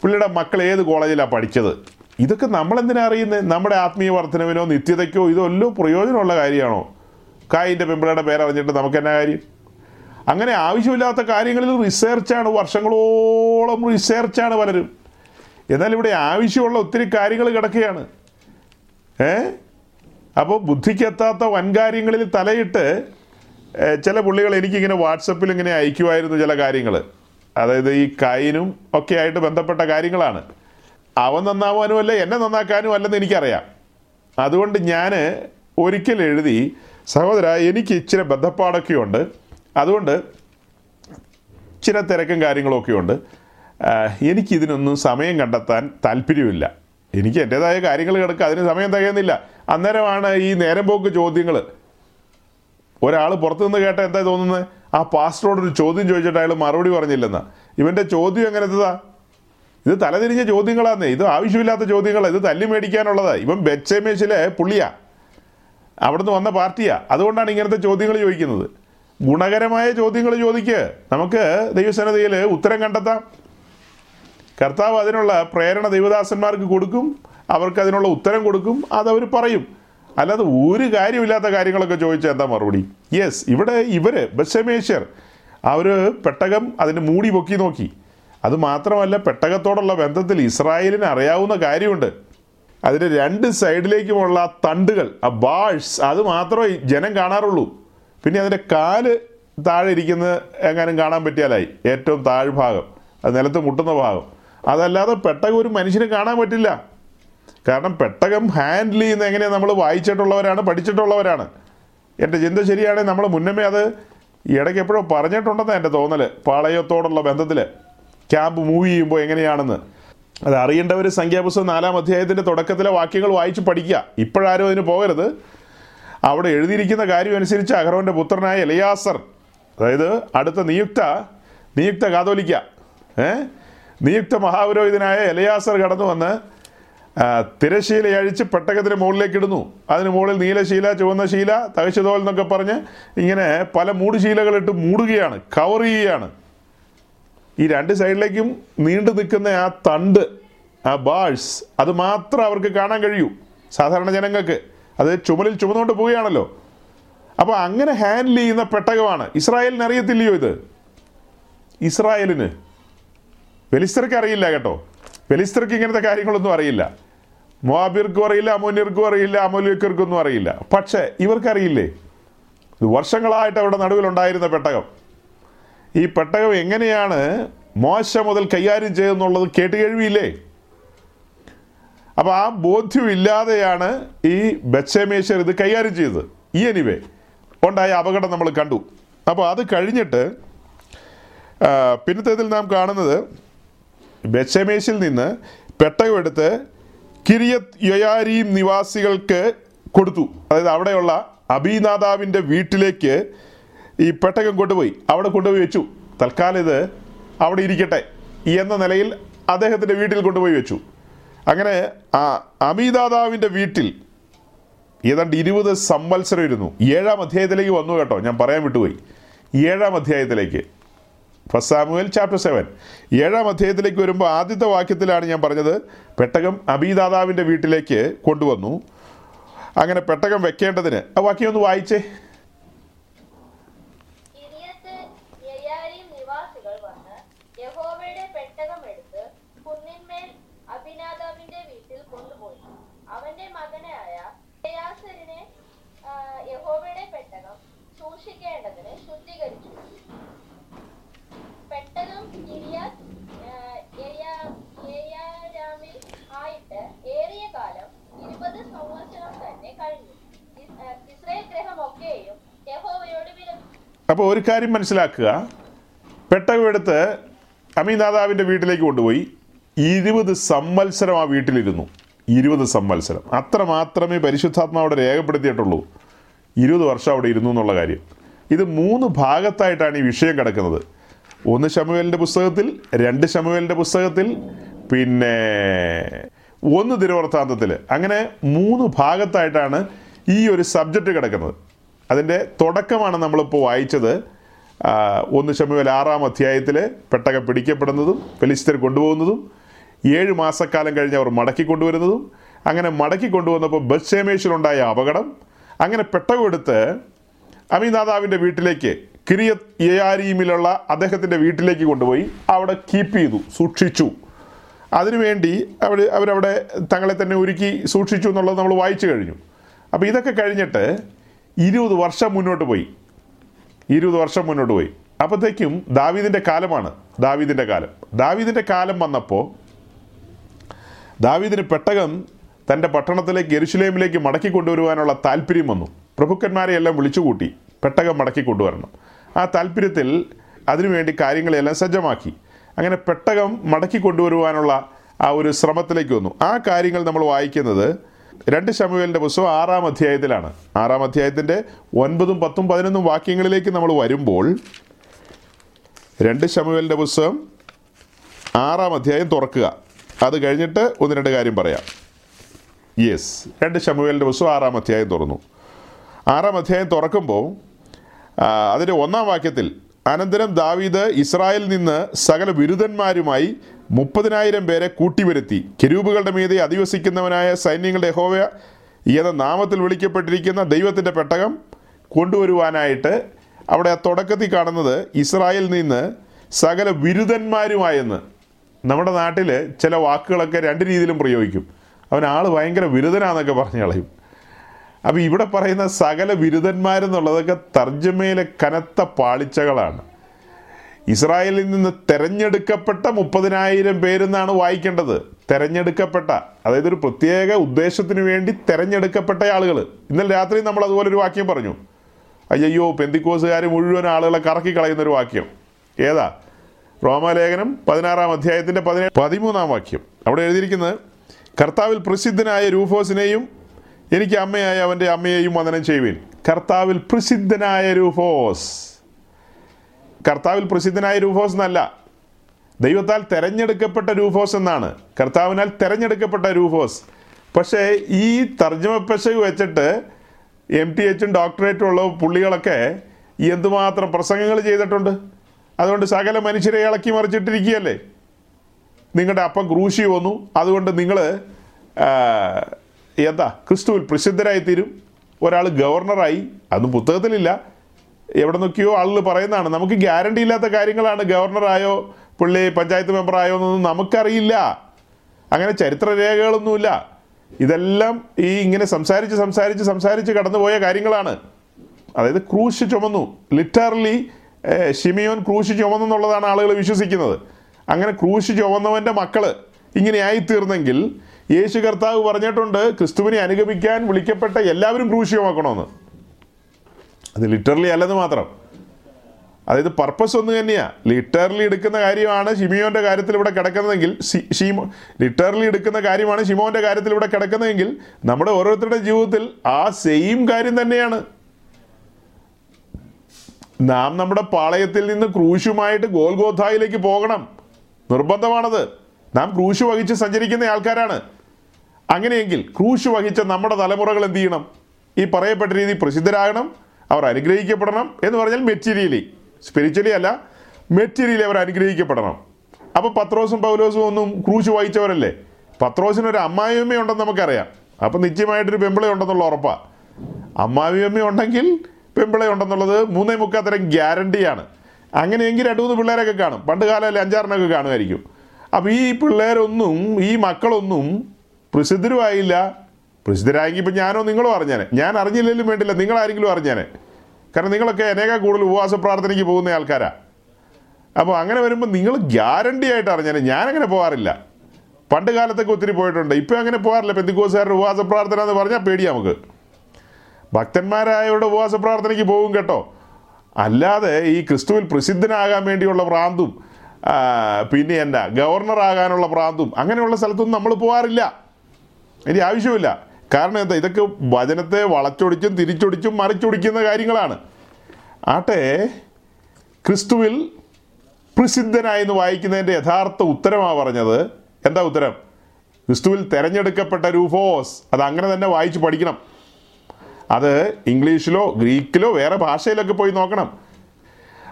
പുള്ളിയുടെ മക്കൾ ഏത് കോളേജിലാണ് പഠിച്ചത്? ഇതൊക്കെ നമ്മളെന്തിനാ അറിയുന്നത് നമ്മുടെ ആത്മീയ വർധനവിനോ നിത്യതയ്ക്കോ ഇതല്ലോ പ്രയോജനമുള്ള കാര്യമാണോ? കായിന്റെ പെമ്പിളയുടെ പേരറിഞ്ഞിട്ട് നമുക്ക് എന്നാ കാര്യം? അങ്ങനെ ആവശ്യമില്ലാത്ത കാര്യങ്ങളിൽ റിസർച്ചാണ് വർഷങ്ങളോളം റിസർച്ചാണ് പലരും. എന്നാൽ ഇവിടെ ആവശ്യമുള്ള ഒത്തിരി കാര്യങ്ങൾ കിടക്കുകയാണ്. ഏ? അപ്പോൾ ബുദ്ധിക്കെത്താത്ത വൻകാര്യങ്ങളിൽ തലയിട്ട് ചില പുള്ളികൾ എനിക്കിങ്ങനെ വാട്സപ്പിൽ ഇങ്ങനെ അയക്കുമായിരുന്നു ചില കാര്യങ്ങൾ. അതായത് ഈ കൈനും ഒക്കെ ആയിട്ട് ബന്ധപ്പെട്ട കാര്യങ്ങളാണ്. അവൻ നന്നാവാനും അല്ല എന്നെ നന്നാക്കാനും അല്ലെന്ന് എനിക്കറിയാം. അതുകൊണ്ട് ഞാൻ ഒരിക്കൽ എഴുതി സഹോദര എനിക്ക് ഇച്ചിരി ബന്ധപ്പാടൊക്കെ ഉണ്ട്. അതുകൊണ്ട് ചില തിരക്കും കാര്യങ്ങളൊക്കെ ഉണ്ട്. എനിക്കിതിനൊന്നും സമയം കണ്ടെത്താൻ താല്പര്യമില്ല. എനിക്ക് എന്റെതായ കാര്യങ്ങൾ കിടക്കുക അതിന് സമയം തികയുന്നില്ല. അന്നേരമാണ് ഈ നേരം പോക്ക് ചോദ്യങ്ങൾ ഒരാൾ പുറത്തുനിന്ന് കേട്ട എന്താ തോന്നുന്നത് ആ പാസ്റ്ററോട് ഒരു ചോദ്യം ചോദിച്ചിട്ട് അയാൾ മറുപടി പറഞ്ഞില്ലെന്ന്. ഇവന്റെ ചോദ്യം എങ്ങനത്തതാ ഇത്? തലതിരിഞ്ഞ ചോദ്യങ്ങളാന്നേ. ഇത് ആവശ്യമില്ലാത്ത ചോദ്യങ്ങളാണ് ഇത് തല്ലി മേടിക്കാനുള്ളതാണ് ഇവൻ ബെച്ചമേശിലെ പുള്ളിയാ. അവിടുന്ന് വന്ന പാർട്ടിയാ. അതുകൊണ്ടാണ് ഇങ്ങനത്തെ ചോദ്യങ്ങൾ ചോദിക്കുന്നത്. ഗുണകരമായ ചോദ്യങ്ങൾ ചോദിക്ക്. നമുക്ക് ദൈവസന്നതയിൽ ഉത്തരം കണ്ടെത്താം. കർത്താവ് അതിനുള്ള പ്രേരണ ദൈവദാസന്മാർക്ക് കൊടുക്കും അവർക്ക് അതിനുള്ള ഉത്തരം കൊടുക്കും അതവർ പറയും. അല്ലാതെ ഒരു കാര്യമില്ലാത്ത കാര്യങ്ങളൊക്കെ ചോദിച്ചാൽ എന്താ മറുപടി? യെസ് ഇവിടെ ഇവർ ബസമേശ്വർ അവർ പെട്ടകം അതിന് മൂടി പൊക്കി നോക്കി. അത് മാത്രമല്ല പെട്ടകത്തോടുള്ള ബന്ധത്തിൽ ഇസ്രായേലിന് അറിയാവുന്ന കാര്യമുണ്ട്. അതിന് രണ്ട് സൈഡിലേക്കുമുള്ള തണ്ടുകൾ ആ ബാഴ്സ് അത് മാത്രമേ ജനം കാണാറുള്ളൂ. പിന്നെ അതിന്റെ കാൽ താഴെ ഇരിക്കുന്നത് എങ്ങാനും കാണാൻ പറ്റിയാലായി? ഏറ്റവും താഴ്ഭാഗം അത് നിലത്ത് മുട്ടുന്ന ഭാഗം. അതല്ലാതെ പെട്ടകം ഒരു മനുഷ്യന് കാണാൻ പറ്റില്ല. കാരണം പെട്ടകം ഹാൻഡിൽ ചെയ്യുന്ന എങ്ങനെയാണ് നമ്മൾ വായിച്ചിട്ടുള്ളവരാണ് പഠിച്ചിട്ടുള്ളവരാണ്. എന്റെ ചിന്ത ശരിയാണെങ്കിൽ നമ്മൾ മുന്നമേ അത് ഇടയ്ക്ക് എപ്പോഴോ പറഞ്ഞിട്ടുണ്ടെന്നാണ് എന്റെ തോന്നൽ പാളയത്തോടുള്ള ബന്ധത്തിൽ ക്യാമ്പ് മൂവ് ചെയ്യുമ്പോൾ എങ്ങനെയാണെന്ന്. അത് അറിയേണ്ടവർ സംഖ്യാപുസ്തകം നാലാം അധ്യായത്തിന്റെ തുടക്കത്തിലെ വാക്യങ്ങൾ വായിച്ച് പഠിക്കുക. ഇപ്പോഴാരും അതിന് പോകരുത്. അവിടെ എഴുതിയിരിക്കുന്ന കാര്യം അനുസരിച്ച് അഹ്റോന്റെ പുത്രനായ എലയാസർ അതായത് അടുത്ത നിയുക്ത നിയുക്ത കാതോലിക്ക ഏ? നിയുക്ത മഹാപുരോഹിതനായ എലയാസർ കടന്നു വന്ന് തിരശീല അഴിച്ച് പെട്ടകത്തിന് മുകളിലേക്ക് ഇടുന്നു. അതിന് മുകളിൽ നീലശീല ചുവന്ന ശീല തകശ്ശതോൽ എന്നൊക്കെ പറഞ്ഞ് ഇങ്ങനെ പല മൂടുശീലകളിട്ട് മൂടുകയാണ് കവർ ചെയ്യുകയാണ്. ഈ രണ്ട് സൈഡിലേക്കും നീണ്ടു നിൽക്കുന്ന ആ തണ്ട് ആ ബാഴ്സ് അത് മാത്രം അവർക്ക് കാണാൻ കഴിയൂ സാധാരണ ജനങ്ങൾക്ക്. അത് ചുമലിൽ ചുമന്നുകൊണ്ട് പോവുകയാണല്ലോ. അപ്പോൾ അങ്ങനെ ഹാൻഡിൽ ചെയ്യുന്ന പെട്ടകമാണ്. ഇസ്രായേലിന് അറിയത്തില്ലയോ ഇത്? ഇസ്രായേലിന്. ഫെലിസ്തർക്ക് അറിയില്ല കേട്ടോ. ഫെലിസ്റ്റർക്ക് ഇങ്ങനത്തെ കാര്യങ്ങളൊന്നും അറിയില്ല. മൊബിർക്കും അറിയില്ല അമോന്യർക്കും അറിയില്ല അമോലിയർക്കൊന്നും അറിയില്ല. പക്ഷേ ഇവർക്കറിയില്ലേ? ഇത് വർഷങ്ങളായിട്ട് അവിടെ നടുവിലുണ്ടായിരുന്ന പെട്ടകം. ഈ പെട്ടകം എങ്ങനെയാണ് മോശ മുതൽ കൈകാര്യം ചെയ്തെന്നുള്ളത് കേട്ട് കഴിവിയില്ലേ അപ്പോൾ ആ ബോധ്യമില്ലാതെയാണ് ഈ ബച്ചമേശ്വർ ഇത് കൈകാര്യം ചെയ്തത്. ഈ എനിവേ ഉണ്ടായ അപകടം നമ്മൾ കണ്ടു. അപ്പോൾ അത് കഴിഞ്ഞിട്ട് പിന്നത്തേതിൽ നാം കാണുന്നത് ബെച്ചമേശിൽ നിന്ന് പെട്ടകമെടുത്ത് കിരിയത് യൊയാരീം നിവാസികൾക്ക് കൊടുത്തു. അതായത് അവിടെയുള്ള അബീനാദാവിന്റെ വീട്ടിലേക്ക് ഈ പെട്ടകം കൊണ്ടുപോയി. അവിടെ കൊണ്ടുപോയി വെച്ചു. തൽക്കാലം ഇത് അവിടെ ഇരിക്കട്ടെ എന്ന നിലയിൽ അദ്ദേഹത്തിന്റെ വീട്ടിൽ കൊണ്ടുപോയി വെച്ചു. അങ്ങനെ ആ അമീദാദാവിന്റെ വീട്ടിൽ ഏതാണ്ട് ഇരുപത് സംവത്സരം ഇരുന്നു ഏഴാം അധ്യായത്തിലേക്ക് വന്നു കേട്ടോ. ഞാൻ പറയാൻ വിട്ടുപോയി. ഏഴാം അധ്യായത്തിലേക്ക്. ഫസ്റ്റ് സാമുവൽ ചാപ്റ്റർ സെവൻ ഏഴാം അധ്യായത്തിലേക്ക് വരുമ്പോൾ ആദ്യത്തെ വാക്യത്തിലാണ് ഞാൻ പറഞ്ഞത്. പെട്ടകം അബീദാതാവിന്റെ വീട്ടിലേക്ക് കൊണ്ടുവന്നു. അങ്ങനെ പെട്ടകം വെക്കേണ്ടതിന് ആ വാക്യം ഒന്ന് വായിച്ചേ കിരിയത്ത് യെയാരീം നിവാസികൾ വന്ന് യഹോവയുടെ പെട്ടകം എടുത്ത് കുന്നിന്മേൽ അഭിനാദാവിന്റെ വീട്ടിൽ കൊണ്ടുപോയി അവന്റെ മകനായ യെയാസരിനെ ആ, യഹോവയുടെ പെട്ടകം സൂക്ഷിക്കേണ്ടതിന് ശുദ്ധീകരിച്ചു പെട്ടകം കിരിയത്ത് ആ, യെയാ- യെയാരാമിൽ ആയിട്ട് ഏറിയ കാലം ഇരുപത് സംവത്സരം തന്നെ കഴിഞ്ഞു ഇസ്- ആ, ഇസ്രായേൽ ഗ്രഹമൊക്കെയും യഹോവയോട് വിലപിച്ചു അപ്പോൾ ഒരു കാര്യം മനസ്സിലാക്കുക. പെട്ടകമെടുത്ത് അമീനാദാവിന്റെ വീട്ടിലേക്ക് കൊണ്ടുപോയി. ഇരുപത് സംവത്സരം ആ വീട്ടിലിരുന്നു. ഇരുപത് സംവത്സരം. അത്ര മാത്രമേ പരിശുദ്ധാത്മാവിടെ രേഖപ്പെടുത്തിയിട്ടുള്ളൂ. ഇരുപത് വർഷം അവിടെ ഇരുന്നു എന്നുള്ള കാര്യം. ഇത് മൂന്ന് ഭാഗത്തായിട്ടാണ് ഈ വിഷയം കിടക്കുന്നത്. ഒന്ന് ശമുവേലിന്റെ പുസ്തകത്തിൽ രണ്ട് ശമുവേലിന്റെ പുസ്തകത്തിൽ പിന്നെ ഒന്ന് തിരുവർത്താന്തത്തിൽ അങ്ങനെ മൂന്ന് ഭാഗത്തായിട്ടാണ് ഈ ഒരു സബ്ജക്റ്റ് കിടക്കുന്നത്. അതിന്റെ തുടക്കമാണ് നമ്മളിപ്പോൾ വായിച്ചത്. ഒന്ന് ശമുവൽ ആറാം അധ്യായത്തിൽ പെട്ടക പിടിക്കപ്പെടുന്നതും ഫെലിസ്തർ കൊണ്ടുപോകുന്നതും ഏഴ് മാസക്കാലം കഴിഞ്ഞ് അവർ മടക്കി കൊണ്ടുവരുന്നതും അങ്ങനെ മടക്കി കൊണ്ടുവന്നപ്പോൾ ബസ്സേമേശിലുണ്ടായ അപകടം അങ്ങനെ പെട്ടകം എടുത്ത് അമീനാദാവിന്റെ വീട്ടിലേക്ക് കിരിയത് യയാരീമിലുള്ള അദ്ദേഹത്തിന്റെ വീട്ടിലേക്ക് കൊണ്ടുപോയി അവിടെ കീപ്പ് ചെയ്തു സൂക്ഷിച്ചു. അതിനുവേണ്ടി അവർ അവരവിടെ തങ്ങളെ തന്നെ ഒരുക്കി സൂക്ഷിച്ചു എന്നുള്ളത് നമ്മൾ വായിച്ചു കഴിഞ്ഞു. അപ്പോൾ ഇതൊക്കെ കഴിഞ്ഞിട്ട് ഇരുപത് വർഷം മുന്നോട്ട് പോയി. ഇരുപത് വർഷം മുന്നോട്ട് പോയി. അപ്പോഴത്തേക്കും ദാവീദിന്റെ കാലമാണ്. ദാവീദിന്റെ കാലം. ദാവീദിന്റെ കാലം വന്നപ്പോൾ ദാവീദിന് പെട്ടകം തന്റെ പട്ടണത്തിലേക്ക് എരുശുലേമിലേക്ക് മടക്കി കൊണ്ടുവരുവാനുള്ള താല്പര്യം വന്നു. പ്രഭുക്കന്മാരെ എല്ലാം വിളിച്ചുകൂട്ടി പെട്ടകം മടക്കി കൊണ്ടുവരണം. ആ താല്പര്യത്തിൽ അതിനുവേണ്ടി കാര്യങ്ങളെല്ലാം സജ്ജമാക്കി. അങ്ങനെ പെട്ടകം മടക്കി കൊണ്ടുവരുവാനുള്ള ആ ഒരു ശ്രമത്തിലേക്ക് വന്നു. ആ കാര്യങ്ങൾ നമ്മൾ വായിക്കുന്നത് രണ്ട് ശമുവേലിന്റെ പുസ്തകം ആറാം അധ്യായത്തിലാണ്. ആറാം അധ്യായത്തിന്റെ ഒൻപതും പത്തും പതിനൊന്നും വാക്യങ്ങളിലേക്ക് നമ്മൾ വരുമ്പോൾ രണ്ട് ശമുവേലിന്റെ പുസ്തകം ആറാം അധ്യായം തുറക്കുക. അത് കഴിഞ്ഞിട്ട് ഒന്ന് രണ്ട് കാര്യം പറയാം. യെസ് രണ്ട് ശമുവേലിന്റെ പുസ്തകം ആറാം അധ്യായം തുറന്നു. ആറാം അധ്യായം തുറക്കുമ്പോൾ അതിന്റെ ഒന്നാം വാക്യത്തിൽ അനന്തരം ദാവീദ് ഇസ്രായേലിൽ നിന്ന് സകല ബിരുദന്മാരുമായി മുപ്പതിനായിരം പേരെ കൂട്ടിവരുത്തി. കെരൂബുകളുടെ മീതെ അധിവസിക്കുന്നവനായ സൈന്യങ്ങളുടെ ഹോവ എന്ന നാമത്തിൽ വിളിക്കപ്പെട്ടിരിക്കുന്ന ദൈവത്തിന്റെ പെട്ടകം കൊണ്ടുവരുവാനായിട്ട് അവിടെ ആ തുടക്കത്തിൽ കാണുന്നത് ഇസ്രായേലിൽ നിന്ന് സകല ബിരുദന്മാരുമായെന്ന് നമ്മുടെ നാട്ടിൽ ചില വാക്കുകളൊക്കെ രണ്ട് രീതിയിലും പ്രയോഗിക്കും. അവൻ ആൾ ഭയങ്കര ബിരുദനാന്നൊക്കെ പറഞ്ഞു കളയും. അപ്പോൾ ഇവിടെ പറയുന്ന സകല ബിരുദന്മാരെന്നുള്ളതൊക്കെ തർജമയിലെ കനത്ത പാളിച്ചകളാണ്. ഇസ്രായേലിൽ നിന്ന് തെരഞ്ഞെടുക്കപ്പെട്ട മുപ്പതിനായിരം പേരെന്നാണ് വായിക്കേണ്ടത്. തെരഞ്ഞെടുക്കപ്പെട്ട അതായത് ഒരു പ്രത്യേക ഉദ്ദേശത്തിന് വേണ്ടി തെരഞ്ഞെടുക്കപ്പെട്ട ആളുകൾ ഇന്നലെ രാത്രി നമ്മൾ അതുപോലെ ഒരു വാക്യം പറഞ്ഞു. അയ്യോ പെന്തിക്കോസുകാർ മുഴുവൻ ആളുകളെ കറക്കി കളയുന്ന ഒരു വാക്യം. ഏതാ? റോമാലേഖനം പതിനാറാം അധ്യായത്തിന്റെ പതിനേഴ് പതിമൂന്നാം വാക്യം. അവിടെ എഴുതിയിരിക്കുന്നത് കർത്താവിൽ പ്രസിദ്ധനായ രൂഫോസിനെയും എനിക്ക് അമ്മയായ അവന്റെ അമ്മയെയും വന്ദനം ചെയ്യുവിൻ. കർത്താവിൽ പ്രസിദ്ധനായ രൂഫോസ്. കർത്താവിൽ പ്രസിദ്ധനായ രൂഫോസ് എന്നല്ല. ദൈവത്താൽ തെരഞ്ഞെടുക്കപ്പെട്ട രൂഫോസ് എന്നാണ്. കർത്താവിനാൽ തെരഞ്ഞെടുക്കപ്പെട്ട രൂഫോസ്. പക്ഷേ ഈ തർജമ പെശക് വെച്ചിട്ട് എം ടി എച്ചും ഡോക്ടറേറ്റും ഉള്ള പുള്ളികളൊക്കെ എന്തുമാത്രം പ്രസംഗങ്ങൾ ചെയ്തിട്ടുണ്ട്? അതുകൊണ്ട് സകല മനുഷ്യരെ ഇളക്കി മറിച്ചിട്ടിരിക്കുകയല്ലേ? നിങ്ങളുടെ അപ്പം ക്രൂശി വന്നു. അതുകൊണ്ട് നിങ്ങൾ എന്താ ക്രിസ്തുവിൽ പ്രസിദ്ധരായി തീരും ഒരാൾ ഗവർണറായി. അതും പുസ്തകത്തിലില്ല. എവിടെ നോക്കിയോ ആളുകൾ പറയുന്നതാണ് നമുക്ക് ഗ്യാരണ്ടി ഇല്ലാത്ത കാര്യങ്ങളാണ് ഗവർണറായോ പുള്ളി പഞ്ചായത്ത് മെമ്പറായോ എന്നൊന്നും നമുക്കറിയില്ല. അങ്ങനെ ചരിത്ര രേഖകളൊന്നുമില്ല ഇതെല്ലാം ഈ ഇങ്ങനെ സംസാരിച്ച് സംസാരിച്ച് സംസാരിച്ച് കടന്നുപോയ കാര്യങ്ങളാണ്. അതായത് ക്രൂശ് ചുമന്നു. ലിറ്ററലി ഷിമിയോൻ ക്രൂശ് ചുമന്നു എന്നുള്ളതാണ് ആളുകൾ വിശ്വസിക്കുന്നത്. അങ്ങനെ ക്രൂശ് ചുമന്നവന്റെ മക്കൾ ഇങ്ങനെ ആയിത്തീർന്നെങ്കിൽ യേശു കർത്താവ് പറഞ്ഞിട്ടുണ്ട് ക്രിസ്തുവിനെ അനുഗമിക്കാൻ വിളിക്കപ്പെട്ട എല്ലാവരും ക്രൂശ് അത് ലിറ്ററലി അല്ലെന്ന് മാത്രം. അതായത് പർപ്പസ് ഒന്ന് തന്നെയാണ് ലിറ്ററലി എടുക്കുന്ന കാര്യമാണ് ഷിമിയോന്റെ കാര്യത്തിൽ ഇവിടെ കിടക്കുന്നതെങ്കിൽ ഷീമോ ലിറ്ററലി എടുക്കുന്ന കാര്യമാണ് ഷിമോന്റെ കാര്യത്തിൽ ഇവിടെ കിടക്കുന്നതെങ്കിൽ നമ്മുടെ ഓരോരുത്തരുടെ ജീവിതത്തിൽ ആ സെയിം കാര്യം തന്നെയാണ്. നാം നമ്മുടെ പാളയത്തിൽ നിന്ന് ക്രൂശുമായിട്ട് ഗോൽഗോഥായിലേക്ക് പോകണം. നിർബന്ധമാണത്. നാം ക്രൂശ് വഹിച്ച് സഞ്ചരിക്കുന്ന ആൾക്കാരാണ്. അങ്ങനെയെങ്കിൽ ക്രൂശ് വഹിച്ച നമ്മുടെ തലമുറകൾ എന്ത് ചെയ്യണം? ഈ പറയപ്പെട്ട രീതി പ്രസിദ്ധരാകണം. അവർ അനുഗ്രഹിക്കപ്പെടണം എന്ന് പറഞ്ഞാൽ മെറ്റീരിയലി. സ്പിരിച്വലി അല്ല മെറ്റീരിയലി അവർ അനുഗ്രഹിക്കപ്പെടണം. അപ്പോൾ പത്രോസും പൗലോസും ഒന്നും ക്രൂശ് ഒരു അമ്മായിയമ്മ ഉണ്ടെന്ന് നമുക്കറിയാം. അപ്പം നിശ്ചയമായിട്ടൊരു പെമ്പിള ഉണ്ടെന്നുള്ള ഉറപ്പാണ് അമ്മാവിയമ്മ ഉണ്ടെങ്കിൽ പെമ്പിള ഉണ്ടെന്നുള്ളത് മൂന്നേ മുക്കാത്തരം ഗ്യാരണ്ടിയാണ് അങ്ങനെയെങ്കിൽ രണ്ട് മൂന്ന് പിള്ളേരൊക്കെ കാണും. പണ്ട് കാലമല്ലേ അഞ്ചാറിനൊക്കെ കാണുമായിരിക്കും. അപ്പോൾ ഈ പിള്ളേരൊന്നും ഈ മക്കളൊന്നും പ്രസിദ്ധരുമായില്ല. പ്രസിദ്ധരായെങ്കിൽ ഇപ്പം ഞാനോ നിങ്ങളോ അറിഞ്ഞാനെ. ഞാൻ അറിഞ്ഞില്ലെങ്കിലും വേണ്ടില്ല നിങ്ങളാരെങ്കിലും അറിഞ്ഞാനെ. കാരണം നിങ്ങളൊക്കെ അനേക കൂടുതൽ ഉപവാസ പ്രാർത്ഥനയ്ക്ക് പോകുന്ന ആൾക്കാരാ. അപ്പോൾ അങ്ങനെ വരുമ്പോൾ നിങ്ങൾ ഗ്യാരണ്ടി ആയിട്ട് അറിഞ്ഞാനെ. ഞാനങ്ങനെ പോകാറില്ല പണ്ട് കാലത്തൊക്കെ ഒത്തിരി പോയിട്ടുണ്ട്. ഇപ്പം അങ്ങനെ പോകാറില്ല പെന്തിക്കോസുകാരുടെ ഉപവാസ പ്രാർത്ഥന എന്ന് പറഞ്ഞാൽ പേടിയാ നമുക്ക്. ഭക്തന്മാരായവരുടെ ഉപവാസ പ്രാർത്ഥനയ്ക്ക് പോകും കേട്ടോ. അല്ലാതെ ഈ ക്രിസ്തുവിൽ പ്രസിദ്ധനാകാൻ വേണ്ടിയുള്ള പ്രാന്തും പിന്നെ പിന്നെ ഗവർണർ ആകാനുള്ള പ്രാന്തും അങ്ങനെയുള്ള സ്ഥലത്തൊന്നും നമ്മൾ പോകാറില്ല ഇനി ആവശ്യമില്ല. കാരണം എന്താ? ഇതൊക്കെ വചനത്തെ വളച്ചൊടിച്ചും തിരിച്ചൊടിച്ചും മറിച്ചൊടിക്കുന്ന കാര്യങ്ങളാണ്. ആട്ടെ ക്രിസ്തുവിൽ പ്രസിദ്ധനായെന്ന് വായിക്കുന്നതിന്റെ യഥാർത്ഥ ഉത്തരമാണ് പറഞ്ഞത്. എന്താ ഉത്തരം? ക്രിസ്തുവിൽ തിരഞ്ഞെടുക്കപ്പെട്ട രൂഫോസ്. അത് അങ്ങനെ തന്നെ വായിച്ച് പഠിക്കണം. അത് ഇംഗ്ലീഷിലോ ഗ്രീക്കിലോ വേറെ ഭാഷയിലൊക്കെ പോയി നോക്കണം.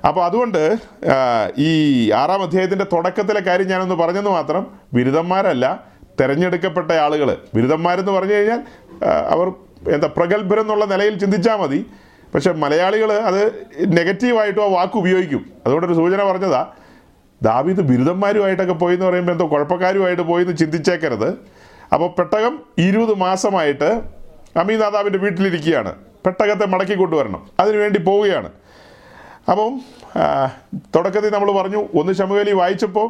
അപ്പോൾ അതുകൊണ്ട് ഈ ആറാം അധ്യായത്തിന്റെ തുടക്കത്തിലെ കാര്യം ഞാനൊന്ന് പറഞ്ഞെന്ന് മാത്രം ബിരുദന്മാരല്ല തിരഞ്ഞെടുക്കപ്പെട്ട ആളുകൾ ബിരുദന്മാരെന്ന് പറഞ്ഞു കഴിഞ്ഞാൽ അവർ എന്താ പ്രഗത്ഭരെന്നുള്ള നിലയിൽ ചിന്തിച്ചാൽ മതി. പക്ഷെ മലയാളികൾ അത് നെഗറ്റീവായിട്ടും ആ വാക്ക് ഉപയോഗിക്കും. അതുകൊണ്ടൊരു സൂചന പറഞ്ഞതാ ദാവീദ് ബിരുദന്മാരുമായിട്ടൊക്കെ പോയി എന്ന് പറയുമ്പോൾ എന്തോ കുഴപ്പക്കാരുമായിട്ട് പോയി എന്ന് ചിന്തിച്ചേക്കരുത്. അപ്പോൾ പെട്ടകം ഇരുപത് മാസമായിട്ട് അമീനാദാവിന്റെ വീട്ടിലിരിക്കുകയാണ്. പെട്ടകത്തെ മടക്കി കൊണ്ടുവരണം. അതിനുവേണ്ടി പോവുകയാണ്. അപ്പം തുടക്കത്തിൽ നമ്മൾ പറഞ്ഞു ഒന്ന് ശമുവേലി വായിച്ചപ്പോൾ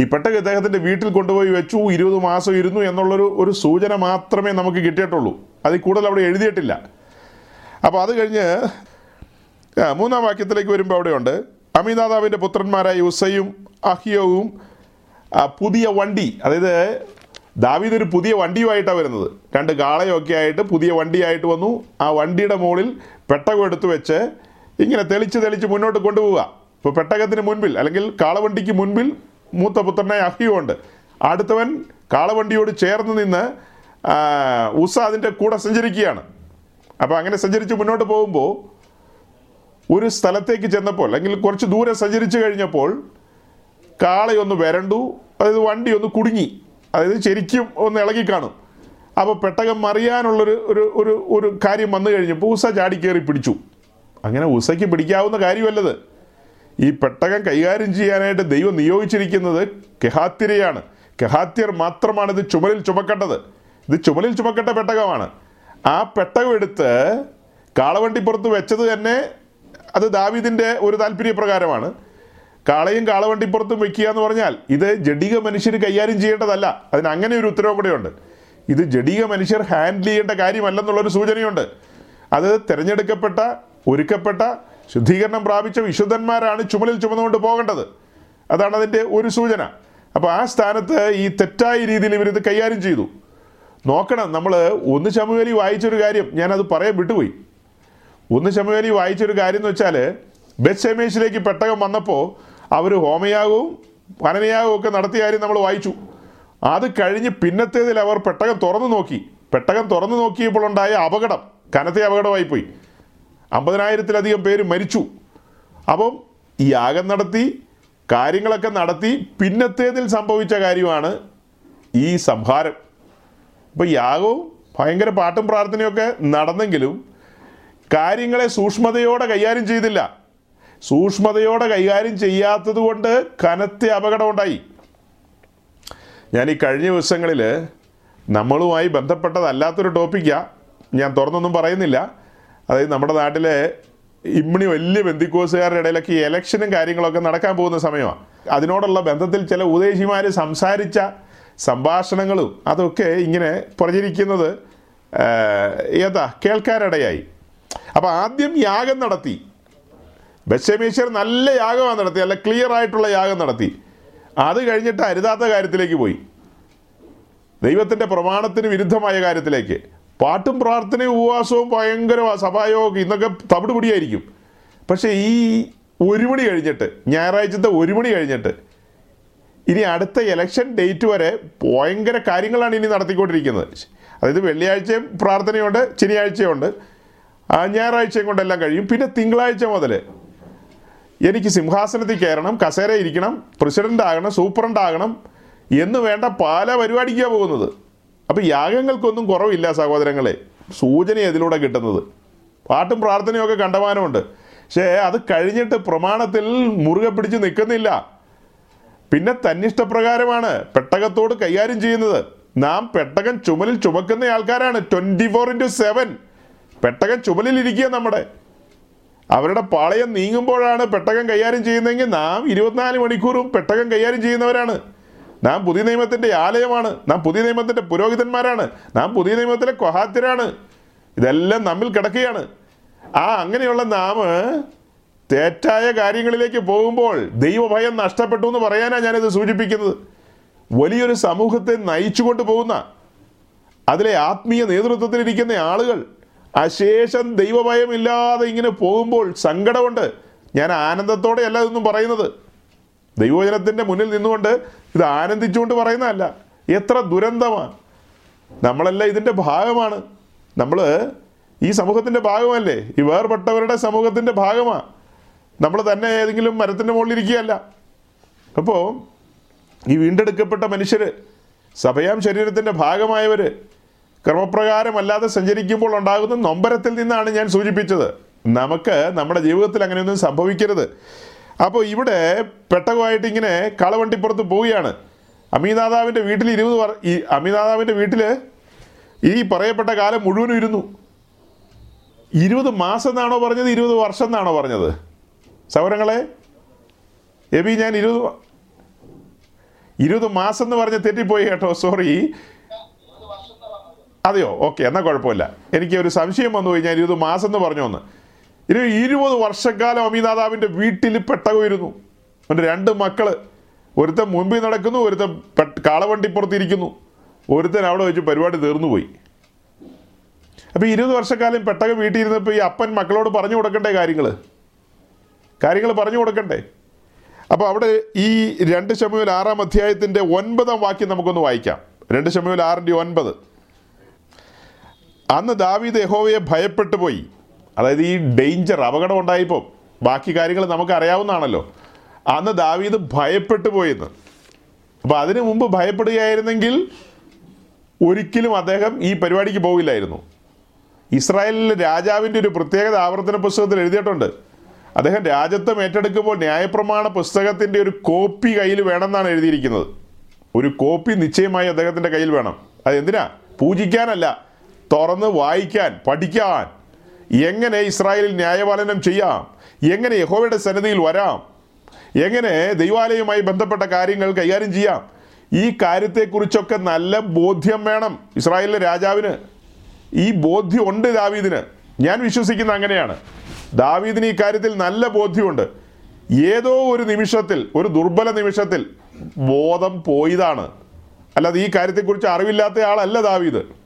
ഈ പെട്ടക ഇദ്ദേഹത്തിന്റെ വീട്ടിൽ കൊണ്ടുപോയി വെച്ചു ഇരുപത് മാസം ഇരുന്നു എന്നുള്ളൊരു ഒരു സൂചന മാത്രമേ നമുക്ക് കിട്ടിയിട്ടുള്ളൂ. അതിൽ കൂടുതൽ അവിടെ എഴുതിയിട്ടില്ല. അപ്പോൾ അത് കഴിഞ്ഞ് മൂന്നാം വാക്യത്തിലേക്ക് വരുമ്പോൾ അവിടെയുണ്ട്. അമിതാദാവിന്റെ പുത്രന്മാരായ ഉസയും അഹിയവും പുതിയ വണ്ടി അതായത് ദാവീദ് ഒരു പുതിയ വണ്ടിയുമായിട്ടാണ് വരുന്നത്. രണ്ട് കാളയൊക്കെ ആയിട്ട് പുതിയ വണ്ടിയായിട്ട് വന്നു. ആ വണ്ടിയുടെ മുകളിൽ പെട്ടകം എടുത്തു വെച്ച് ഇങ്ങനെ തെളിച്ച് തെളിച്ച് മുന്നോട്ട് കൊണ്ടുപോവുക. ഇപ്പോൾ പെട്ടകത്തിന് മുൻപിൽ അല്ലെങ്കിൽ കാളവണ്ടിക്ക് മുൻപിൽ മൂത്ത പുത്രനായ അഹിയുണ്ട് അടുത്തവൻ കാളവണ്ടിയോട് ചേർന്ന് നിന്ന് ഉസ അതിന്റെ കൂടെ സഞ്ചരിക്കുകയാണ്. അപ്പോൾ അങ്ങനെ സഞ്ചരിച്ച് മുന്നോട്ട് പോകുമ്പോൾ ഒരു സ്ഥലത്തേക്ക് ചെന്നപ്പോൾ അല്ലെങ്കിൽ കുറച്ച് ദൂരെ സഞ്ചരിച്ചു കഴിഞ്ഞപ്പോൾ കാളയൊന്ന് വരണ്ടു അതായത് വണ്ടി ഒന്ന് കുടുങ്ങി. അതായത് ശരിക്കും ഒന്ന് ഇളകി കാണും. അപ്പോൾ പെട്ടകം മറിയാനുള്ളൊരു ഒരു ഒരു ഒരു കാര്യം വന്നു കഴിഞ്ഞപ്പോൾ ഉസ ചാടി പിടിച്ചു. അങ്ങനെ ഉസയ്ക്ക് പിടിക്കാവുന്ന കാര്യമല്ലത്. ഈ പെട്ടകം കൈകാര്യം ചെയ്യാനായിട്ട് ദൈവം നിയോഗിച്ചിരിക്കുന്നത് കെഹാത്തിരയാണ് കെഹാത്യർ മാത്രമാണ് ഇത് ചുമലിൽ ചുമക്കേണ്ടത്. ഇത് ചുമലിൽ ചുമക്കേണ്ട പെട്ടകമാണ്. ആ പെട്ടകം എടുത്ത് കാളവണ്ടിപ്പുറത്ത് വെച്ചത് തന്നെ അത് ദാവീദിന്റെ ഒരു താല്പര്യപ്രകാരമാണ്. കാളയും കാളവണ്ടിപ്പുറത്തും വെക്കുക എന്ന് പറഞ്ഞാൽ ഇത് ജഡിക മനുഷ്യർ കൈകാര്യം ചെയ്യേണ്ടതല്ല. അതിന് അങ്ങനെ ഒരു ഉത്തരവ് കൂടെയുണ്ട്. ഇത് ജഡിക മനുഷ്യർ ഹാൻഡിൽ ചെയ്യേണ്ട കാര്യമല്ലെന്നുള്ളൊരു സൂചനയുണ്ട്. അത് തിരഞ്ഞെടുക്കപ്പെട്ട ഒരുക്കപ്പെട്ട ശുദ്ധീകരണം പ്രാപിച്ച വിശുദ്ധന്മാരാണ് ചുമലിൽ ചുമന്നുകൊണ്ട് പോകേണ്ടത്. അതാണ് അതിന്റെ ഒരു സൂചന. അപ്പോൾ ആ സ്ഥാനത്ത് ഈ തെറ്റായ രീതിയിൽ ഇവരിത് കൈകാര്യം ചെയ്തു. നോക്കണം നമ്മൾ ഒന്ന് ചമുവേലി വായിച്ചൊരു കാര്യം ഞാനത് പറയാൻ വിട്ടുപോയി. ഒന്ന് ചമുവേലി വായിച്ചൊരു കാര്യം എന്ന് വെച്ചാൽ ബെത്സേമേശിലേക്ക് പെട്ടകം വന്നപ്പോൾ അവർ ഹോമയാകവും വനനയാഗവും ഒക്കെ നടത്തിയ കാര്യം നമ്മൾ വായിച്ചു. അത് കഴിഞ്ഞ് പിന്നത്തേതിൽ അവർ പെട്ടകം തുറന്നു നോക്കി. പെട്ടകം തുറന്നു നോക്കിയപ്പോൾ ഉണ്ടായ അപകടം കനത്തെ അപകടമായിപ്പോയി. അമ്പതിനായിരത്തിലധികം പേര് മരിച്ചു. അപ്പം ഈ യാഗം നടത്തി കാര്യങ്ങളൊക്കെ നടത്തി പിന്നത്തേതിൽ സംഭവിച്ച കാര്യമാണ് ഈ സംഹാരം. ഇപ്പം യാഗവും ഭയങ്കര പാട്ടും പ്രാർത്ഥനയൊക്കെ നടന്നെങ്കിലും കാര്യങ്ങളെ സൂക്ഷ്മതയോടെ കൈകാര്യം ചെയ്തില്ല. സൂക്ഷ്മതയോടെ കൈകാര്യം ചെയ്യാത്തത് കൊണ്ട് കനത്ത അപകടമുണ്ടായി. ഞാൻ ഈ കഴിഞ്ഞ ദിവസങ്ങളിൽ നമ്മളുമായി ബന്ധപ്പെട്ടതല്ലാത്തൊരു ടോപ്പിക്കാണ് ഞാൻ തുറന്നൊന്നും പറയുന്നില്ല. അതായത് നമ്മുടെ നാട്ടിലെ ഇമ്മണി വലിയ ബന്ധിക്കോസുകാരുടെ ഇടയിലൊക്കെ ഈ ഇലക്ഷനും കാര്യങ്ങളൊക്കെ നടക്കാൻ പോകുന്ന സമയമാണ് അതിനോടുള്ള ബന്ധത്തിൽ ചില ഉദ്ദേശിമാർ സംസാരിച്ച സംഭാഷണങ്ങളും അതൊക്കെ ഇങ്ങനെ പ്രചരിക്കുന്നത് ഏതാ കേൾക്കാനിടയായി. അപ്പോൾ ആദ്യം യാഗം നടത്തി. ബസ്സമീശ്വർ നല്ല യാഗമാണ് നടത്തി അല്ല ക്ലിയർ ആയിട്ടുള്ള യാഗം നടത്തി. അത് കഴിഞ്ഞിട്ട് അരുതാത്ത കാര്യത്തിലേക്ക് പോയി. ദൈവത്തിന്റെ പ്രമാണത്തിന് വിരുദ്ധമായ കാര്യത്തിലേക്ക്. പാട്ടും പ്രാർത്ഥനയും ഉപവാസവും ഭയങ്കര സഭായോഗം ഇന്നൊക്കെ തവിട് പിടിയായിരിക്കും പക്ഷേ ഈ ഒരു മണി കഴിഞ്ഞിട്ട് ഞായറാഴ്ചത്തെ ഒരു മണി കഴിഞ്ഞിട്ട് ഇനി അടുത്ത ഇലക്ഷൻ ഡേറ്റ് വരെ ഭയങ്കര കാര്യങ്ങളാണ് ഇനി നടത്തിക്കൊണ്ടിരിക്കുന്നത്. അതായത് വെള്ളിയാഴ്ചയും പ്രാർത്ഥനയുണ്ട് ശനിയാഴ്ചയുണ്ട് ഞായറാഴ്ചയും കൊണ്ടെല്ലാം കഴിയും. പിന്നെ തിങ്കളാഴ്ച മുതൽ എനിക്ക് സിംഹാസനത്തിൽ കയറണം കസേര ഇരിക്കണം പ്രസിഡന്റ് ആകണം സൂപ്രണ്ട് ആകണം എന്ന് വേണ്ട പല പരിപാടിക്കാണ് പോകുന്നത്. അപ്പോൾ യാഗങ്ങൾക്കൊന്നും കുറവില്ല സഹോദരങ്ങളെ. സൂചന ഇതിലൂടെ കിട്ടുന്നത്? പാട്ടും പ്രാർത്ഥനയും ഒക്കെ കണ്ടമാനമുണ്ട്. പക്ഷേ അത് കഴിഞ്ഞിട്ട് പ്രമാണത്തിൽ മുറുകെ പിടിച്ച് നിൽക്കുന്നില്ല. പിന്നെ തന്നിഷ്ടപ്രകാരമാണ് പെട്ടകത്തോട് കൈകാര്യം ചെയ്യുന്നത്. നാം പെട്ടകം ചുമലിൽ ചുമക്കുന്ന ആൾക്കാരാണ്. ട്വന്റി ഫോർ ഇന്റു സെവൻ പെട്ടകം ചുമലിൽ ഇരിക്കുക നമ്മുടെ. അവരുടെ പാളയം നീങ്ങുമ്പോഴാണ് പെട്ടകം കൈകാര്യം ചെയ്യുന്നതെങ്കിൽ നാം ഇരുപത്തിനാല് മണിക്കൂറും പെട്ടകം കൈകാര്യം ചെയ്യുന്നവരാണ്. നാം പുതിയ നിയമത്തിന്റെ ആലയമാണ്. നാം പുതിയ നിയമത്തിന്റെ പുരോഹിതന്മാരാണ്. നാം പുതിയ നിയമത്തിലെ കൊഹാത്തിരാണ്. ഇതെല്ലാം നമ്മിൽ കിടക്കുകയാണ്. ആ അങ്ങനെയുള്ള നാം തെറ്റായ കാര്യങ്ങളിലേക്ക് പോകുമ്പോൾ ദൈവഭയം നഷ്ടപ്പെട്ടു എന്ന് പറയാനാണ് ഞാനിത് സൂചിപ്പിക്കുന്നത്. വലിയൊരു സമൂഹത്തെ നയിച്ചുകൊണ്ട് പോകുന്ന അതിലെ ആത്മീയ നേതൃത്വത്തിലിരിക്കുന്ന ആളുകൾ അശേഷം ദൈവഭയമില്ലാതെ ഇങ്ങനെ പോകുമ്പോൾ സങ്കടമുണ്ട്. ഞാൻ ആനന്ദത്തോടെയല്ല ഇതൊന്നും പറയുന്നത്. ദൈവവചനത്തിന്റെ മുന്നിൽ നിന്നുകൊണ്ട് ഇത് ആനന്ദിച്ചുകൊണ്ട് പറയുന്നതല്ല. എത്ര ദുരന്തമാണ്. നമ്മളെല്ലാം ഇതിന്റെ ഭാഗമാണ്. നമ്മൾ ഈ സമൂഹത്തിന്റെ ഭാഗമല്ലേ? ഈ വേർപെട്ടവരുടെ സമൂഹത്തിന്റെ ഭാഗമാണ് നമ്മൾ തന്നെ ഏതെങ്കിലും മരത്തിന്റെ മുകളിലിരിക്കുകയല്ല. അപ്പോൾ ഈ വീണ്ടെടുക്കപ്പെട്ട മനുഷ്യർ സഭയാം ശരീരത്തിന്റെ ഭാഗമായവർ ക്രമപ്രകാരമല്ലാതെ സഞ്ചരിക്കുമ്പോൾ ഉണ്ടാകുന്ന നൊമ്പരത്തിൽ നിന്നാണ് ഞാൻ സൂചിപ്പിച്ചത്. നമുക്ക് നമ്മുടെ ജീവിതത്തിൽ അങ്ങനെയൊന്നും സംഭവിക്കരുത്. അപ്പോൾ ഇവിടെ പെട്ടകമായിട്ട് ഇങ്ങനെ കളവണ്ടിപ്പുറത്ത് പോവുകയാണ്. അമീനാഥാവിന്റെ വീട്ടിൽ ഇരുപത് വർ ഈ അമീനാഥാവിന്റെ വീട്ടിൽ ഈ പറയപ്പെട്ട കാലം മുഴുവനും ഇരുന്നു. ഇരുപത് മാസം എന്നാണോ പറഞ്ഞത് ഇരുപത് വർഷം എന്നാണോ പറഞ്ഞത്? സൗരങ്ങളെ എബി ഞാൻ ഇരുപത് ഇരുപത് മാസം എന്ന് പറഞ്ഞ് തെറ്റിപ്പോയി കേട്ടോ സോറി അതെയോ? ഓക്കെ എന്നാൽ കുഴപ്പമില്ല. എനിക്ക് ഒരു സംശയം വന്നുപോയി ഞാൻ ഇരുപത് മാസം എന്ന് പറഞ്ഞു ഒന്ന് ഇനി ഇരുപത് വർഷക്കാലം അമിതാതാവിന്റെ വീട്ടിൽ പെട്ടകമായിരുന്നു അവന്റെ രണ്ട് മക്കൾ ഒരുത്തൻ മുമ്പിൽ നടക്കുന്നു ഒരുത്തൻ കാളവണ്ടിപ്പുറത്തിരിക്കുന്നു. ഒരുത്തൻ അവിടെ വെച്ച് പരിപാടി തീർന്നു പോയി അപ്പോൾ ഇരുപത് വർഷക്കാലം പെട്ടകം വീട്ടിൽ ഇരുന്നപ്പോൾ ഈ അപ്പൻ മക്കളോട് പറഞ്ഞു കൊടുക്കണ്ടേ കാര്യങ്ങൾ കാര്യങ്ങൾ പറഞ്ഞു കൊടുക്കണ്ടേ? അപ്പോൾ അവിടെ ഈ രണ്ട് ശമുവിൽ ആറാം അധ്യായത്തിന്റെ ഒൻപതാം വാക്യം നമുക്കൊന്ന് വായിക്കാം. രണ്ട് ശമുവിൽ ആറിന്റെ ഒൻപത്. അന്ന് ദാവീദ് യഹോവയെ ഭയപ്പെട്ടു പോയി അതായത് ഈ ഡേഞ്ചർ അപകടം ഉണ്ടായപ്പോൾ ബാക്കി കാര്യങ്ങൾ നമുക്ക് അറിയാവുന്നതാണല്ലോ അന്ന് ദാവീദ് ഭയപ്പെട്ടു പോയെന്ന്. അപ്പോൾ അതിനു മുമ്പ് ഭയപ്പെടുകയായിരുന്നെങ്കിൽ ഒരിക്കലും അദ്ദേഹം ഈ പരിപാടിക്ക് പോകില്ലായിരുന്നു. ഇസ്രായേലിലെ രാജാവിന്റെ ഒരു പ്രത്യേകത ആവർത്തന പുസ്തകത്തിൽ എഴുതിയിട്ടുണ്ട്. അദ്ദേഹം രാജ്യത്വം ഏറ്റെടുക്കുമ്പോൾ ന്യായപ്രമാണ പുസ്തകത്തിന്റെ ഒരു കോപ്പി കയ്യിൽ വേണമെന്നാണ് എഴുതിയിരിക്കുന്നത്. ഒരു കോപ്പി നിശ്ചയമായി അദ്ദേഹത്തിന്റെ കയ്യിൽ വേണം. അത് എന്തിനാ പൂജിക്കാനല്ല. തുറന്ന് വായിക്കാൻ പഠിക്കാൻ. എങ്ങനെ ഇസ്രായേലിൽ ന്യായപാലനം ചെയ്യാം? എങ്ങനെ യഹോവയുടെ സന്നിധിയിൽ വരാം? എങ്ങനെ ദൈവാലയവുമായി ബന്ധപ്പെട്ട കാര്യങ്ങൾ കൈകാര്യം ചെയ്യാം? ഈ കാര്യത്തെക്കുറിച്ചൊക്കെ നല്ല ബോധ്യം വേണം ഇസ്രായേലിലെ രാജാവിന്. ഈ ബോധ്യമുണ്ട് ദാവീദിന്. ഞാൻ വിശ്വസിക്കുന്ന അങ്ങനെയാണ്. ദാവീദിന് ഈ കാര്യത്തിൽ നല്ല ബോധ്യമുണ്ട്. ഏതോ ഒരു നിമിഷത്തിൽ ഒരു ദുർബല നിമിഷത്തിൽ ബോധം പോയതാണ്. അല്ലാതെ ഈ കാര്യത്തെക്കുറിച്ച് അറിവില്ലാത്ത ആളല്ല ദാവീദ്.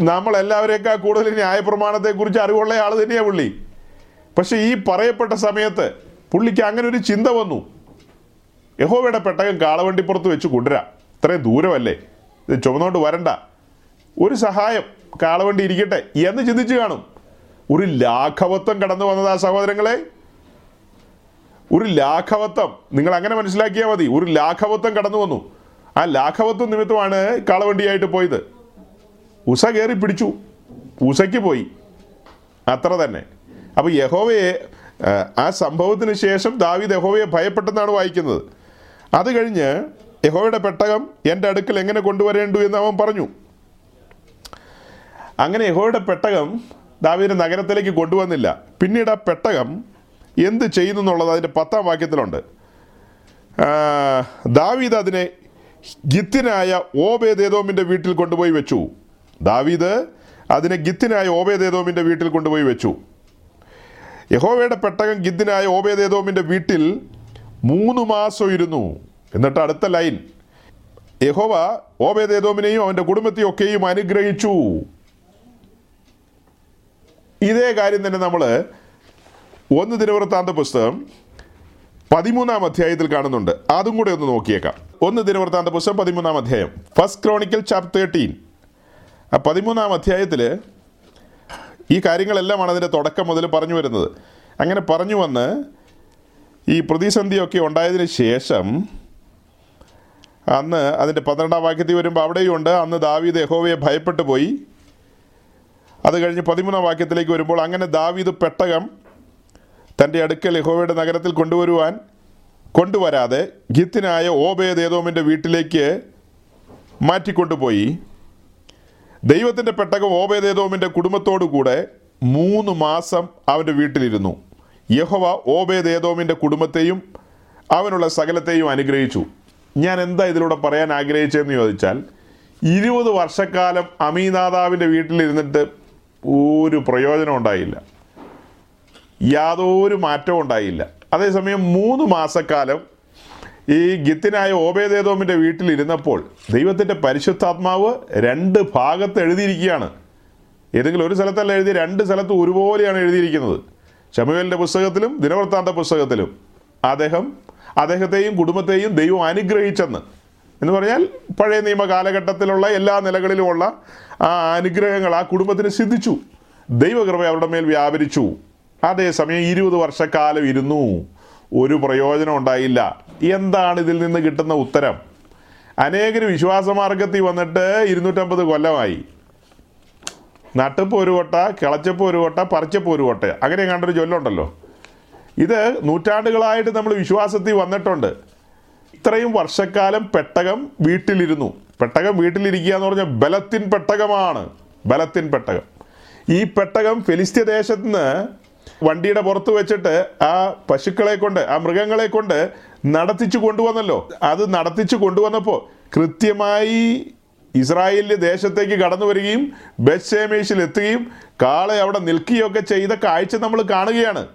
നമ്മളെല്ലാവരേക്കാൾ കൂടുതൽ ന്യായപ്രമാണത്തെക്കുറിച്ച് അറിവുള്ള ആൾ തന്നെയാണ് പുള്ളി. പക്ഷെ ഈ പറയപ്പെട്ട സമയത്ത് പുള്ളിക്ക് അങ്ങനെ ഒരു ചിന്ത വന്നു. യഹോവയുടെ പെട്ടകം കാളവണ്ടിപ്പുറത്ത് വെച്ച് കൊണ്ടുവരാം. ഇത്രയും ദൂരമല്ലേ? ഇത് ചുമന്നോണ്ട് വരണ്ട. ഒരു സഹായം കാളവണ്ടി ഇരിക്കട്ടെ എന്ന് ചിന്തിച്ചു കാണും. ഒരു ലാഘവത്വം കടന്നു വന്നതാ സഹോദരങ്ങളെ. ഒരു ലാഘവത്വം. നിങ്ങൾ അങ്ങനെ മനസ്സിലാക്കിയാൽ മതി. ഒരു ലാഘവത്വം കടന്നു വന്നു. ആ ലാഘവത്വം നിമിത്തമാണ് കാളവണ്ടിയായിട്ട് പോയത്. ഉസ കയറി പിടിച്ചു. ഉസയ്ക്ക് പോയി. അത്ര തന്നെ. അപ്പോൾ യഹോവയെ ആ, സംഭവത്തിന് ശേഷം ദാവീദ് യഹോവയെ ഭയപ്പെട്ടെന്നാണ് വായിക്കുന്നത്. അത് കഴിഞ്ഞ് യഹോവയുടെ പെട്ടകം എന്റെ അടുക്കൽ എങ്ങനെ കൊണ്ടുവരേണ്ടു എന്ന് അവൻ പറഞ്ഞു. അങ്ങനെ യഹോവയുടെ പെട്ടകം ദാവീദിന്റെ നഗരത്തിലേക്ക് കൊണ്ടുവന്നില്ല. പിന്നീട് ആ പെട്ടകം എന്ത് ചെയ്യുന്നു എന്നുള്ളത് അതിന്റെ പത്താം വാക്യത്തിലുണ്ട്. ദാവീദ് അതിനെ ഗിത്തിനായ ഓബേദേദോമിന്റെ വീട്ടിൽ കൊണ്ടുപോയി വെച്ചു. ദാവീദ് അതിനെ ഗിത്തിനായ ഓബേദേദോമിന്റെ വീട്ടിൽ കൊണ്ടുപോയി വെച്ചു. യഹോവയുടെ പെട്ടകം ഗിദ്ദിനായ ഓബേദേദോമിന്റെ വീട്ടിൽ മൂന്ന് മാസം ഇരുന്നു. എന്നിട്ട് അടുത്ത ലൈൻ യഹോവ ഓബേദേദോമിനെയും അവന്റെ കുടുംബത്തെയും ഒക്കെയും അനുഗ്രഹിച്ചു. ഇതേ കാര്യം തന്നെ നമ്മൾ ഒന്ന് ദിനവൃത്താന്ത പുസ്തകം പതിമൂന്നാം അധ്യായത്തിൽ കാണുന്നുണ്ട്. അതും കൂടെ ഒന്ന് നോക്കിയേക്കാം. ഒന്ന് ദിനവൃത്താന്ത പുസ്തകം പതിമൂന്നാം അധ്യായം. ഫസ്റ്റ് ക്രോണിക്കൽ ചാപ്റ്റർ തേർട്ടീൻ പതിമൂന്നാം അധ്യായത്തിൽ ഈ കാര്യങ്ങളെല്ലാമാണ് അതിന്റെ തുടക്കം മുതൽ പറഞ്ഞു വരുന്നത്. അങ്ങനെ പറഞ്ഞു വന്ന് ഈ പ്രതിസന്ധിയൊക്കെ ഉണ്ടായതിന് ശേഷം അന്ന് അതിന്റെ പന്ത്രണ്ടാം വാക്യത്തിൽ വരുമ്പോൾ അവിടെയും ഉണ്ട്. അന്ന് ദാവീദ് യഹോവയെ ഭയപ്പെട്ടു പോയി. അത് കഴിഞ്ഞ് പതിമൂന്നാം വാക്യത്തിലേക്ക് വരുമ്പോൾ അങ്ങനെ ദാവീദ് പെട്ടകം തന്റെ അടുക്കൽ യഹോവയുടെ നഗരത്തിൽ കൊണ്ടുവരുവാൻ കൊണ്ടുവരാതെ ഗിത്തിനായ ഓബേദേദോമിന്റെ വീട്ടിലേക്ക് മാറ്റിക്കൊണ്ടുപോയി. ദൈവത്തിന്റെ പെട്ടകം ഓബേദേദോമിന്റെ കുടുംബത്തോടു കൂടെ മൂന്ന് മാസം അവന്റെ വീട്ടിലിരുന്നു. യഹോവ ഓബേദേദോമിന്റെ കുടുംബത്തെയും അവനുള്ള സകലത്തെയും അനുഗ്രഹിച്ചു. ഞാൻ എന്താ ഇതിലൂടെ പറയാൻ ആഗ്രഹിച്ചതെന്ന് ചോദിച്ചാൽ ഇരുപത് വർഷക്കാലം അമീനാദാവിന്റെ വീട്ടിലിരുന്നിട്ട് ഒരു പ്രയോജനം ഉണ്ടായില്ല. യാതൊരു മാറ്റവും ഉണ്ടായില്ല. അതേസമയം മൂന്ന് മാസക്കാലം ഈ ഗിത്തിനായ ഓബേദേദോമിന്റെ വീട്ടിലിരുന്നപ്പോൾ ദൈവത്തിന്റെ പരിശുദ്ധാത്മാവ് രണ്ട് ഭാഗത്ത് എഴുതിയിരിക്കുകയാണ്. ഏതെങ്കിലും ഒരു സ്ഥലത്തല്ല എഴുതി രണ്ട് സ്ഥലത്ത് ഒരുപോലെയാണ് എഴുതിയിരിക്കുന്നത്. ശമുവേലിന്റെ പുസ്തകത്തിലും ദിനവൃത്താന്ത പുസ്തകത്തിലും അദ്ദേഹം അദ്ദേഹത്തെയും കുടുംബത്തെയും ദൈവം അനുഗ്രഹിച്ചെന്ന്. എന്ന് പറഞ്ഞാൽ പഴയ നിയമ കാലഘട്ടത്തിലുള്ള എല്ലാ നിലകളിലുമുള്ള ആ അനുഗ്രഹങ്ങൾ ആ കുടുംബത്തിന് സിദ്ധിച്ചു. ദൈവകൃപ അവരുടെ മേൽ വ്യാപരിച്ചു. അതേസമയം ഇരുപത് വർഷക്കാലം ഇരുന്നു. ഒരു പ്രയോജനം ഉണ്ടായില്ല. എന്താണ് ഇതിൽ നിന്ന് കിട്ടുന്ന ഉത്തരം? അനേകർ വിശ്വാസമാർഗത്തിൽ വന്നിട്ട് ഇരുന്നൂറ്റമ്പത് കൊല്ലമായി. നട്ടപ്പ് ഒരു കൊട്ട കിളച്ചപ്പ് ഒരു കൊട്ട പറിച്ചപ്പ് ഒരു കൊട്ട അങ്ങനെ കണ്ടൊരു ചൊല്ലുണ്ടല്ലോ. ഇത് നൂറ്റാണ്ടുകളായിട്ട് നമ്മൾ വിശ്വാസത്തിൽ വന്നിട്ടുണ്ട്. ഇത്രയും വർഷക്കാലം പെട്ടകം വീട്ടിലിരുന്നു. പെട്ടകം വീട്ടിലിരിക്കുക എന്ന് പറഞ്ഞാൽ ബലത്തിൻ പെട്ടകമാണ്. ബലത്തിൻ പെട്ടകം. ഈ പെട്ടകം ഫെലിസ്ത്യ ദേശത്ത് നിന്ന് വണ്ടിയുടെ പുറത്ത് വെച്ചിട്ട് ആ പശുക്കളെ കൊണ്ട് ആ മൃഗങ്ങളെ കൊണ്ട് നടത്തിച്ചു കൊണ്ടുവന്നല്ലോ. അത് നടത്തിച്ചു കൊണ്ടുവന്നപ്പോൾ കൃത്യമായി ഇസ്രായേലിന്റെ ദേശത്തേക്ക് കടന്നു വരികയും ബെത്ഷേമേഷിൽ എത്തുകയും കാളെ അവിടെ നിൽക്കുകയൊക്കെ ചെയ്ത കാഴ്ച നമ്മൾ കാണുകയാണ്.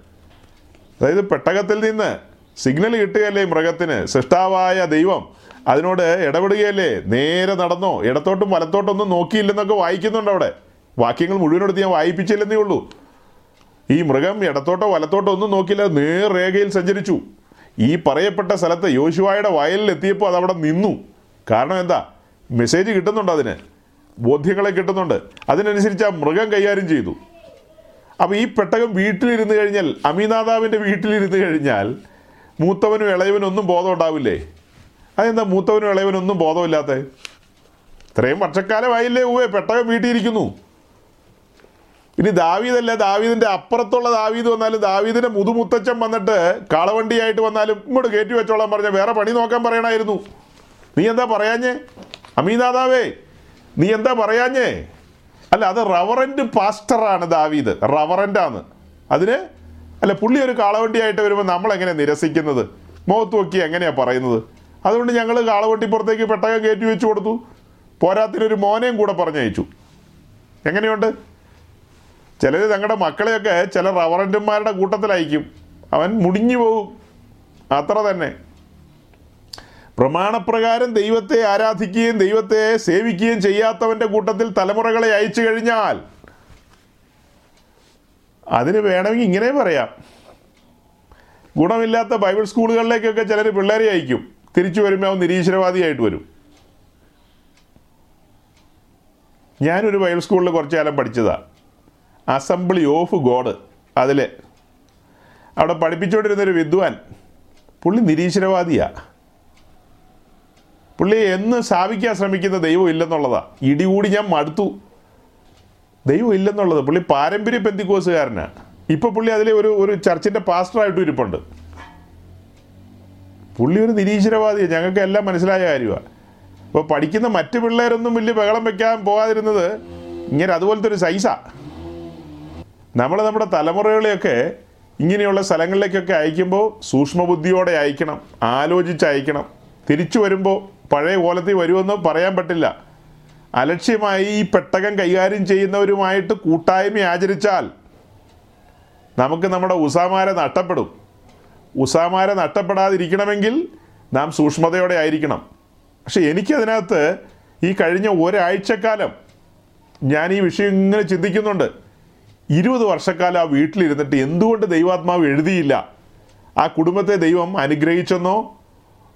അതായത് പെട്ടകത്തിൽ നിന്ന് സിഗ്നൽ കിട്ടുകയല്ലേ മൃഗത്തിന്? സൃഷ്ടാവായ ദൈവം അതിനോട് ഇടപെടുകയല്ലേ? നേരെ നടന്നോ? ഇടത്തോട്ടും വലത്തോട്ടൊന്നും നോക്കിയില്ലെന്നൊക്കെ വായിക്കുന്നുണ്ട് അവിടെ. വാക്യങ്ങൾ മുഴുവനോട് ഞാൻ വായിപ്പിച്ചില്ലെന്നേ ഉള്ളൂ. ഈ മൃഗം ഇടത്തോട്ടോ വലത്തോട്ടോ ഒന്നും നോക്കിയില്ല. നേർരേഖയിൽ സഞ്ചരിച്ചു. ഈ പറയപ്പെട്ട സ്ഥലത്ത് യോശുവായുടെ വയലിൽ എത്തിയപ്പോൾ അത് അവിടെ നിന്നു. കാരണം എന്താ? മെസ്സേജ് കിട്ടുന്നുണ്ട് അതിന്. ബോധ്യങ്ങളെ കിട്ടുന്നുണ്ട്. അതിനനുസരിച്ച് ആ മൃഗം കൈകാര്യം ചെയ്തു. അപ്പോൾ ഈ പെട്ടകം വീട്ടിലിരുന്ന് കഴിഞ്ഞാൽ അമിനാദാവിന്റെ വീട്ടിലിരുന്ന് കഴിഞ്ഞാൽ മൂത്തവനും ഇളയവനും ഒന്നും ബോധം ഉണ്ടാവില്ലേ? അതെന്താ മൂത്തവനും ഇളയവനും ഒന്നും ബോധമില്ലാത്ത? ഇത്രയും വർഷക്കാലമായില്ലേ ഊവേ പെട്ടകം വീട്ടിലിരിക്കുന്നു ഇനി ദാവീദല്ല? ദാവീദിന്റെ അപ്പുറത്തുള്ള ദാവീദ് വന്നാലും ദാവീദിന്റെ മുതുമുത്തച്ഛൻ വന്നിട്ട് കാളവണ്ടിയായിട്ട് വന്നാലും ഇങ്ങോട്ട് കയറ്റി വെച്ചോളാൻ പറഞ്ഞ വേറെ പണി നോക്കാൻ പറയണമായിരുന്നു നീ എന്താ പറയാഞ്ഞേ? അമീനാദാവേ നീ എന്താ പറയാഞ്ഞേ? അല്ല അത് റവറന്റ് പാസ്റ്ററാണ് ദാവീദ്. റവറന്റാണ് അതിന് അല്ല പുള്ളി ഒരു കാളവണ്ടിയായിട്ട് വരുമ്പോൾ നമ്മൾ എങ്ങനെ നിരസിക്കുന്നത്? മുഖത്ത് നോക്കി എങ്ങനെയാ പറയുന്നത്? അതുകൊണ്ട് ഞങ്ങൾ കാളവണ്ടിപ്പുറത്തേക്ക് പെട്ടകം കയറ്റി വെച്ച് കൊടുത്തു. പോരാത്തിനൊരു മോനെയും കൂടെ പറഞ്ഞയച്ചു. എങ്ങനെയുണ്ട്? ചിലർ തങ്ങളുടെ മക്കളെയൊക്കെ ചില റവറന്റുമാരുടെ കൂട്ടത്തിലയക്കും അവൻ മുടിഞ്ഞു പോകും. അത്ര തന്നെ. പ്രമാണപ്രകാരം ദൈവത്തെ ആരാധിക്കുകയും ദൈവത്തെ സേവിക്കുകയും ചെയ്യാത്തവന്റെ കൂട്ടത്തിൽ തലമുറകളെ അയച്ചു കഴിഞ്ഞാൽ അതിന് വേണമെങ്കിൽ ഇങ്ങനെ പറയാം. ഗുണമില്ലാത്ത ബൈബിൾ സ്കൂളുകളിലേക്കൊക്കെ ചിലർ പിള്ളേരെ അയക്കും. തിരിച്ചു വരുമ്പോൾ അവൻ നിരീശ്വരവാദിയായിട്ട് വരും. ഞാനൊരു ബൈബിൾ സ്കൂളിൽ കുറച്ചു കാലം പഠിച്ചതാണ് അസംബ്ലി ഓഫ് ഗോഡ് അതിൽ അവിടെ പഠിപ്പിച്ചുകൊണ്ടിരുന്നൊരു വിദ്വാൻ പുള്ളി നിരീശ്വരവാദിയാണ് പുള്ളി എന്ന് സ്ഥാപിക്കാൻ ശ്രമിക്കുന്ന ദൈവം ഇല്ലെന്നുള്ളതാണ് ഇടികൂടി ഞാൻ മടുത്തു. ദൈവം ഇല്ലെന്നുള്ളത്. പുള്ളി പാരമ്പര്യ പെന്തിക്കോസുകാരനാണ് ഇപ്പം പുള്ളി അതിലെ ഒരു ഒരു ചർച്ചിന്റെ പാസ്റ്ററായിട്ടും ഇരിപ്പുണ്ട്. പുള്ളി ഒരു നിരീശ്വരവാദിയാണ് ഞങ്ങൾക്ക് എല്ലാം മനസ്സിലായ കാര്യമാണ് അപ്പോൾ പഠിക്കുന്ന മറ്റു പിള്ളേരൊന്നും വലിയ ബഹളം വെക്കാൻ പോകാതിരുന്നത് ഇങ്ങനെ അതുപോലത്തെ ഒരു സൈസാ. നമ്മൾ നമ്മുടെ തലമുറകളെയൊക്കെ ഇങ്ങനെയുള്ള സ്ഥലങ്ങളിലേക്കൊക്കെ അയക്കുമ്പോൾ സൂക്ഷ്മബുദ്ധിയോടെ അയക്കണം ആലോചിച്ച് അയക്കണം. തിരിച്ചു വരുമ്പോൾ പഴയ കോലത്തിൽ വരുമെന്ന് പറയാൻ പറ്റില്ല. അലക്ഷ്യമായി ഈ പെട്ടകം കൈകാര്യം ചെയ്യുന്നവരുമായിട്ട് കൂട്ടായ്മ ആചരിച്ചാൽ നമുക്ക് നമ്മുടെ ഉസാമാരെ നഷ്ടപ്പെടും. ഉസാമാരെ നഷ്ടപ്പെടാതിരിക്കണമെങ്കിൽ നാം സൂക്ഷ്മതയോടെ ആയിരിക്കണം. പക്ഷെ എനിക്കതിനകത്ത് ഈ കഴിഞ്ഞ ഒരാഴ്ചക്കാലം ഞാൻ ഈ വിഷയം ഇങ്ങനെ ചിന്തിക്കുന്നുണ്ട്. ഇരുപത് വർഷക്കാലം ആ വീട്ടിലിരുന്നിട്ട് എന്തുകൊണ്ട് ദൈവാത്മാവ് എഴുതിയില്ല? ആ കുടുംബത്തെ ദൈവം അനുഗ്രഹിച്ചെന്നോ?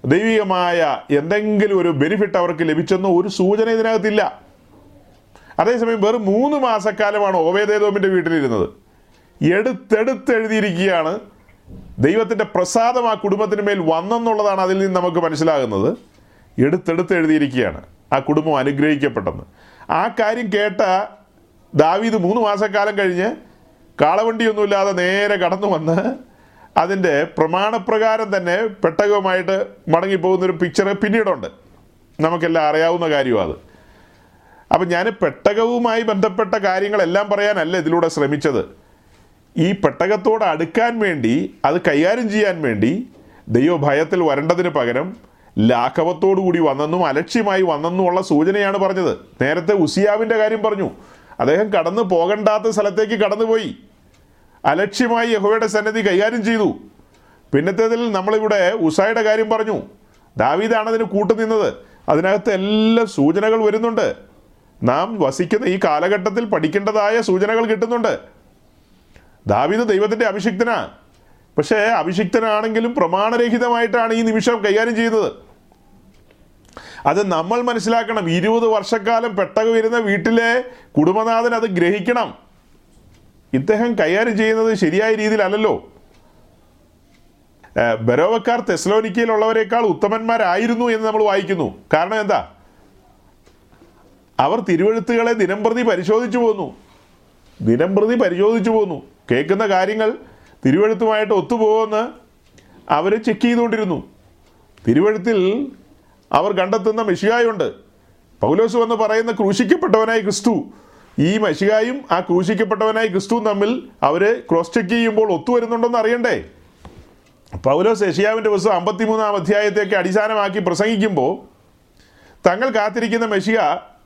ദൈവികമായ എന്തെങ്കിലും ഒരു ബെനിഫിറ്റ് അവർക്ക് ലഭിച്ചെന്നോ? ഒരു സൂചന ഇതിനകത്തില്ല. അതേസമയം വെറും മൂന്ന് മാസക്കാലമാണ് ഓവേദേദോമിന്റെ വീട്ടിലിരുന്നത്. എടുത്തെടുത്ത് എഴുതിയിരിക്കുകയാണ്. ദൈവത്തിന്റെ പ്രസാദം ആ കുടുംബത്തിന് മേൽ വന്നെന്നുള്ളതാണ് അതിൽ നിന്ന് നമുക്ക് മനസ്സിലാകുന്നത്. എടുത്തെടുത്ത് എഴുതിയിരിക്കുകയാണ്. ആ കുടുംബം അനുഗ്രഹിക്കപ്പെട്ടെന്ന്. ആ കാര്യം കേട്ട ദാവീദ് മൂന്ന് മാസക്കാലം കഴിഞ്ഞ് കാളവണ്ടിയൊന്നുമില്ലാതെ നേരെ കടന്നു വന്ന് അതിന്റെ പ്രമാണപ്രകാരം തന്നെ പെട്ടകവുമായിട്ട് മടങ്ങിപ്പോകുന്നൊരു പിക്ചർ പിന്നീടുണ്ട്. നമുക്കെല്ലാം അറിയാവുന്ന കാര്യമാണ് അത്. അപ്പം ഞാൻ പെട്ടകവുമായി ബന്ധപ്പെട്ട കാര്യങ്ങളെല്ലാം പറയാനല്ല ഇതിലൂടെ ശ്രമിച്ചത്. ഈ പെട്ടകത്തോട് അടുക്കാൻ വേണ്ടി അത് കൈകാര്യം ചെയ്യാൻ വേണ്ടി ദൈവഭയത്തിൽ വരേണ്ടതിന് പകരം ലാഘവത്തോടു കൂടി വന്നെന്നും അലക്ഷ്യമായി വന്നെന്നും ഉള്ള സൂചനയാണ് പറഞ്ഞത്. നേരത്തെ ഉസിയാവിന്റെ കാര്യം പറഞ്ഞു. അദ്ദേഹം കടന്നു പോകണ്ടാത്ത സ്ഥലത്തേക്ക് കടന്നുപോയി. അലക്ഷ്യമായി യഹോയുടെ സന്നദ്ധി കൈകാര്യം ചെയ്തു. പിന്നത്തേതിൽ നമ്മളിവിടെ ഉസായുടെ കാര്യം പറഞ്ഞു. ദാവീദാണ് അതിന് കൂട്ടുനിന്നത് അതിനകത്ത് എല്ലാ സൂചനകൾ വരുന്നുണ്ട്. നാം വസിക്കുന്ന ഈ കാലഘട്ടത്തിൽ പഠിക്കേണ്ടതായ സൂചനകൾ കിട്ടുന്നുണ്ട്. ദാവീദ് ദൈവത്തിന്റെ അഭിഷിക്തനാ. പക്ഷേ അഭിഷിക്തനാണെങ്കിലും പ്രമാണരഹിതമായിട്ടാണ് ഈ നിമിഷം കൈകാര്യം ചെയ്യുന്നത് അത് നമ്മൾ മനസ്സിലാക്കണം. ഇരുപത് വർഷക്കാലം പെട്ടകം വരുന്ന വീട്ടിലെ കുടുംബനാഥൻ അത് ഗ്രഹിക്കണം. ഇദ്ദേഹം കൈകാര്യം ചെയ്യുന്നത് ശരിയായ രീതിയിലല്ലല്ലോ. ബരോവക്കാർ തെസ്ലോനിക്കയിലുള്ളവരെക്കാൾ ഉത്തമന്മാരായിരുന്നു എന്ന് നമ്മൾ വായിക്കുന്നു. കാരണം എന്താ? അവർ തിരുവഴുത്തുകളെ ദിനംപ്രതി പരിശോധിച്ചു പോന്നു. ദിനംപ്രതി പരിശോധിച്ചു പോന്നു. കേൾക്കുന്ന കാര്യങ്ങൾ തിരുവഴുത്തുമായിട്ട് ഒത്തുപോകുമെന്ന് അവർ ചെക്ക് ചെയ്തുകൊണ്ടിരുന്നു. തിരുവഴുത്തിൽ അവർ കണ്ടെത്തുന്ന മെഷികായുണ്ട് പൗലോസ് എന്ന് പറയുന്ന ക്രൂശിക്കപ്പെട്ടവനായ ക്രിസ്തു. ഈ മഷികായും ആ ക്രൂശിക്കപ്പെട്ടവനായ ക്രിസ്തുവും തമ്മിൽ അവർ ക്രോസ് ചെക്ക് ചെയ്യുമ്പോൾ ഒത്തുവരുന്നുണ്ടെന്ന് അറിയണ്ടേ? പൗലോസ് യഷിയാവിന്റെ പുസ്തകം അമ്പത്തിമൂന്നാം അധ്യായത്തെയൊക്കെ അടിസ്ഥാനമാക്കി പ്രസംഗിക്കുമ്പോൾ തങ്ങൾ കാത്തിരിക്കുന്ന മെഷിക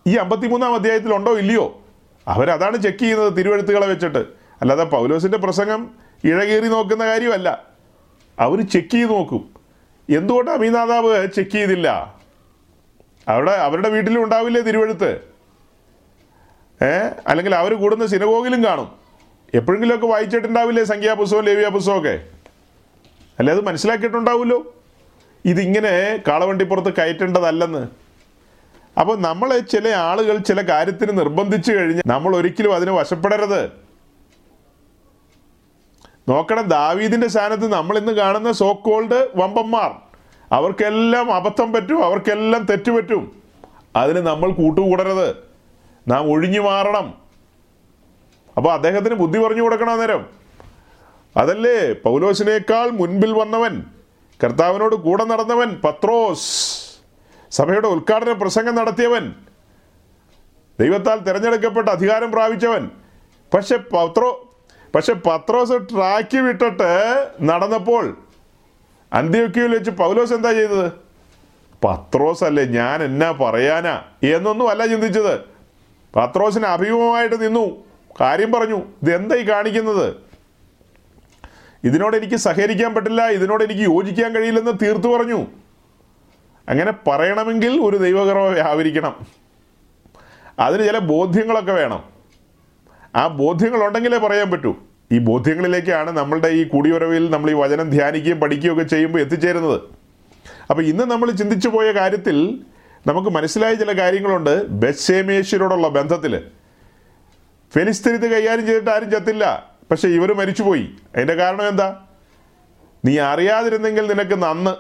ഈ അമ്പത്തിമൂന്നാം അധ്യായത്തിൽ ഉണ്ടോ ഇല്ലയോ? അവരതാണ് ചെക്ക് ചെയ്യുന്നത് തിരുവഴുത്തുകളെ വെച്ചിട്ട്. അല്ലാതെ പൗലോസിന്റെ പ്രസംഗം ഇഴകേറി നോക്കുന്ന കാര്യമല്ല. അവർ ചെക്ക് ചെയ്ത് നോക്കും. എന്തുകൊണ്ട് അമീനാഥാവ് ചെക്ക് ചെയ്തില്ല? അവിടെ അവരുടെ വീട്ടിലും ഉണ്ടാവില്ലേ തിരുവഴുത്ത്? ഏ? അല്ലെങ്കിൽ അവർ കൂടുന്ന സിനഗോഗിലും കാണും. എപ്പോഴെങ്കിലുമൊക്കെ വായിച്ചിട്ടുണ്ടാവില്ലേ സംഖ്യാപുസ്തകവും ലേവിയ പുസ്തകമൊക്കെ? അല്ലെ അത് മനസ്സിലാക്കിയിട്ടുണ്ടാവുമല്ലോ. ഇതിങ്ങനെ കാളവണ്ടിപ്പുറത്ത് കയറ്റേണ്ടതല്ലെന്ന്. അപ്പോൾ നമ്മളെ ചില ആളുകൾ ചില കാര്യത്തിന് നിർബന്ധിച്ചു കഴിഞ്ഞാൽ നമ്മൾ ഒരിക്കലും അതിന് വശപ്പെടരുത്. നോക്കണം ദാവീദിന്റെ സ്ഥാനത്ത് നമ്മൾ ഇന്ന് കാണുന്ന സോ കോൾഡ് വമ്പന്മാർ. അവർക്കെല്ലാം അബദ്ധം പറ്റും അവർക്കെല്ലാം തെറ്റുപറ്റും അതിന് നമ്മൾ കൂട്ടുകൂടരുത്. നാം ഒഴിഞ്ഞു മാറണം. അപ്പോൾ അദ്ദേഹത്തിന് ബുദ്ധി പറഞ്ഞു കൊടുക്കണം അന്നേരം. അതല്ലേ? പൗലോസിനേക്കാൾ മുൻപിൽ വന്നവൻ കർത്താവിനോട് കൂടെ നടന്നവൻ പത്രോസ്. സഭയുടെ ഉദ്ഘാടന പ്രസംഗം നടത്തിയവൻ. ദൈവത്താൽ തിരഞ്ഞെടുക്കപ്പെട്ട അധികാരം പ്രാപിച്ചവൻ. പക്ഷെ പത്രോ പക്ഷെ പത്രോസ് ട്രാക്ക് വിട്ടിട്ട് നടന്നപ്പോൾ അന്ത്യോക്യയിൽ വെച്ച് പൗലോസ് എന്താ ചെയ്തത്? പത്രോസ് അല്ലേ ഞാൻ എന്നാ പറയാനാ? എന്നൊന്നും അല്ല ചിന്തിച്ചത്. പത്രോസിന് അഭിമുഖമായിട്ട് നിന്നു. കാര്യം പറഞ്ഞു ഇത് എന്തായി കാണിക്കുന്നത്? ഇതിനോട് എനിക്ക് സഹകരിക്കാൻ പറ്റില്ല ഇതിനോട് എനിക്ക് യോജിക്കാൻ കഴിയില്ലെന്ന് തീർത്തു പറഞ്ഞു. അങ്ങനെ പറയണമെങ്കിൽ ഒരു ദൈവകർമ്മ വ്യാപരിക്കണം. അതിന് ചില ബോധ്യങ്ങളൊക്കെ വേണം. ആ ബോധ്യങ്ങൾ ഉണ്ടെങ്കിലേ പറയാൻ പറ്റൂ. ഈ ബോധ്യങ്ങളിലേക്കാണ് നമ്മളുടെ ഈ കൂടിയുറവിൽ നമ്മൾ ഈ വചനം ധ്യാനിക്കുകയും പഠിക്കുകയും ഒക്കെ ചെയ്യുമ്പോൾ എത്തിച്ചേരുന്നത്. അപ്പോൾ ഇന്ന് നമ്മൾ ചിന്തിച്ചു പോയ കാര്യത്തിൽ നമുക്ക് മനസ്സിലായ ചില കാര്യങ്ങളുണ്ട് ബെത്സേമേശ്വരോടുള്ള ബന്ധത്തിൽ ഫെലിസ്തീനത്ത് കൈകാര്യം ചെയ്തിട്ട് ആരും ചത്തില്ല. പക്ഷെ ഇവർ മരിച്ചുപോയി. അതിന്റെ കാരണം എന്താ? നീ അറിയാതിരുന്നെങ്കിൽ നിനക്ക് നന്ന്.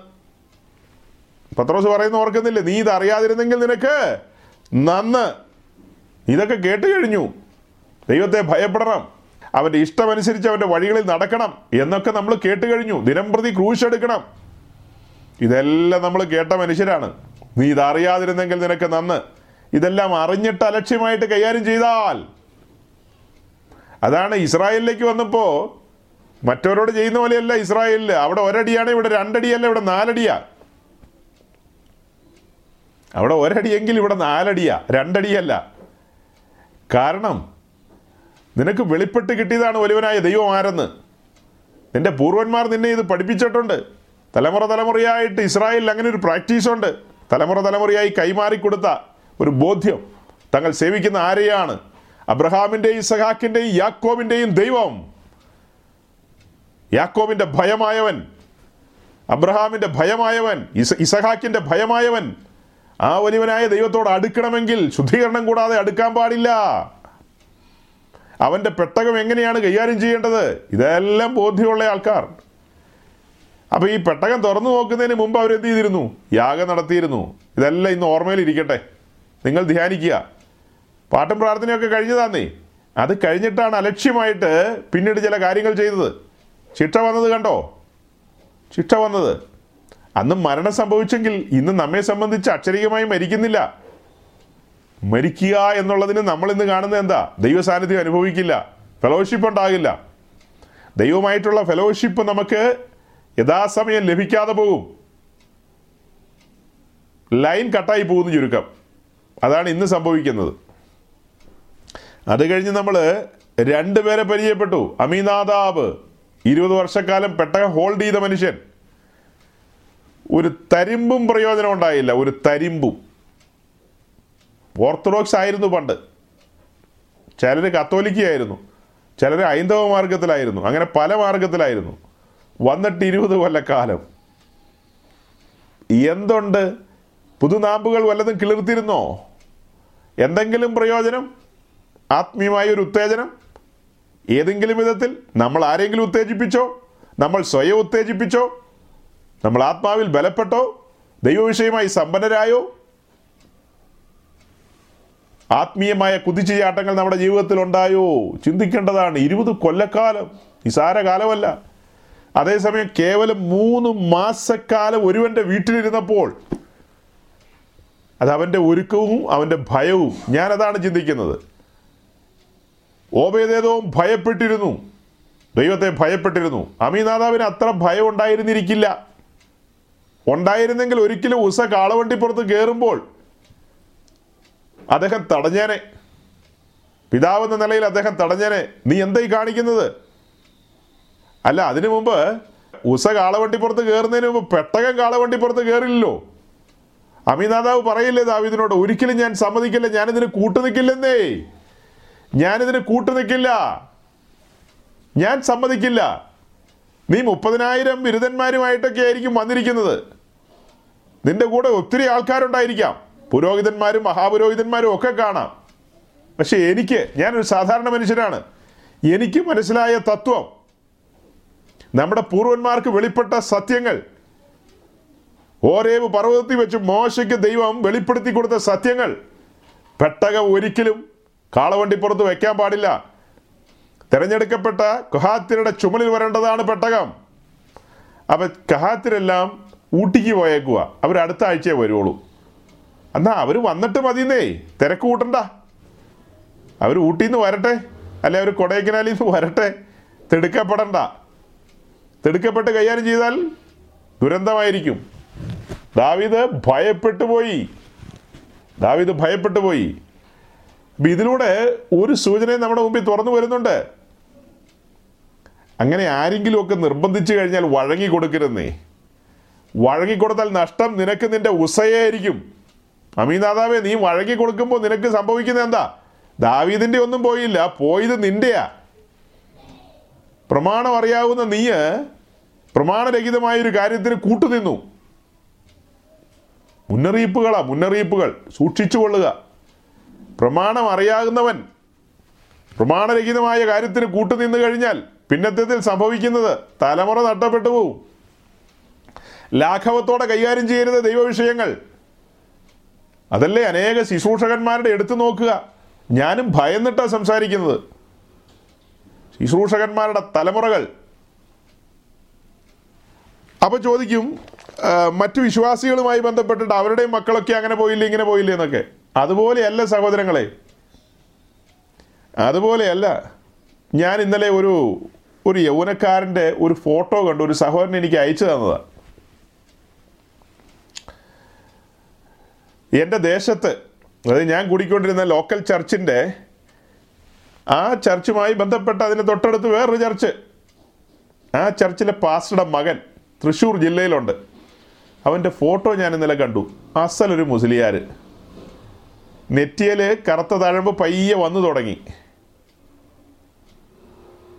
പത്രോസ് പറയുന്ന ഓർക്കുന്നില്ലേ? നീ ഇത് അറിയാതിരുന്നെങ്കിൽ നിനക്ക് നന്ന്. ഇതൊക്കെ കേട്ട് കഴിഞ്ഞു. ദൈവത്തെ ഭയപ്പെടണം. അവന്റെ ഇഷ്ടമനുസരിച്ച് അവന്റെ വഴികളിൽ നടക്കണം എന്നൊക്കെ നമ്മൾ കേട്ട് കഴിഞ്ഞു. ദിനം പ്രതി ക്രൂശെടുക്കണം ഇതെല്ലാം നമ്മൾ കേട്ട മനുഷ്യരാണ്. നീ ഇതറിയാതിരുന്നെങ്കിൽ നിനക്ക് നന്ന്. ഇതെല്ലാം അറിഞ്ഞിട്ട് അലക്ഷ്യമായിട്ട് കൈകാര്യം ചെയ്താൽ. അതാണ് ഇസ്രായേലിലേക്ക് വന്നപ്പോൾ മറ്റവരോട് ചെയ്യുന്ന പോലെയല്ല ഇസ്രായേലിൽ അവിടെ ഒരടിയാണ് ഇവിടെ രണ്ടടിയല്ല ഇവിടെ നാലടിയാ. അവിടെ ഒരടിയെങ്കിൽ ഇവിടെ നാലടിയാ രണ്ടടിയല്ല. കാരണം നിനക്ക് വെളിപ്പെട്ട് കിട്ടിയതാണ് വലുവനായ ദൈവം ആരെന്ന്? നിന്റെ പൂർവന്മാർ നിന്നെ ഇത് പഠിപ്പിച്ചിട്ടുണ്ട്. തലമുറ തലമുറയായിട്ട് ഇസ്രായേലിൽ അങ്ങനെ ഒരു പ്രാക്ടീസ് ഉണ്ട്. തലമുറ തലമുറയായി കൈമാറിക്കൊടുത്ത ഒരു ബോധ്യം. തങ്ങൾ സേവിക്കുന്ന ആരെയാണ്? അബ്രഹാമിന്റെയും സഹാക്കിന്റെയും യാക്കോബിന്റെയും ദൈവം. യാക്കോബിന്റെ ഭയമായവൻ അബ്രഹാമിന്റെ ഭയമായവൻ ഇസ ഇസഹാക്കിന്റെ ഭയമായവൻ ആ വലിയവനായ ദൈവത്തോട് അടുക്കണമെങ്കിൽ ശുദ്ധീകരണം കൂടാതെ അടുക്കാൻ പാടില്ല. അവന്റെ പെട്ടകം എങ്ങനെയാണ് കൈകാര്യം ചെയ്യേണ്ടത്? ഇതെല്ലാം ബോധ്യമുള്ള ആൾക്കാർ. അപ്പോൾ ഈ പെട്ടകം തുറന്നു നോക്കുന്നതിന് മുമ്പ് അവരെന്ത് ചെയ്തിരുന്നു? യാഗം നടത്തിയിരുന്നു. ഇതെല്ലാം ഇന്ന് ഓർമ്മയിൽ ഇരിക്കട്ടെ. നിങ്ങൾ ധ്യാനിക്കുക. പാട്ടും പ്രാർത്ഥനയൊക്കെ കഴിഞ്ഞതാന്നേ. അത് കഴിഞ്ഞിട്ടാണ് അലക്ഷ്യമായിട്ട് പിന്നീട് ചില കാര്യങ്ങൾ ചെയ്തത്. ശിക്ഷ വന്നത് കണ്ടോ? ശിക്ഷ വന്നത്. അന്ന് മരണം സംഭവിച്ചെങ്കിൽ ഇന്ന് നമ്മെ സംബന്ധിച്ച് അക്ഷരികമായി മരിക്കുന്നില്ല. മരിക്കുക എന്നുള്ളതിന് നമ്മൾ ഇന്ന് കാണുന്നത് എന്താ? ദൈവ സാന്നിധ്യം അനുഭവിക്കില്ല. ഫെലോഷിപ്പ് ഉണ്ടാകില്ല. ദൈവമായിട്ടുള്ള ഫെലോഷിപ്പ് നമുക്ക് യഥാസമയം ലഭിക്കാതെ പോകും. ലൈൻ കട്ടായി പോകുന്ന ചുരുക്കം. അതാണ് ഇന്ന് സംഭവിക്കുന്നത്. അത് കഴിഞ്ഞ് നമ്മൾ രണ്ടുപേരെ പരിചയപ്പെട്ടു. അമീനാദാബ് ഇരുപത് വർഷക്കാലം പെട്ടകം ഹോൾഡ് ചെയ്ത മനുഷ്യൻ. ഒരു തരിമ്പും പ്രയോജനം ഉണ്ടായില്ല. ഒരു തരിമ്പും. ഓർത്തഡോക്സ് ആയിരുന്നു പണ്ട്. ചിലർ കത്തോലിക്കയായിരുന്നു. ചിലർ ഹൈന്ദവ മാർഗത്തിലായിരുന്നു അങ്ങനെ പല മാർഗത്തിലായിരുന്നു വന്നിട്ട് ഇരുപത് കൊല്ലക്കാലം. എന്തുണ്ട്? പുതുനാമ്പുകൾ വല്ലതും കിളിർത്തിരുന്നോ? എന്തെങ്കിലും പ്രയോജനം? ആത്മീയമായ ഒരു ഉത്തേജനം? ഏതെങ്കിലും വിധത്തിൽ നമ്മൾ ആരെങ്കിലും ഉത്തേജിപ്പിച്ചോ? നമ്മൾ സ്വയം ഉത്തേജിപ്പിച്ചോ? നമ്മൾ ആത്മാവിൽ ബലപ്പെട്ടോ? ദൈവവിഷയമായി സമ്പന്നരായോ? ആത്മീയമായ കുതിച്ചുചാട്ടങ്ങൾ നമ്മുടെ ജീവിതത്തിൽ ഉണ്ടായോ ചിന്തിക്കേണ്ടതാണ്. ഇരുപത് കൊല്ലക്കാലം. നിസാര കാലമല്ല. അതേസമയം കേവലം മൂന്ന് മാസക്കാലം ഒരുവന്റെ വീട്ടിലിരുന്നപ്പോൾ അത് അവന്റെ ഒരുക്കവും അവന്റെ ഭയവും. ഞാനതാണ് ചിന്തിക്കുന്നത്. ഓബേദേതവും ഭയപ്പെട്ടിരുന്നു. ദൈവത്തെ ഭയപ്പെട്ടിരുന്നു. അമീനാഥാവിന് അത്ര ഭയം ഉണ്ടായിരുന്നിരിക്കില്ല. ഉണ്ടായിരുന്നെങ്കിൽ ഒരിക്കലും ഉസ കാളവണ്ടിപ്പുറത്ത് കയറുമ്പോൾ അദ്ദേഹം തടഞ്ഞേനെ. പിതാവെന്ന നിലയിൽ അദ്ദേഹം തടഞ്ഞേനെ. നീ എന്തായി കാണിക്കുന്നത്? അല്ല അതിനു മുമ്പ് ഉസ കാളവണ്ടിപ്പുറത്ത് കയറുന്നതിന് മുമ്പ് പെട്ടകം കാളവണ്ടിപ്പുറത്ത് കയറില്ലല്ലോ അമിനാഥാവ് പറയില്ലേ ദാവിദിനോട് ഒരിക്കലും ഞാൻ സമ്മതിക്കില്ല ഞാനിതിന് കൂട്ടു നിൽക്കില്ലെന്നേ. ഞാനിതിന് കൂട്ടു നിൽക്കില്ല. ഞാൻ സമ്മതിക്കില്ല. നീ മുപ്പതിനായിരം ബിരുദന്മാരുമായിട്ടൊക്കെ ആയിരിക്കും വന്നിരിക്കുന്നത്. നിന്റെ കൂടെ ഒത്തിരി ആൾക്കാരുണ്ടായിരിക്കാം. പുരോഹിതന്മാരും മഹാപുരോഹിതന്മാരും ഒക്കെ കാണാം. പക്ഷെ എനിക്ക് ഞാനൊരു സാധാരണ മനുഷ്യനാണ്. എനിക്ക് മനസ്സിലായ തത്വം. നമ്മുടെ പൂർവന്മാർക്ക് വെളിപ്പെട്ട സത്യങ്ങൾ. ഓരേവ് പർവതത്തിൽ വെച്ച് മോശയ്ക്ക് ദൈവം വെളിപ്പെടുത്തി കൊടുത്ത സത്യങ്ങൾ. പെട്ടക ഒരിക്കലും കാളവണ്ടിപ്പുറത്ത് വയ്ക്കാൻ പാടില്ല. തിരഞ്ഞെടുക്കപ്പെട്ട കഹാത്തിരുടെ ചുമലിൽ വരേണ്ടതാണ് പെട്ടകം. അപ്പൊ കഹാത്തിരെല്ലാം ഊട്ടിക്ക് പോയേക്കുക അവർ അടുത്ത ആഴ്ചയെ വരുവുള്ളൂ. എന്നാ അവർ വന്നിട്ട് മതിയെന്നേ. തിരക്ക് കൂട്ടണ്ട. അവർ ഊട്ടിയിൽ നിന്ന് വരട്ടെ. അല്ലെ അവർ കൊടൈക്കനാലിൽ നിന്ന് വരട്ടെ. തിടുക്കപ്പെടണ്ട. തിടുക്കപ്പെട്ട് കൈകാര്യം ചെയ്താൽ ദുരന്തമായിരിക്കും. ദാവിദ് ഭയപ്പെട്ടു പോയി. ദാവിദ് ഭയപ്പെട്ടു പോയി. അപ്പം ഇതിലൂടെ ഒരു സൂചനയും നമ്മുടെ മുമ്പിൽ തുറന്നു വരുന്നുണ്ട്. അങ്ങനെ ആരെങ്കിലുമൊക്കെ നിർബന്ധിച്ചു കഴിഞ്ഞാൽ വഴങ്ങി കൊടുക്കരുന്നേ വഴങ്ങി കൊടുത്താൽ നഷ്ടം നിനക്ക് നിന്റെ ഉസയായിരിക്കും അമീനാഥാവേ നീ വഴങ്ങി കൊടുക്കുമ്പോൾ നിനക്ക് സംഭവിക്കുന്നത് എന്താ? ദാവീദിന്റെ ഒന്നും പോയില്ല പോയത് നിന്റെയാ. പ്രമാണം അറിയാവുന്ന നീ പ്രമാണരഹിതമായ ഒരു കാര്യത്തിന് കൂട്ടുനിന്നു. മുന്നറിയിപ്പുകളാ മുന്നറിയിപ്പുകൾ. സൂക്ഷിച്ചു കൊള്ളുക പ്രമാണം അറിയാവുന്നവൻ പ്രമാണരഹിതമായ കാര്യത്തിന് കൂട്ടുനിന്ന് കഴിഞ്ഞാൽ പിന്നത്തത്തിൽ സംഭവിക്കുന്നത് തലമുറ നഷ്ടപ്പെട്ടു പോവും. ലാഘവത്തോടെ കൈകാര്യം ചെയ്യരുത് ദൈവവിഷയങ്ങൾ. അതല്ലേ അനേക ശുശ്രൂഷകന്മാരുടെ എടുത്തു നോക്കുക. ഞാനും ഭയന്നിട്ടാണ് സംസാരിക്കുന്നത്. ശുശ്രൂഷകന്മാരുടെ തലമുറകൾ. അപ്പോൾ ചോദിക്കും മറ്റു വിശ്വാസികളുമായി ബന്ധപ്പെട്ടിട്ട് അവരുടെ മക്കളൊക്കെ അങ്ങനെ പോയില്ലേ ഇങ്ങനെ പോയില്ലേ എന്നൊക്കെ. അതുപോലെയല്ല സഹോദരങ്ങളെ. അതുപോലെയല്ല ഞാൻ ഇന്നലെ ഒരു ഒരു യൗവനക്കാരന്റെ ഒരു ഫോട്ടോ കണ്ടു ഒരു സഹോദരൻ എനിക്ക് അയച്ചു തന്നതാണ് എന്റെ ദേശത്ത് അതായത് ഞാൻ കൂടിക്കൊണ്ടിരുന്ന ലോക്കൽ ചർച്ചിന്റെ ആ ചർച്ചുമായി ബന്ധപ്പെട്ട അതിന് തൊട്ടടുത്ത് വേറൊരു ചർച്ച് ആ ചർച്ചിലെ പാസ്റ്ററുടെ മകൻ തൃശ്ശൂർ ജില്ലയിലുണ്ട്. അവന്റെ ഫോട്ടോ ഞാൻ ഇന്നലെ കണ്ടു. അസലൊരു മുസ്ലിയാർ. നെറ്റിയിൽ കറുത്ത തഴമ്പ് പയ്യെ വന്നു തുടങ്ങി.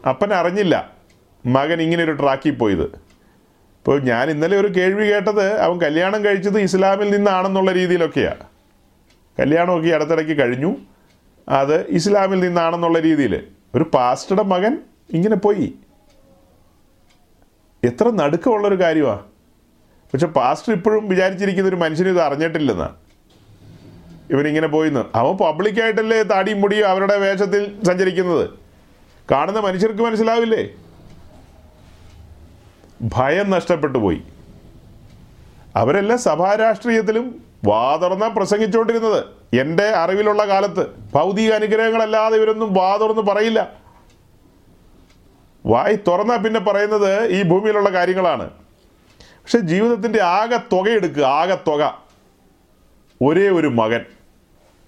അപ്പൻ അറിഞ്ഞില്ല മകൻ ഇങ്ങനെ ഒരു ട്രാക്കിൽ പോയത്. ഇപ്പോൾ ഞാൻ ഇന്നലെ ഒരു കേൾവി കേട്ടത് അവൻ കല്യാണം കഴിച്ചത് ഇസ്ലാമിൽ നിന്നാണെന്നുള്ള രീതിയിലൊക്കെയാണ് കല്യാണമൊക്കെ അടുത്തിടയ്ക്ക് കഴിഞ്ഞു. അത് ഇസ്ലാമിൽ നിന്നാണെന്നുള്ള രീതിയിൽ ഒരു പാസ്റ്ററുടെ മകൻ ഇങ്ങനെ പോയി. എത്ര നടുക്കമുള്ളൊരു കാര്യമാണ് പക്ഷെ പാസ്റ്റർ ഇപ്പോഴും വിചാരിച്ചിരിക്കുന്ന ഒരു മനുഷ്യന് ഇത് അറിഞ്ഞിട്ടില്ലെന്ന്. ഇവനിങ്ങനെ പോയിന്ന്. അവൻ പബ്ലിക്കായിട്ടല്ലേ താടിയും മുടിയും അവരുടെ വേഷത്തിൽ സഞ്ചരിക്കുന്നത്? കാണുന്ന മനുഷ്യർക്ക് മനസ്സിലാവില്ലേ? ഭയം നഷ്ടപ്പെട്ടു പോയി. അവരെല്ലാം സഭാരാഷ്ട്രീയത്തിലും വാതുറന്ന പ്രസംഗിച്ചുകൊണ്ടിരുന്നത് എന്റെ അറിവിലുള്ള കാലത്ത് ഭൗതിക അനുഗ്രഹങ്ങളല്ലാതെ ഇവരൊന്നും വാതുറന്ന് പറയില്ല. വായി തുറന്നാൽ പിന്നെ പറയുന്നത് ഈ ഭൂമിയിലുള്ള കാര്യങ്ങളാണ്. പക്ഷെ ജീവിതത്തിന്റെ ആകെ തുക എടുക്കുക ആകെ തുക. ഒരേ ഒരു മകൻ.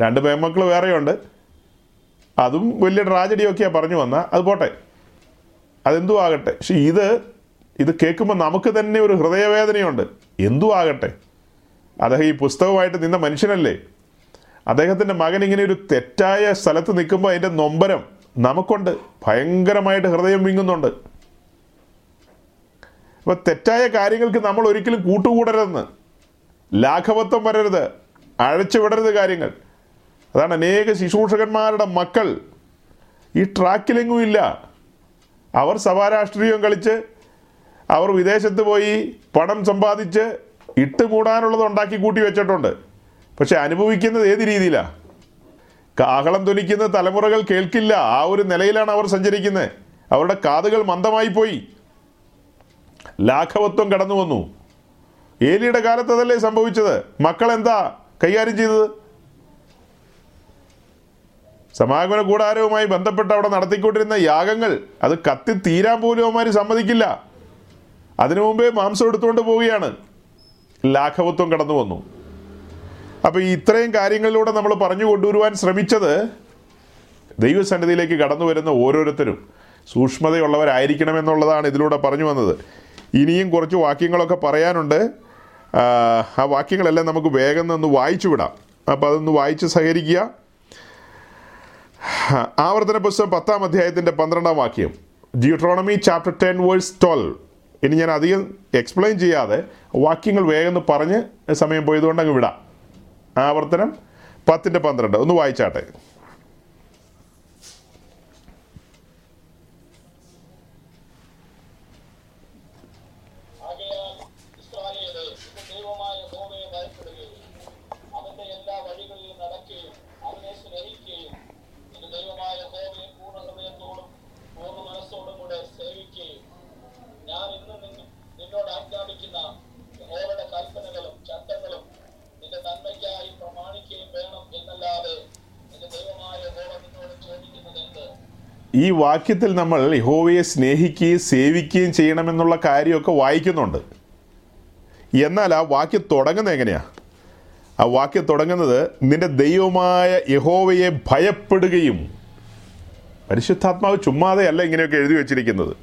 രണ്ട് പെൺമക്കൾ വേറെയുണ്ട്. അതും വലിയ ട്രാജഡിയൊക്കെയാണ് പറഞ്ഞു വന്ന. അത് പോട്ടെ. അതെന്തു ആകട്ടെ. പക്ഷെ ഇത് ഇത് കേൾക്കുമ്പോൾ നമുക്ക് തന്നെ ഒരു ഹൃദയവേദനയുണ്ട്. എന്തു ആകട്ടെ അദ്ദേഹം ഈ പുസ്തകമായിട്ട് നിന്ന മനുഷ്യനല്ലേ? അദ്ദേഹത്തിന്റെ മകൻ ഇങ്ങനെ ഒരു തെറ്റായ സ്ഥലത്ത് നിൽക്കുമ്പോൾ അതിന്റെ നൊമ്പരം നമുക്കുണ്ട്. ഭയങ്കരമായിട്ട് ഹൃദയം വിങ്ങുന്നുണ്ട്. അപ്പോൾ തെറ്റായ കാര്യങ്ങൾക്ക് നമ്മൾ ഒരിക്കലും കൂട്ടുകൂടരുതെന്ന് ലാഘവത്വം വരരുത് അഴച്ചു വിടരുത് കാര്യങ്ങൾ. അതാണ് അനേക ശുശ്രൂഷകന്മാരുടെ മക്കൾ. ഈ ട്രാക്കിലെങ്ങും ഇല്ല. അവർ സഭാരാഷ്ട്രീയം കളിച്ച് അവർ വിദേശത്ത് പോയി പണം സമ്പാദിച്ച് ഇട്ട് മൂടാനുള്ളത് ഉണ്ടാക്കി കൂട്ടി വെച്ചിട്ടുണ്ട്. പക്ഷെ അനുഭവിക്കുന്നത് ഏത് രീതിയിലാണ് കാഹളം ധ്വനിക്കുന്ന തലമുറകൾ കേൾക്കില്ല. ആ ഒരു നിലയിലാണ് അവർ സഞ്ചരിക്കുന്നത്. അവരുടെ കാതുകൾ മന്ദമായി പോയി. ലാഘവത്വം കടന്നു വന്നു. ഏലിയുടെ കാലത്ത് അതല്ലേ സംഭവിച്ചത്? മക്കൾ എന്താ കൈകാര്യം ചെയ്തത്? സമാഗമന കൂടാരവുമായി ബന്ധപ്പെട്ട് അവിടെ നടത്തിക്കൊണ്ടിരുന്ന യാഗങ്ങൾ അത് കത്തി തീരാൻ പോലും അവന്മാർ സമ്മതിക്കില്ല. അതിനു മുമ്പേ മാംസം എടുത്തുകൊണ്ട് പോവുകയാണ്. ലാഘവത്വം കടന്നു വന്നു. അപ്പോൾ ഈ ഇത്രയും കാര്യങ്ങളിലൂടെ നമ്മൾ പറഞ്ഞു കൊണ്ടുവരുവാൻ ശ്രമിച്ചത് ദൈവസന്നിധിയിലേക്ക് കടന്നു വരുന്ന ഓരോരുത്തരും സൂക്ഷ്മതയുള്ളവരായിരിക്കണം എന്നുള്ളതാണ് ഇതിലൂടെ പറഞ്ഞു വന്നത്. ഇനിയും കുറച്ച് വാക്യങ്ങളൊക്കെ പറയാനുണ്ട്. ആ, വാക്യങ്ങളെല്ലാം നമുക്ക് വേഗം ഒന്ന് വായിച്ചു വിടാം. അപ്പോൾ അതൊന്ന് വായിച്ച് സഹകരിക്കുക. ആവർത്തന പുസ്തകം പത്താം അധ്യായത്തിന്റെ പന്ത്രണ്ടാം വാക്യം. Deuteronomy chapter ten verse twelve ഇനി ഞാൻ അധികം എക്സ്പ്ലെയിൻ ചെയ്യാതെ വാക്യങ്ങൾ വേഗം പറഞ്ഞ് സമയം പോയതുകൊണ്ട് അങ്ങ് വിടാം. ആവർത്തനം പത്തിന്റെ പന്ത്രണ്ട്. ഒന്ന് വായിച്ചാട്ടെ ആകയാൽ ഇസ്രായേലേ നിന്റെ ദൈവമായ യഹോവയെ ഭയപ്പെടുകയും അവന്റെ എല്ലാ വഴികളിലും നടക്കുകയും അവനെ സ്നേഹിക്കുകയും നിന്റെ ദൈവമായ യഹോവയെ പൂർണ ഹൃദയത്തോടും പൂർണ മനസ്സോടും കൂടെ സേവിക്കുകയും ഞാൻ ഇന്ന് നിന്ന- നിന്നോട് ആജ്ഞാപിക്കുന്ന യഹോവയുടെ കൽപ്പനകളും ചട്ടങ്ങളും നിന്റെ നന്മയ്ക്കായി പ്രമാണിക്കുകയും വേണം എന്നല്ലാതെ നിന്റെ ദൈവമായ യഹോവ നിന്നോട് ചോദിക്കുന്നത് എന്ത് ഈ വാക്യത്തിൽ നമ്മൾ യഹോവയെ സ്നേഹിക്കുകയും സേവിക്കുകയും ചെയ്യണമെന്നുള്ള കാര്യമൊക്കെ വായിക്കുന്നുണ്ട്. എന്നാൽ ആ വാക്യം തുടങ്ങുന്നത് എങ്ങനെയാ? ആ വാക്യം തുടങ്ങുന്നത് നിന്റെ ദൈവമായ യഹോവയെ ഭയപ്പെടുകയും പരിശുദ്ധാത്മാവ് ചുമ്മാതെയല്ല ഇങ്ങനെയൊക്കെ എഴുതി വെച്ചിരിക്കുന്നത്.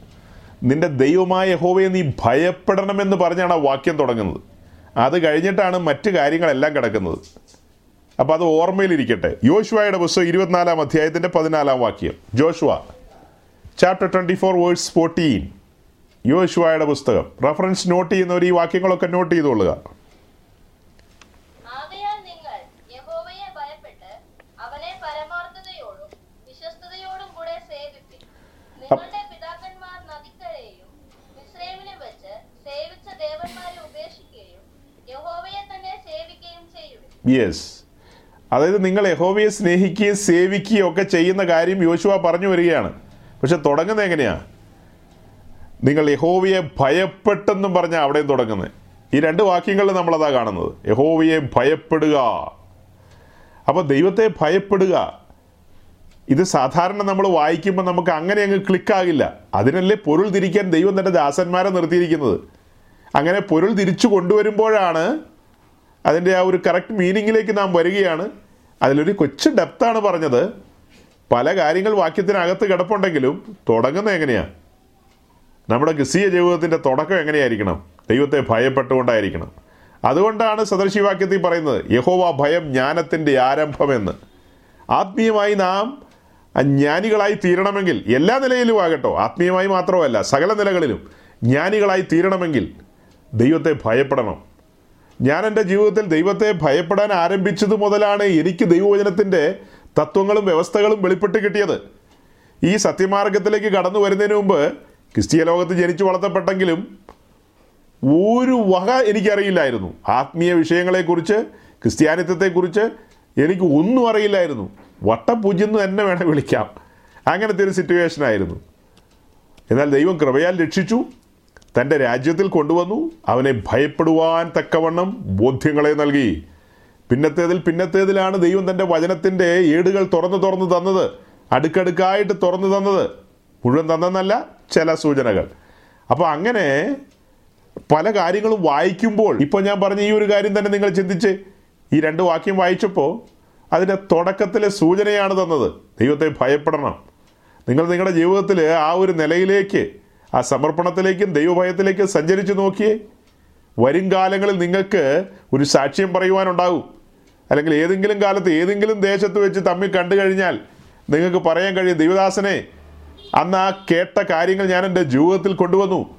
നിന്റെ ദൈവമായ യഹോവയെ നീ ഭയപ്പെടണമെന്ന് പറഞ്ഞാണ് ആ വാക്യം തുടങ്ങുന്നത്. അത് കഴിഞ്ഞിട്ടാണ് മറ്റു കാര്യങ്ങളെല്ലാം കിടക്കുന്നത്. അപ്പോൾ അത് ഓർമ്മയിലിരിക്കട്ടെ. യോശുവയുടെ പുസ്തകം ഇരുപത്തിനാലാം അധ്യായത്തിന്റെ പതിനാലാം വാക്യം. Joshua chapter twenty four verse fourteen യോശുവയുടെ പുസ്തകം. റഫറൻസ് നോട്ട് ചെയ്യുന്നവർ ഈ വാക്യങ്ങളൊക്കെ നോട്ട് ചെയ്തോളുക. യെസ് അതായത് നിങ്ങൾ യഹോവയെ സ്നേഹിക്കുകയും സേവിക്കുകയും ഒക്കെ ചെയ്യുന്ന കാര്യം യോശുവ പറഞ്ഞു വരികയാണ്. പക്ഷെ തുടങ്ങുന്നത് എങ്ങനെയാ? നിങ്ങൾ യഹോവയെ ഭയപ്പെട്ടെന്നും പറഞ്ഞ അവിടെയും തുടങ്ങുന്നത്. ഈ രണ്ട് വാക്യങ്ങളിൽ നമ്മളതാ കാണുന്നത്. യഹോവയെ ഭയപ്പെടുക. അപ്പോൾ ദൈവത്തെ ഭയപ്പെടുക. ഇത് സാധാരണ നമ്മൾ വായിക്കുമ്പോൾ നമുക്ക് അങ്ങനെ അങ്ങ് ക്ലിക്കാകില്ല. അതിനല്ലേ പൊരുൾ തിരിക്കാൻ ദൈവം തന്റെ ദാസന്മാരെ നിർത്തിയിരിക്കുന്നത്? അങ്ങനെ പൊരുൾ തിരിച്ചു കൊണ്ടുവരുമ്പോഴാണ് അതിന്റെ ആ ഒരു കറക്റ്റ് മീനിങ്ങിലേക്ക് നാം വരികയാണ്. അതിലൊരു കൊച്ചു ഡെപ്താണ് പറഞ്ഞത്. പല കാര്യങ്ങൾ വാക്യത്തിനകത്ത് കിടപ്പുണ്ടെങ്കിലും തുടങ്ങുന്നത് എങ്ങനെയാണ് നമ്മുടെ ഗസീയ ജീവിതത്തിന്റെ തുടക്കം എങ്ങനെയായിരിക്കണം? ദൈവത്തെ ഭയപ്പെട്ടുകൊണ്ടായിരിക്കണം. അതുകൊണ്ടാണ് സദർശിവാക്യത്തിൽ പറയുന്നത് യഹോവ ഭയം ജ്ഞാനത്തിന്റെ ആരംഭമെന്ന്. ആത്മീയമായി നാം ജ്ഞാനികളായി തീരണമെങ്കിൽ എല്ലാ നിലയിലും ആകട്ടോ. ആത്മീയമായി മാത്രമല്ല സകല നിലകളിലും ജ്ഞാനികളായി തീരണമെങ്കിൽ ദൈവത്തെ ഭയപ്പെടണം. ഞാൻ എന്റെ ജീവിതത്തിൽ ദൈവത്തെ ഭയപ്പെടാൻ ആരംഭിച്ചത് മുതലാണ് എനിക്ക് ദൈവവചനത്തിന്റെ തത്വങ്ങളും വ്യവസ്ഥകളും വെളിപ്പെട്ട് കിട്ടിയത്. ഈ സത്യമാർഗത്തിലേക്ക് കടന്നു വരുന്നതിന് മുമ്പ് ക്രിസ്തീയ ലോകത്ത് ജനിച്ചു വളർത്തപ്പെട്ടെങ്കിലും ഒരു വക എനിക്കറിയില്ലായിരുന്നു. ആത്മീയ വിഷയങ്ങളെക്കുറിച്ച് ക്രിസ്ത്യാനിത്വത്തെക്കുറിച്ച് എനിക്ക് ഒന്നും അറിയില്ലായിരുന്നു. വട്ടപൂജ്യം തന്നെ വേണേൽ വിളിക്കാം. അങ്ങനത്തെ ഒരു സിറ്റുവേഷൻ ആയിരുന്നു. എന്നാൽ ദൈവം കൃപയാൽ രക്ഷിച്ചു. തന്റെ രാജ്യത്തിൽ കൊണ്ടുവന്നു. അവനെ ഭയപ്പെടുവാൻ തക്കവണ്ണം ബോധ്യങ്ങളെ നൽകി. പിന്നത്തേതിൽ പിന്നത്തേതിലാണ് ദൈവം തന്റെ വചനത്തിന്റെ ഏടുകൾ തുറന്നു തുറന്നു തന്നത്. അടുക്കടുക്കായിട്ട് തുറന്നു തന്നത്. മുഴുവൻ തന്നെന്നല്ല ചില സൂചനകൾ. അപ്പോൾ അങ്ങനെ പല കാര്യങ്ങളും വായിക്കുമ്പോൾ ഇപ്പോൾ ഞാൻ പറഞ്ഞ ഈ ഒരു കാര്യം തന്നെ നിങ്ങൾ ചിന്തിച്ച് ഈ രണ്ട് വാക്യം വായിച്ചപ്പോൾ അതിന്റെ തുടക്കത്തിലെ സൂചനയാണ് തന്നത്. ദൈവത്തെ ഭയപ്പെടണം. നിങ്ങൾ നിങ്ങളുടെ ജീവിതത്തിൽ ആ ഒരു നിലയിലേക്ക് ആ സമർപ്പണത്തിലേക്കും ദൈവഭയത്തിലേക്കും സഞ്ചരിച്ചു നോക്കിയേ. വരും കാലങ്ങളിൽ നിങ്ങൾക്ക് ഒരു സാക്ഷ്യം പറയുവാനുണ്ടാകും. അല്ലെങ്കിൽ ഏതെങ്കിലും കാലത്ത് ഏതെങ്കിലും ദേശത്ത് വെച്ച് തമ്മിൽ കണ്ടു കഴിഞ്ഞാൽ നിങ്ങൾക്ക് പറയാൻ കഴിയും ദൈവദാസനെ അന്ന് ആ കേട്ട കാര്യങ്ങൾ ഞാൻ എന്റെ ജീവിതത്തിൽ കൊണ്ടുവന്നു.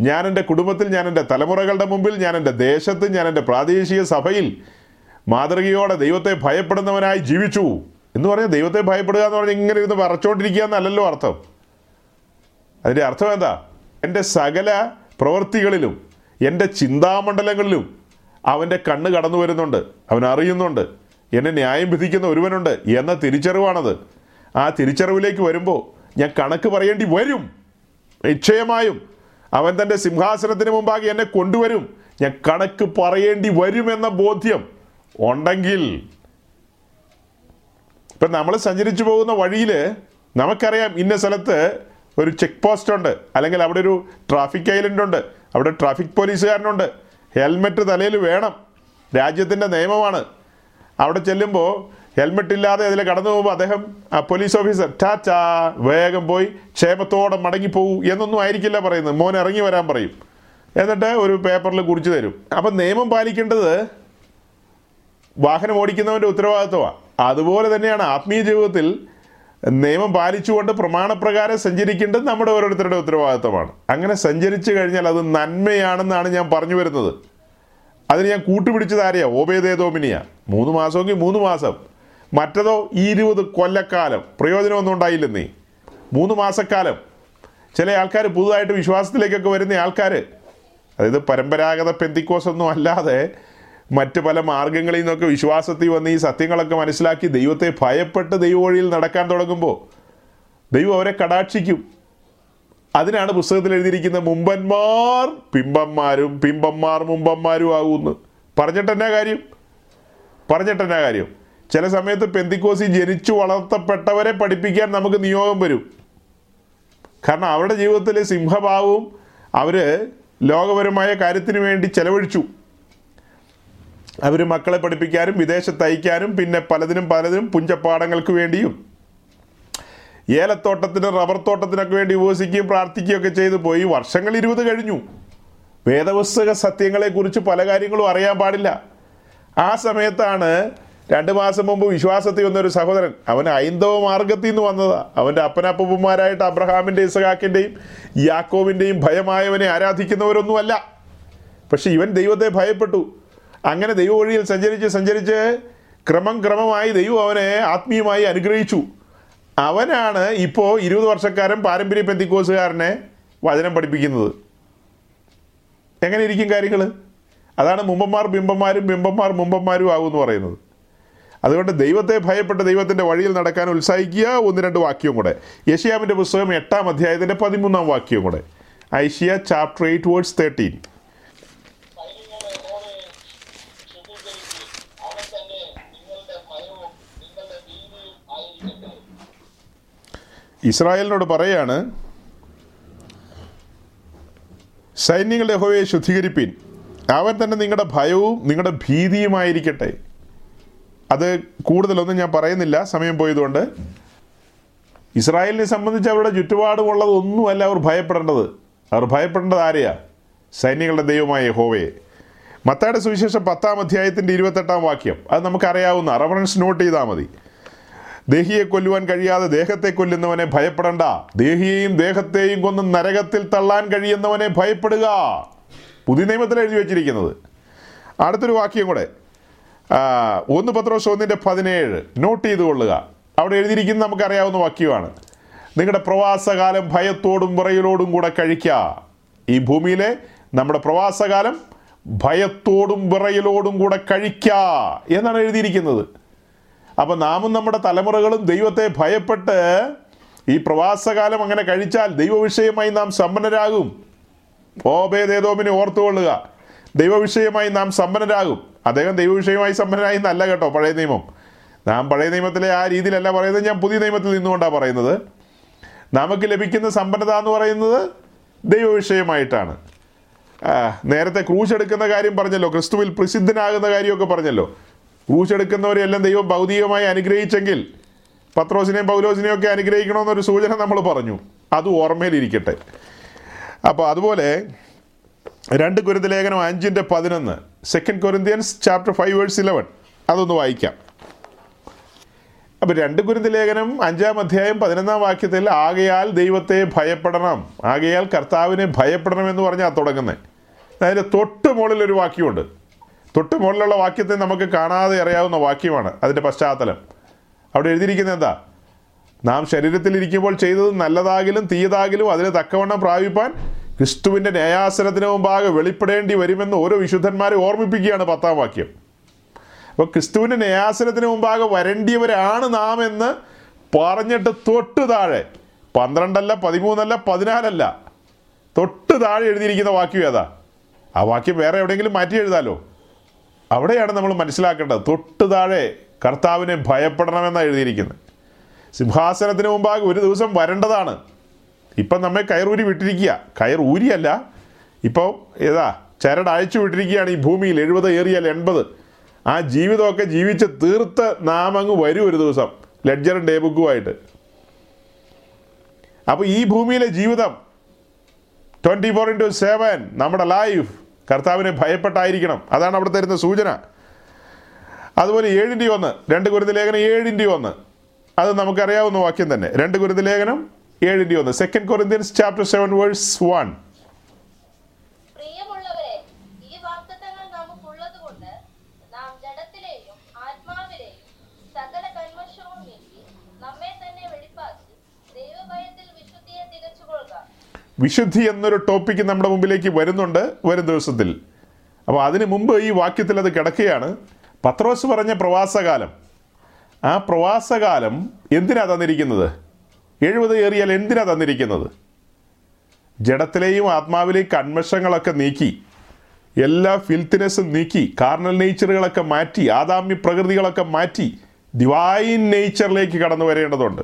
ഞാൻ എന്റെ കുടുംബത്തിൽ ഞാൻ എന്റെ തലമുറകളുടെ മുമ്പിൽ ഞാൻ എന്റെ ദേശത്ത് ഞാൻ എന്റെ പ്രാദേശിക സഭയിൽ മാതൃകയോടെ ദൈവത്തെ ഭയപ്പെടുന്നവനായി ജീവിച്ചു. എന്ന് പറഞ്ഞാൽ ദൈവത്തെ ഭയപ്പെടുക എന്ന് പറഞ്ഞാൽ ഇങ്ങനെ ഇരുന്ന് പറച്ചുകൊണ്ടിരിക്കുക എന്നല്ലല്ലോ അർത്ഥം. അതിന്റെ അർത്ഥം എന്താ? എന്റെ സകല പ്രവൃത്തികളിലും എന്റെ ചിന്താമണ്ഡലങ്ങളിലും അവന്റെ കണ്ണ് കടന്നു വരുന്നുണ്ട് അവൻ അറിയുന്നുണ്ട് എന്നെ ന്യായം വിധിക്കുന്ന ഒരുവനുണ്ട് എന്ന തിരിച്ചറിവാണത്. ആ തിരിച്ചറിവിലേക്ക് വരുമ്പോൾ ഞാൻ കണക്ക് പറയേണ്ടി വരും. നിശ്ചയമായും അവൻ തന്റെ സിംഹാസനത്തിന് മുമ്പാകെ എന്നെ കൊണ്ടുവരും. ഞാൻ കണക്ക് പറയേണ്ടി വരുമെന്ന ബോധ്യം ഉണ്ടെങ്കിൽ. ഇപ്പം നമ്മൾ സഞ്ചരിച്ചു പോകുന്ന വഴിയിൽ നമുക്കറിയാം ഇന്ന സ്ഥലത്ത് ഒരു ചെക്ക് പോസ്റ്റ് ഉണ്ട്. അല്ലെങ്കിൽ അവിടെ ഒരു ട്രാഫിക് ഐലൻഡ് ഉണ്ട്. അവിടെ ട്രാഫിക് പോലീസുകാരനുണ്ട് ഹെൽമെറ്റ് തലയിൽ വേണം. രാജ്യത്തിന്റെ നിയമമാണ്. അവിടെ ചെല്ലുമ്പോൾ ഹെൽമെറ്റ് ഇല്ലാതെ അതിൽ കടന്നു പോകുമ്പോൾ അദ്ദേഹം ആ പോലീസ് ഓഫീസർ ടാറ്റാ വേഗം പോയി ക്ഷേമത്തോടെ മടങ്ങിപ്പോകൂ എന്നൊന്നും ആയിരിക്കില്ല പറയുന്നത്. മോൻ ഇറങ്ങി വരാൻ പറയും. എന്നിട്ട് ഒരു പേപ്പറിൽ കുറിച്ച് തരും. അപ്പം നിയമം പാലിക്കേണ്ടത് വാഹനം ഓടിക്കുന്നവന്റെ ഉത്തരവാദിത്വമാണ് അതുപോലെ തന്നെയാണ് ആത്മീയ ജീവിതത്തിൽ നിയമം പാലിച്ചുകൊണ്ട് പ്രമാണപ്രകാരം സഞ്ചരിക്കേണ്ടത് നമ്മുടെ ഓരോരുത്തരുടെ ഉത്തരവാദിത്തമാണ്. അങ്ങനെ സഞ്ചരിച്ചു കഴിഞ്ഞാൽ അത് നന്മയാണെന്നാണ് ഞാൻ പറഞ്ഞു വരുന്നത്. അതിന് ഞാൻ കൂട്ടുപിടിച്ചത് ആരെയാ? ഓബേദേതോമിനിയ മൂന്ന് മാസമെങ്കിൽ മൂന്ന് മാസം. മറ്റതോ ഇരുപത് കൊല്ലക്കാലം. പ്രയോജനമൊന്നും ഉണ്ടായില്ലെന്നേ മൂന്ന് മാസക്കാലം. ചില ആൾക്കാർ പുതുതായിട്ട് വിശ്വാസത്തിലേക്കൊക്കെ വരുന്ന ആൾക്കാർ അതായത് പരമ്പരാഗത പെന്തിക്കോസൊന്നും അല്ലാതെ മറ്റ് പല മാർഗങ്ങളിൽ നിന്നൊക്കെ വിശ്വാസത്തിൽ വന്ന് ഈ സത്യങ്ങളൊക്കെ മനസ്സിലാക്കി ദൈവത്തെ ഭയപ്പെട്ട് ദൈവവഴിയിൽ നടക്കാൻ തുടങ്ങുമ്പോൾ ദൈവം അവരെ കടാക്ഷിക്കും. അതിനാണ് പുസ്തകത്തിൽ എഴുതിയിരിക്കുന്ന മുമ്പന്മാർ പിമ്പന്മാരും പിമ്പന്മാർ മുമ്പന്മാരും ആകുമെന്ന് പറഞ്ഞിട്ടെന്നാ കാര്യം? പറഞ്ഞിട്ടെന്നാ കാര്യം? ചില സമയത്ത് പെന്തിക്കോസി ജനിച്ചു വളർത്തപ്പെട്ടവരെ പഠിപ്പിക്കാൻ നമുക്ക് നിയോഗം വരും. കാരണം അവരുടെ ജീവിതത്തിലെ സിംഹഭാവവും അവർ ലോകപരമായ കാര്യത്തിന് വേണ്ടി ചെലവഴിച്ചു. അവർ മക്കളെ പഠിപ്പിക്കാനും വിദേശത്ത് അയക്കാനും പിന്നെ പലതിനും പലതിനും പുഞ്ചപ്പാടങ്ങൾക്ക് വേണ്ടിയും ഏലത്തോട്ടത്തിന് റബ്ബർ തോട്ടത്തിനൊക്കെ വേണ്ടി ഉപസിക്കുകയും പ്രാർത്ഥിക്കുകയും ഒക്കെ ചെയ്തു. പോയി. വർഷങ്ങൾ ഇരുപത് കഴിഞ്ഞു. വേദപുസ്തക സത്യങ്ങളെക്കുറിച്ച് പല കാര്യങ്ങളും അറിയാൻ പാടില്ല. ആ സമയത്താണ് രണ്ട് മാസം മുമ്പ് വിശ്വാസത്തിൽ വന്നൊരു സഹോദരൻ. അവൻ ഹൈന്ദവ മാർഗത്തിൽ നിന്ന് വന്നതാ. അവന്റെ അപ്പനപ്പൂപ്പന്മാരായിട്ട് അബ്രഹാമിന്റെ ഇസഹാക്കിന്റെയും യാക്കോവിന്റെയും ഭയമായവനെ ആരാധിക്കുന്നവരൊന്നുമല്ല. പക്ഷെ ഇവൻ ദൈവത്തെ ഭയപ്പെട്ടു. അങ്ങനെ ദൈവ വഴിയിൽ സഞ്ചരിച്ച് സഞ്ചരിച്ച് ക്രമം ക്രമമായി ദൈവം അവനെ ആത്മീയമായി അനുഗ്രഹിച്ചു. അവനാണ് ഇപ്പോൾ ഇരുപത് വർഷക്കാരൻ പാരമ്പര്യ പെന്തിക്കോസുകാരനെ വചനം പഠിപ്പിക്കുന്നത്. എങ്ങനെ ഇരിക്കും കാര്യങ്ങൾ അതാണ് മുമ്പന്മാർ ബിംബന്മാരും ബിംബന്മാർ മുമ്പന്മാരും ആകും എന്ന് പറയുന്നത്. അതുകൊണ്ട് ദൈവത്തെ ഭയപ്പെട്ട് ദൈവത്തിന്റെ വഴിയിൽ നടക്കാൻ ഉത്സാഹിക്കുക ഒന്ന് രണ്ട് വാക്യവും കൂടെ. യഷിയാമിന്റെ പുസ്തകം എട്ടാം അധ്യായത്തിന്റെ പതിമൂന്നാം വാക്യവും കൂടെ. Isaiah chapter eight verse thirteen സൈന്യങ്ങളുടെ യഹോവയെ ശുദ്ധീകരിച്ച് അവൻ തന്നെ നിങ്ങളുടെ ഭയവും നിങ്ങളുടെ ഭീതിയും ആയിരിക്കട്ടെ ഇസ്രായേലിനോട് പറയാണ് സൈന്യങ്ങളുടെ യഹോവയെ ശുദ്ധീകരിപ്പീൻ. അവൻ തന്നെ നിങ്ങളുടെ ഭയവും നിങ്ങളുടെ ഭീതിയുമായിരിക്കട്ടെ. അത് കൂടുതലൊന്നും ഞാൻ പറയുന്നില്ല. സമയം പോയതുകൊണ്ട് ഇസ്രായേലിനെ സംബന്ധിച്ച് അവരുടെ ചുറ്റുപാടുമുള്ളത് ഒന്നുമല്ല അവർ ഭയപ്പെടേണ്ടത്. അവർ ഭയപ്പെടേണ്ടത് ആരെയാ? സൈന്യങ്ങളുടെ ദൈവമായ യഹോവയെ. മത്തായുടെ സുവിശേഷം പത്താം അധ്യായത്തിന്റെ ഇരുപത്തെട്ടാം വാക്യം. അത് നമുക്കറിയാവുന്ന. റഫറൻസ് നോട്ട് ചെയ്താൽ മതി. ദേഹിയെ കൊല്ലുവാൻ കഴിയാതെ ദേഹത്തെ കൊല്ലുന്നവനെ ഭയപ്പെടണ്ട. ദേഹിയെയും ദേഹത്തെയും കൊന്ന് നരകത്തിൽ തള്ളാൻ കഴിയുന്നവനെ ഭയപ്പെടുക. പുതിയ നിയമത്തിൽ എഴുതി വെച്ചിരിക്കുന്നത്. അടുത്തൊരു വാക്യം കൂടെ. ഒന്ന് പത്രോസ് ഒന്നിന്റെ പതിനേഴ്. നോട്ട് ചെയ്ത് കൊള്ളുക. അവിടെ എഴുതിയിരിക്കുന്നത് നമുക്കറിയാവുന്ന വാക്യമാണ്. നിങ്ങളുടെ പ്രവാസകാലം ഭയത്തോടും വിറയലോടും കൂടെ കഴിക്കുക ഈ ഭൂമിയിലെ നമ്മുടെ പ്രവാസകാലം ഭയത്തോടും വിറയലോടും കൂടെ കഴിക്കുക എന്നാണ് എഴുതിയിരിക്കുന്നത്. അപ്പം നാമും നമ്മുടെ തലമുറകളും ദൈവത്തെ ഭയപ്പെട്ട് ഈ പ്രവാസകാലം അങ്ങനെ കഴിച്ചാൽ ദൈവവിഷയമായി നാം സമ്പന്നരാകും. ഓബേദേതോമിനെ ഓർത്തുകൊള്ളുക. ദൈവവിഷയമായി നാം സമ്പന്നരാകും. അദ്ദേഹം ദൈവവിഷയമായി സമ്പന്നനായി എന്നല്ല കേട്ടോ പഴയ നിയമം. നാം പഴയ നിയമത്തിലെ ആ രീതിയിലല്ല പറയുന്നത് ഞാൻ പുതിയ നിയമത്തിൽ നിന്നുകൊണ്ടാണ് പറയുന്നത്. നമുക്ക് ലഭിക്കുന്ന സമ്പന്നത എന്ന് പറയുന്നത് ദൈവവിഷയമായിട്ടാണ്. നേരത്തെ ക്രൂശ് എടുക്കുന്ന കാര്യം പറഞ്ഞല്ലോ ക്രിസ്തുവിൽ പ്രസിദ്ധനാകുന്ന കാര്യമൊക്കെ പറഞ്ഞല്ലോ. ക്രൂശ് എടുക്കുന്നവരെല്ലാം ദൈവം ഭൗതികമായി അനുഗ്രഹിച്ചെങ്കിൽ പത്രോസിനെയും പൗലോസിനെയും ഒക്കെ അനുഗ്രഹിക്കണമെന്നൊരു സൂചന നമ്മൾ പറഞ്ഞു. അത് ഓർമ്മയിലിരിക്കട്ടെ. അപ്പോൾ അതുപോലെ രണ്ട് കുരുന്ത ലേഖനം അഞ്ചിന്റെ പതിനൊന്ന് second Corinthians chapter five verse eleven അതൊന്ന് വായിക്കാം. അപ്പോൾ രണ്ട് കുരുന്ത ലേഖനം അഞ്ചാം അധ്യായം പതിനൊന്നാം വാക്യത്തിൽ ആകയാൽ ദൈവത്തെ ഭയപ്പെടണം ആകയാൽ കർത്താവിനെ ഭയപ്പെടണം എന്ന് പറഞ്ഞാൽ തുടങ്ങുന്നത് അതിന്റെ തൊട്ട് മുകളിൽ ഒരു വാക്യമുണ്ട്. തൊട്ട് മുകളിലുള്ള വാക്യത്തെ നമുക്ക് കാണാതെ അറിയാവുന്ന വാക്യമാണ്. അതിന്റെ പശ്ചാത്തലം. അവിടെ എഴുതിയിരിക്കുന്നത് എന്താ? നാം ശരീരത്തിലിരിക്കുമ്പോൾ ചെയ്തത് നല്ലതാകിലും തീയതാകിലും അതിന് തക്കവണ്ണം പ്രാപിപ്പാൻ ക്രിസ്തുവിന്റെ ന്യായാസനത്തിന് മുമ്പാകെ വെളിപ്പെടേണ്ടി വരുമെന്ന് ഓരോ വിശുദ്ധന്മാരെ ഓർമ്മിപ്പിക്കുകയാണ് പത്താം വാക്യം. അപ്പോൾ ക്രിസ്തുവിന്റെ ന്യായാസനത്തിന് മുമ്പാകെ വരേണ്ടിയവരാണ് നാം എന്ന് പറഞ്ഞിട്ട് തൊട്ട് താഴെ പന്ത്രണ്ടല്ല പതിമൂന്നല്ല പതിനാലല്ല തൊട്ട് താഴെ എഴുതിയിരിക്കുന്ന വാക്യം ഏതാ? ആ വാക്യം വേറെ എവിടെയെങ്കിലും മാറ്റി എഴുതാലോ? അവിടെയാണ് നമ്മൾ മനസ്സിലാക്കേണ്ടത്. തൊട്ട് താഴെ കർത്താവിനെ ഭയപ്പെടണമെന്നാണ് എഴുതിയിരിക്കുന്നത്. സിംഹാസനത്തിന് മുമ്പാകെ ഒരു ദിവസം വരേണ്ടതാണ്. ഇപ്പം നമ്മെ കയറൂരി വിട്ടിരിക്കുക. കയർ ഊരിയല്ല. ഇപ്പോൾ ഏതാ? ചരട് അയച്ചു വിട്ടിരിക്കുകയാണ് ഈ ഭൂമിയിൽ. എഴുപത് ഏറിയാൽ എൺപത്. ആ ജീവിതമൊക്കെ ജീവിച്ച് തീർത്ത് നാം അങ്ങ് വരും ഒരു ദിവസം. ലെഡ്ജറും ഡേ ബുക്കുമായിട്ട് അപ്പോൾ ഈ ഭൂമിയിലെ ജീവിതം ട്വന്റി ഫോർ ഇന്റു സെവൻ നമ്മുടെ ലൈഫ് കർത്താവിനെ ഭയപ്പെട്ടായിരിക്കണം. അതാണ് അവിടെ തരുന്ന സൂചന. അതുപോലെ ഏഴിന്റെ ഒന്ന് രണ്ട് കുരുതലേഖനം ലേഖനം ഏഴിന്റെ ഒന്ന്. അത് നമുക്കറിയാവുന്ന വാക്യം തന്നെ. രണ്ട് കുരുതലേഖനം ലേഖനം ഏഴിന്റെ ഒന്ന്. Second Corinthians chapter seven verse one പ്രിയമുള്ളവരെ ഈ വാഗ്ദത്തങ്ങൾ നമുക്കുള്ളതുകൊണ്ട് നാം ജഡത്തിലെയും ആത്മാവിലെയും സകല കന്മഷവും നീക്കി നമ്മെ തന്നെ വെളിപ്പാക്കി ദൈവഭയത്തിൽ വിശുദ്ധിയെ തികച്ചുകൊള്ളുക വിശുദ്ധി എന്നൊരു ടോപ്പിക്ക് നമ്മുടെ മുമ്പിലേക്ക് വരുന്നുണ്ട് വരും ദിവസത്തിൽ. അപ്പോൾ അതിന് മുമ്പ് ഈ വാക്യത്തിൽ അത് കിടക്കുകയാണ്. പത്രോസ് പറഞ്ഞ പ്രവാസകാലം. ആ പ്രവാസകാലം എന്തിനാ തന്നിരിക്കുന്നത്? എഴുപത് ഏറിയാൽ എന്തിനാ തന്നിരിക്കുന്നത്? ജഡത്തിലെയും ആത്മാവിലെയും കൺവശങ്ങളൊക്കെ നീക്കി എല്ലാ ഫിൽത്തിനെസ്സും നീക്കി കാർണൽ നേച്ചറുകളൊക്കെ മാറ്റി ആദാമ്യ പ്രകൃതികളൊക്കെ മാറ്റി ഡിവൈൻ നേച്ചറിലേക്ക് കടന്നു വരേണ്ടതുണ്ട്.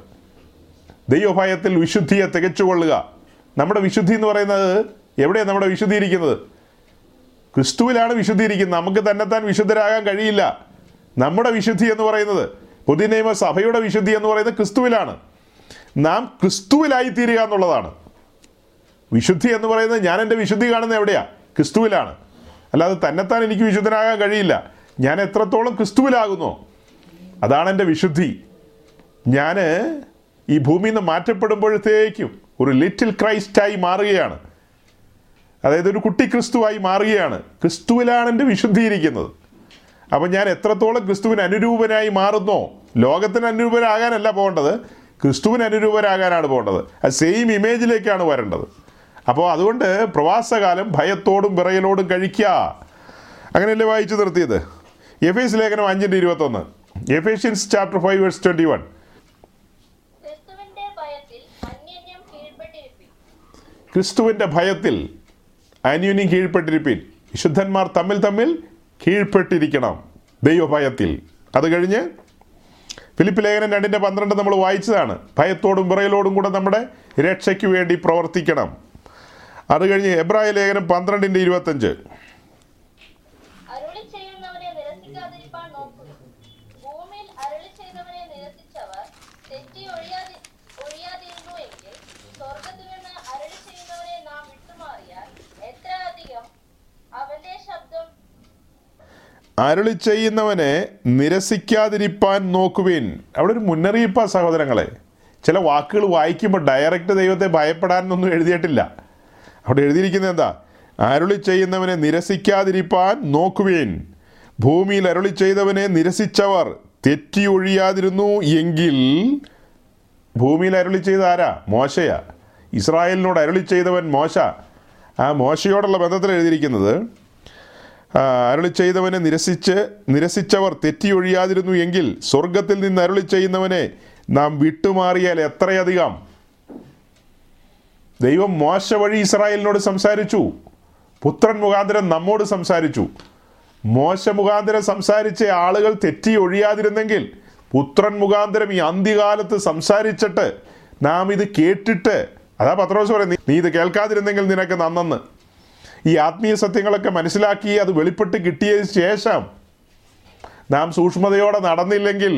ദൈവഭയത്തിൽ വിശുദ്ധിയെ തികച്ചുകൊള്ളുക. നമ്മുടെ വിശുദ്ധി എന്ന് പറയുന്നത് എവിടെയാണ് നമ്മുടെ വിശുദ്ധി ഇരിക്കുന്നത് ക്രിസ്തുവിലാണ് വിശുദ്ധി ഇരിക്കുന്നത് നമുക്ക് തന്നെത്താൻ വിശുദ്ധരാകാൻ കഴിയില്ല. നമ്മുടെ വിശുദ്ധി എന്ന് പറയുന്നത് പുതിയ നിയമ സഭയുടെ വിശുദ്ധി എന്ന് പറയുന്നത് ക്രിസ്തുവിലാണ്. നാം ക്രിസ്തുവിലായി തീരുക എന്നുള്ളതാണ്. വിശുദ്ധി എന്ന് പറയുന്നത് ഞാൻ എന്റെ വിശുദ്ധി കാണുന്നത് എവിടെയാ? ക്രിസ്തുവിലാണ്. അല്ലാതെ തന്നെത്താൻ എനിക്ക് വിശുദ്ധനാകാൻ കഴിയില്ല. ഞാൻ എത്രത്തോളം ക്രിസ്തുവിലാകുന്നു? അതാണ് എന്റെ വിശുദ്ധി. ഞാൻ ഈ ഭൂമിയിൽ നിന്ന് മാറ്റപ്പെടുമ്പോഴത്തേക്കും ഒരു ലിറ്റിൽ ക്രൈസ്റ്റായി മാറുകയാണ്. അതായത് ഒരു കുട്ടി ക്രിസ്തുവായി മാറുകയാണ്. ക്രിസ്തുവിലാണ് എന്റെ വിശുദ്ധി ഇരിക്കുന്നത് അപ്പം ഞാൻ എത്രത്തോളം ക്രിസ്തുവിന് അനുരൂപനായി മാറുന്നോ ലോകത്തിന് അനുരൂപരാകാനല്ല പോകേണ്ടത് ക്രിസ്തുവിന് അനുരൂപരാകാനാണ് പോകേണ്ടത്. അത് സെയിം ഇമേജിലേക്കാണ് വരേണ്ടത്. അപ്പോൾ അതുകൊണ്ട് പ്രവാസകാലം ഭയത്തോടും വിറയലോടും കഴിക്കുക. അങ്ങനെയല്ലേ വായിച്ചു നിർത്തിയത്? എഫ് എസ് ലേഖനം അഞ്ചിന്റെ ഇരുപത്തൊന്ന്. Ephesians chapter five verse twenty one ക്രിസ്തുവിന്റെ ഭയത്തിൽ അന്യോന്യം കീഴ്പ്പെട്ടിരിപ്പിൻ. വിശുദ്ധന്മാർ തമ്മിൽ തമ്മിൽ കീഴ്പ്പെട്ടിരിക്കണം ദൈവഭയത്തിൽ. അത് കഴിഞ്ഞ് ഫിലിപ്പ് ലേഖനം രണ്ടിന്റെ പന്ത്രണ്ട് നമ്മൾ വായിച്ചതാണ്. ഭയത്തോടും വിറയലോടും കൂടെ നമ്മുടെ രക്ഷയ്ക്ക് വേണ്ടി പ്രവർത്തിക്കണം. അത് കഴിഞ്ഞ് എബ്രായ ലേഖനം പന്ത്രണ്ടിന്റെ ഇരുപത്തഞ്ച് അരുളി ചെയ്യുന്നവനെ നിരസിക്കാതിരിപ്പാൻ നോക്കുക ഭൂമിയിൽ അരുളി ചെയ്തവനെ നിരസിച്ചവർ തെറ്റി ഒഴിയാതി ഒഴിയാതിരുന്നു എങ്കിൽ സ്വർഗത്തിൽ നിന്ന് അരുളി ചെയ്യുന്നവനെ നാം വിട്ടുമാറിയാൽ എത്ര അധികം അവന്റെ ശബ്ദം അരുളി ചെയ്യുന്നവനെ നിരസിക്കാതിരിപ്പാൻ നോക്കുവിൻ. അവിടെ ഒരു മുന്നറിയിപ്പാ സഹോദരങ്ങളെ. ചില വാക്കുകൾ വായിക്കുമ്പോൾ ഡയറക്റ്റ് ദൈവത്തെ ഭയപ്പെടാനൊന്നും എഴുതിയിട്ടില്ല. അവിടെ എഴുതിയിരിക്കുന്നത് എന്താ? അരുളി ചെയ്യുന്നവനെ നിരസിക്കാതിരിപ്പാൻ നോക്കുവിൻ. ഭൂമിയിൽ അരുളി ചെയ്തവനെ നിരസിച്ചവർ തെറ്റി ഒഴിയാതിരുന്നു എങ്കിൽ ഭൂമിയിൽ അരുളി ചെയ്ത ആരാ? മോശയാ. ഇസ്രായേലിനോട് അരുളി ചെയ്തവൻ മോശ. ആ മോശയോടുള്ള ബന്ധത്തിൽ എഴുതിയിരിക്കുന്നത് അരുളി ചെയ്തവനെ നിരസിച്ച് നിരസിച്ചവർ തെറ്റിയൊഴിയാതിരുന്നു എങ്കിൽ സ്വർഗത്തിൽ നിന്ന് അരുളി ചെയ്യുന്നവനെ നാം വിട്ടുമാറിയാൽ എത്രയധികം? ദൈവം മോശ വഴി ഇസ്രായേലിനോട് സംസാരിച്ചു. പുത്രൻ മുഖാന്തരം നമ്മോട് സംസാരിച്ചു. മോശ മുഖാന്തരം സംസാരിച്ച ആളുകൾ തെറ്റി ഒഴിയാതിരുന്നെങ്കിൽ പുത്രൻ മുഖാന്തരം ഈ അന്ത്യകാലത്ത് സംസാരിച്ചിട്ട് നാം ഇത് കേട്ടിട്ട് അതാ പത്രോസ് പറയുന്നത് നീ ഇത് കേൾക്കാതിരുന്നെങ്കിൽ നിനക്ക് നന്നെന്ന്. ഈ ആത്മീയ സത്യങ്ങളൊക്കെ മനസ്സിലാക്കി അത് വെളിപ്പെട്ട് കിട്ടിയതിന് ശേഷം നാം സൂക്ഷ്മതയോടെ നടന്നില്ലെങ്കിൽ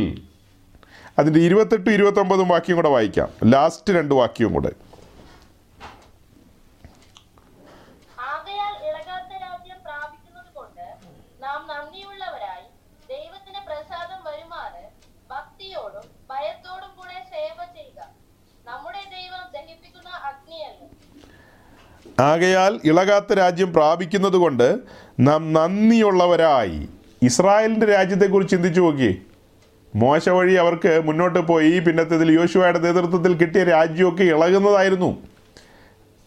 അതിന്റെ ഇരുപത്തെട്ട് ഇരുപത്തൊമ്പതും വാക്യം കൂടെ വായിക്കാം. ലാസ്റ്റ് രണ്ട് വാക്യവും കൂടെ ആകയാൽ ഇളകാത്ത രാജ്യം പ്രാപിക്കുന്നത് കൊണ്ട് നാം നന്ദിയുള്ളവരായി ദൈവത്തിന് പ്രസാദം വരുമാറ് ഭക്തിയോടും ഭയത്തോടും കൂടെ സേവ ചെയ്യുക നമ്മുടെ ദൈവം ദഹിപ്പിക്കുന്ന അഗ്നിയല്ല ആകയാൽ ഇളകാത്ത രാജ്യം പ്രാപിക്കുന്നത് കൊണ്ട് നാം നന്ദിയുള്ളവരായി. ഇസ്രായേലിന്റെ രാജ്യത്തെക്കുറിച്ച് ചിന്തിച്ചു നോക്കി മോശ വഴി അവർക്ക് മുന്നോട്ട് പോയി പിന്നത്തേതിൽ യോശുവയുടെ നേതൃത്വത്തിൽ കിട്ടിയ രാജ്യമൊക്കെ ഇളകുന്നതായിരുന്നു.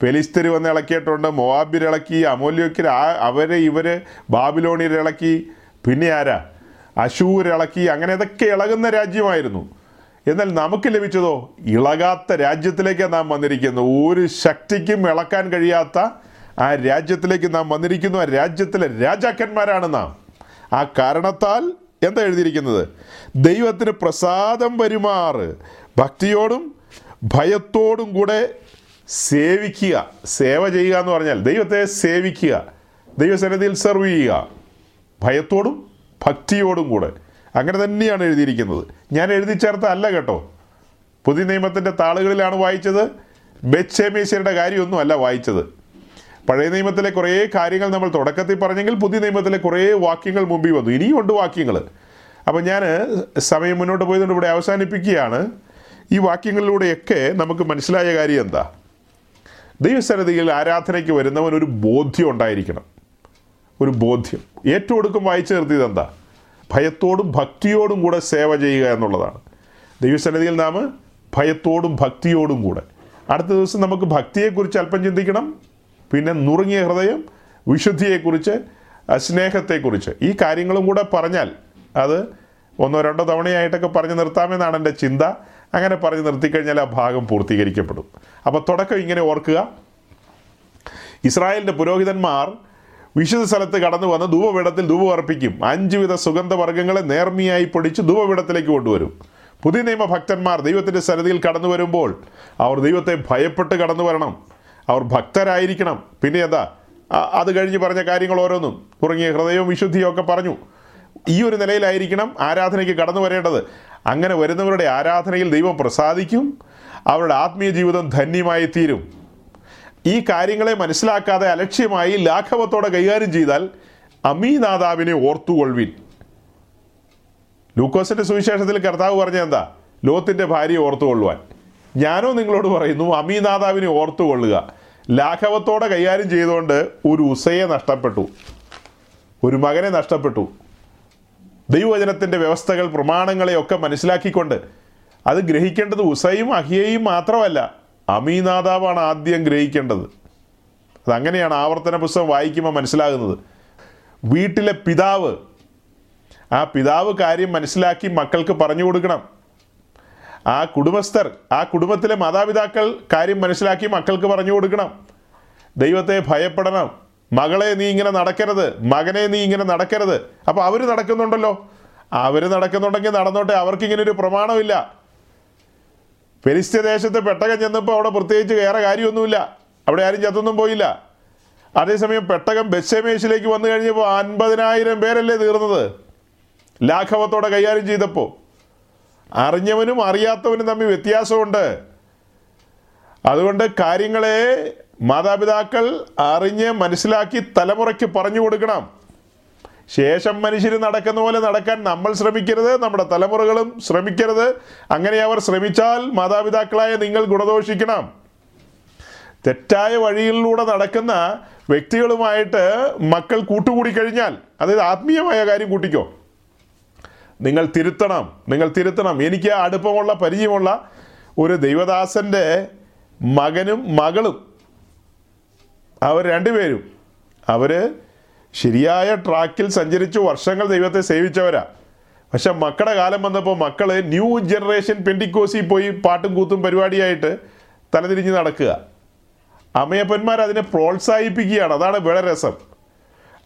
പെലിസ്തർ വന്ന് ഇളക്കിയിട്ടുണ്ട് മൊവാബിരിളക്കി അമൂല്യക്കർ അവരെ ഇവർ ബാബിലോണിയർ ഇളക്കി പിന്നെ ആരാ? അശൂർ ഇളക്കി അങ്ങനെ ഇതൊക്കെ ഇളകുന്ന രാജ്യമായിരുന്നു. എന്നാൽ നമുക്ക് ലഭിച്ചതോ? ഇളകാത്ത രാജ്യത്തിലേക്ക് നാം വന്നിരിക്കുന്നു. ഒരു ശക്തിക്കും ഇളക്കാൻ കഴിയാത്ത ആ രാജ്യത്തിലേക്ക് നാം വന്നിരിക്കുന്നു. ആ രാജ്യത്തിലെ രാജാക്കന്മാരാണ് നാം. ആ കാരണത്താൽ എന്താ എഴുതിയിരിക്കുന്നത്? ദൈവത്തിന് പ്രസാദം വരുമാറ്. ഭക്തിയോടും ഭയത്തോടും കൂടെ സേവിക്കുക. സേവ ചെയ്യുക എന്ന് പറഞ്ഞാൽ ദൈവത്തെ സേവിക്കുക. ദൈവസന്നിധിയിൽ സെർവ് ചെയ്യുക. ഭയത്തോടും ഭക്തിയോടും കൂടെ. അങ്ങനെ തന്നെയാണ് എഴുതിയിരിക്കുന്നത്. ഞാൻ എഴുതി ചേർത്ത അല്ല കേട്ടോ. പുതിയ നിയമത്തിന്റെ താളുകളിലാണ് വായിച്ചത്. ബെച്ചേമേശ്വരുടെ കാര്യമൊന്നും അല്ല വായിച്ചത്. പഴയ നിയമത്തിലെ കുറേ കാര്യങ്ങൾ നമ്മൾ തുടക്കത്തിൽ പറഞ്ഞെങ്കിൽ പുതിയ നിയമത്തിലെ കുറേ വാക്യങ്ങൾ മുമ്പിൽ വന്നു. ഇനിയും ഉണ്ട് വാക്യങ്ങൾ. അപ്പോൾ ഞാൻ സമയം മുന്നോട്ട് പോയതുകൊണ്ട് ഇവിടെ അവസാനിപ്പിക്കുകയാണ്. ഈ വാക്യങ്ങളിലൂടെയൊക്കെ നമുക്ക് മനസ്സിലായ കാര്യം എന്താ? ദൈവസന്നിധിയിൽ ആരാധനയ്ക്ക് വരുന്നവൻ ഒരു ബോധ്യം ഉണ്ടായിരിക്കണം. ഒരു ബോധ്യം. ഏറ്റവും ഒടുക്കം വായിച്ചു നിർത്തിയത് എന്താ ഭയത്തോടും ഭക്തിയോടും കൂടെ സേവ ചെയ്യുക എന്നുള്ളതാണ്. ദൈവസന്നിധിയിൽ നാം ഭയത്തോടും ഭക്തിയോടും കൂടെ. അടുത്ത ദിവസം നമുക്ക് ഭക്തിയെക്കുറിച്ച് അല്പം ചിന്തിക്കണം. പിന്നെ നുറുങ്ങിയ ഹൃദയം വിശുദ്ധിയെക്കുറിച്ച് സ്നേഹത്തെക്കുറിച്ച്. ഈ കാര്യങ്ങളും കൂടെ പറഞ്ഞാൽ അത് ഒന്നോ രണ്ടോ തവണയായിട്ടൊക്കെ പറഞ്ഞു നിർത്താമെന്നാണ് എന്റെ ചിന്ത. അങ്ങനെ പറഞ്ഞു നിർത്തിക്കഴിഞ്ഞാൽ ആ ഭാഗം പൂർത്തീകരിക്കപ്പെടും. അപ്പോൾ തുടക്കം ഇങ്ങനെ ഓർക്കുക. ഇസ്രായേലിന്റെ പുരോഹിതന്മാർ വിശുദ്ധ സ്ഥലത്ത് കടന്നു വന്ന് ധൂപപീഠത്തിൽ ധൂപം അർപ്പിക്കും. അഞ്ച് വിധ സുഗന്ധവർഗങ്ങളെ നേർമയായി പൊടിച്ച് ധൂപപീഠത്തിലേക്ക് കൊണ്ടുവരും. പുതിയ നിയമ ഭക്തന്മാർ ദൈവത്തിന്റെ സന്നിധിയിൽ കടന്നു വരുമ്പോൾ അവർ ദൈവത്തെ ഭയപ്പെട്ട് കടന്നു വരണം. അവർ ഭക്തരായിരിക്കണം. പിന്നെ എന്താ? അത് കഴിഞ്ഞ് പറഞ്ഞ കാര്യങ്ങൾ ഓരോന്നും. തുടങ്ങിയ ഹൃദയവും വിശുദ്ധിയും ഒക്കെ പറഞ്ഞു. ഈ ഒരു നിലയിലായിരിക്കണം ആരാധനയ്ക്ക് കടന്നു വരേണ്ടത്. അങ്ങനെ വരുന്നവരുടെ ആരാധനയിൽ ദൈവം പ്രസാദിക്കും. അവരുടെ ആത്മീയ ജീവിതം ധന്യമായി തീരും ഈ കാര്യങ്ങളെ മനസ്സിലാക്കാതെ അലക്ഷ്യമായി ലാഘവത്തോടെ കൈകാര്യം ചെയ്താൽ അമീനാദാവിനെ ഓർത്തുകൊള്ളുവിൻ. ലൂക്കോസിന്റെ സുവിശേഷത്തിൽ കർത്താവ് പറഞ്ഞ എന്താ? ലോത്തിന്റെ ഭാര്യയെ ഓർത്തുകൊള്ളുവാൻ. ഞാനോ നിങ്ങളോട് പറയുന്നു അമീനാദാവിനെ ഓർത്തുകൊള്ളുക. ലാഘവത്തോടെ കൈകാര്യം ചെയ്തുകൊണ്ട് ഒരു ഉസയെ നഷ്ടപ്പെട്ടു. ഒരു മകനെ നഷ്ടപ്പെട്ടു. ദൈവവചനത്തിന്റെ വ്യവസ്ഥകൾ പ്രമാണങ്ങളെയൊക്കെ മനസ്സിലാക്കിക്കൊണ്ട് അത് ഗ്രഹിക്കേണ്ടത് ഉസയും അഹിയയും മാത്രമല്ല. അമീനാഥാവാണ് ആദ്യം ഗ്രഹിക്കേണ്ടത്. അതങ്ങനെയാണ് ആവർത്തന പുസ്തകം വായിക്കുമ്പോൾ മനസ്സിലാകുന്നത്. വീട്ടിലെ പിതാവ് ആ പിതാവ് കാര്യം മനസ്സിലാക്കി മക്കൾക്ക് പറഞ്ഞു കൊടുക്കണം. ആ കുടുംബസ്ഥർ ആ കുടുംബത്തിലെ മാതാപിതാക്കൾ കാര്യം മനസ്സിലാക്കി മക്കൾക്ക് പറഞ്ഞു കൊടുക്കണം. ദൈവത്തെ ഭയപ്പെടണം. മകളെ നീ ഇങ്ങനെ നടക്കരുത്. മകനെ നീ ഇങ്ങനെ നടക്കരുത്. അപ്പോൾ അവർ നടക്കുന്നുണ്ടല്ലോ. അവർ നടക്കുന്നുണ്ടെങ്കിൽ നടന്നോട്ടെ. അവർക്ക് ഇങ്ങനെ ഒരു പ്രമാണമില്ല. ഫെലിസ്ത്യ ദേശത്ത് പെട്ടകം ചെന്നപ്പോൾ അവിടെ പ്രത്യേകിച്ച് വേറെ കാര്യമൊന്നുമില്ല. അവിടെ ആരും ചത്തൊന്നും പോയില്ല. അതേസമയം പെട്ടകം ബെസ്സമേശിലേക്ക് വന്നു കഴിഞ്ഞപ്പോൾ അൻപതിനായിരം പേരല്ലേ തീർന്നത്? ലാഘവത്തോടെ കൈകാര്യം ചെയ്തപ്പോൾ അറിഞ്ഞവനും അറിയാത്തവനും തമ്മിൽ വ്യത്യാസമുണ്ട്. അതുകൊണ്ട് കാര്യങ്ങളെ മാതാപിതാക്കൾ അറിഞ്ഞ് മനസ്സിലാക്കി തലമുറയ്ക്ക് പറഞ്ഞു കൊടുക്കണം. ശേഷം മനുഷ്യർ നടക്കുന്ന പോലെ നടക്കാൻ നമ്മൾ ശ്രമിക്കരുത് നമ്മുടെ തലമുറകളും ശ്രമിക്കരുത്. അങ്ങനെ അവർ ശ്രമിച്ചാൽ മാതാപിതാക്കളായ നിങ്ങൾ ഗുണദോഷിക്കണം. തെറ്റായ വഴിയിലൂടെ നടക്കുന്ന വ്യക്തികളുമായിട്ട് മക്കൾ കൂട്ടുകൂടി കഴിഞ്ഞാൽ അതായത് ആത്മീയമായ കാര്യം കൂട്ടിക്കോ. നിങ്ങൾ തിരുത്തണം നിങ്ങൾ തിരുത്തണം. എനിക്ക് അടുപ്പമുള്ള പരിചയമുള്ള ഒരു ദൈവദാസന്റെ മകനും മകളും അവർ രണ്ടുപേരും. അവർ ശരിയായ ട്രാക്കിൽ സഞ്ചരിച്ചു വർഷങ്ങൾ ദൈവത്തെ സേവിച്ചവരാ. പക്ഷെ മക്കളുടെ കാലം വന്നപ്പോൾ മക്കൾ ന്യൂ ജനറേഷൻ പെൻഡിക്കോസിൽ പോയി പാട്ടും കൂത്തും പരിപാടിയായിട്ട് തലതിരിഞ്ഞ് നടക്കുക. അമ്മയപ്പന്മാർ അതിനെ പ്രോത്സാഹിപ്പിക്കുകയാണ്. അതാണ് വേറെ രസം.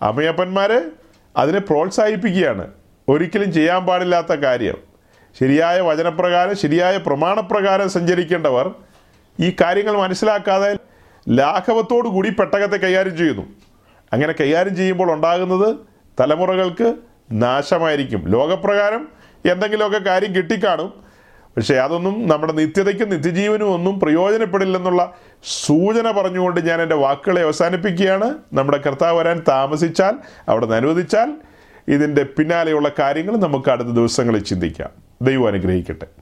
അമ്മയപ്പന്മാർ അതിനെ പ്രോത്സാഹിപ്പിക്കുകയാണ്. ഒരിക്കലും ചെയ്യാൻ പാടില്ലാത്ത കാര്യം. ശരിയായ വചനപ്രകാരം ശരിയായ പ്രമാണപ്രകാരം സഞ്ചരിക്കേണ്ടവർ ഈ കാര്യങ്ങൾ മനസ്സിലാക്കാതെ ലാഘവത്തോടു കൂടി പെട്ടകത്തെ കൈകാര്യം ചെയ്യുന്നു. അങ്ങനെ കൈകാര്യം ചെയ്യുമ്പോൾ ഉണ്ടാകുന്നത് തലമുറകൾക്ക് നാശമായിരിക്കും. ലോകപ്രകാരം എന്തെങ്കിലുമൊക്കെ കാര്യം കിട്ടിക്കാണും. പക്ഷേ അതൊന്നും നമ്മുടെ നിത്യതയ്ക്കും നിത്യജീവനും ഒന്നും പ്രയോജനപ്പെടില്ലെന്നുള്ള സൂചന പറഞ്ഞുകൊണ്ട് ഞാൻ എന്റെ വാക്കുകളെ അവസാനിപ്പിക്കുകയാണ്. നമ്മുടെ കർത്താവ് വരാൻ താമസിച്ചാൽ അവിടെ നിന്ന് അനുവദിച്ചാൽ ഇതിന്റെ പിന്നാലെയുള്ള കാര്യങ്ങൾ നമുക്ക് അടുത്ത ദിവസങ്ങളിൽ ചിന്തിക്കാം. ദൈവം അനുഗ്രഹിക്കട്ടെ.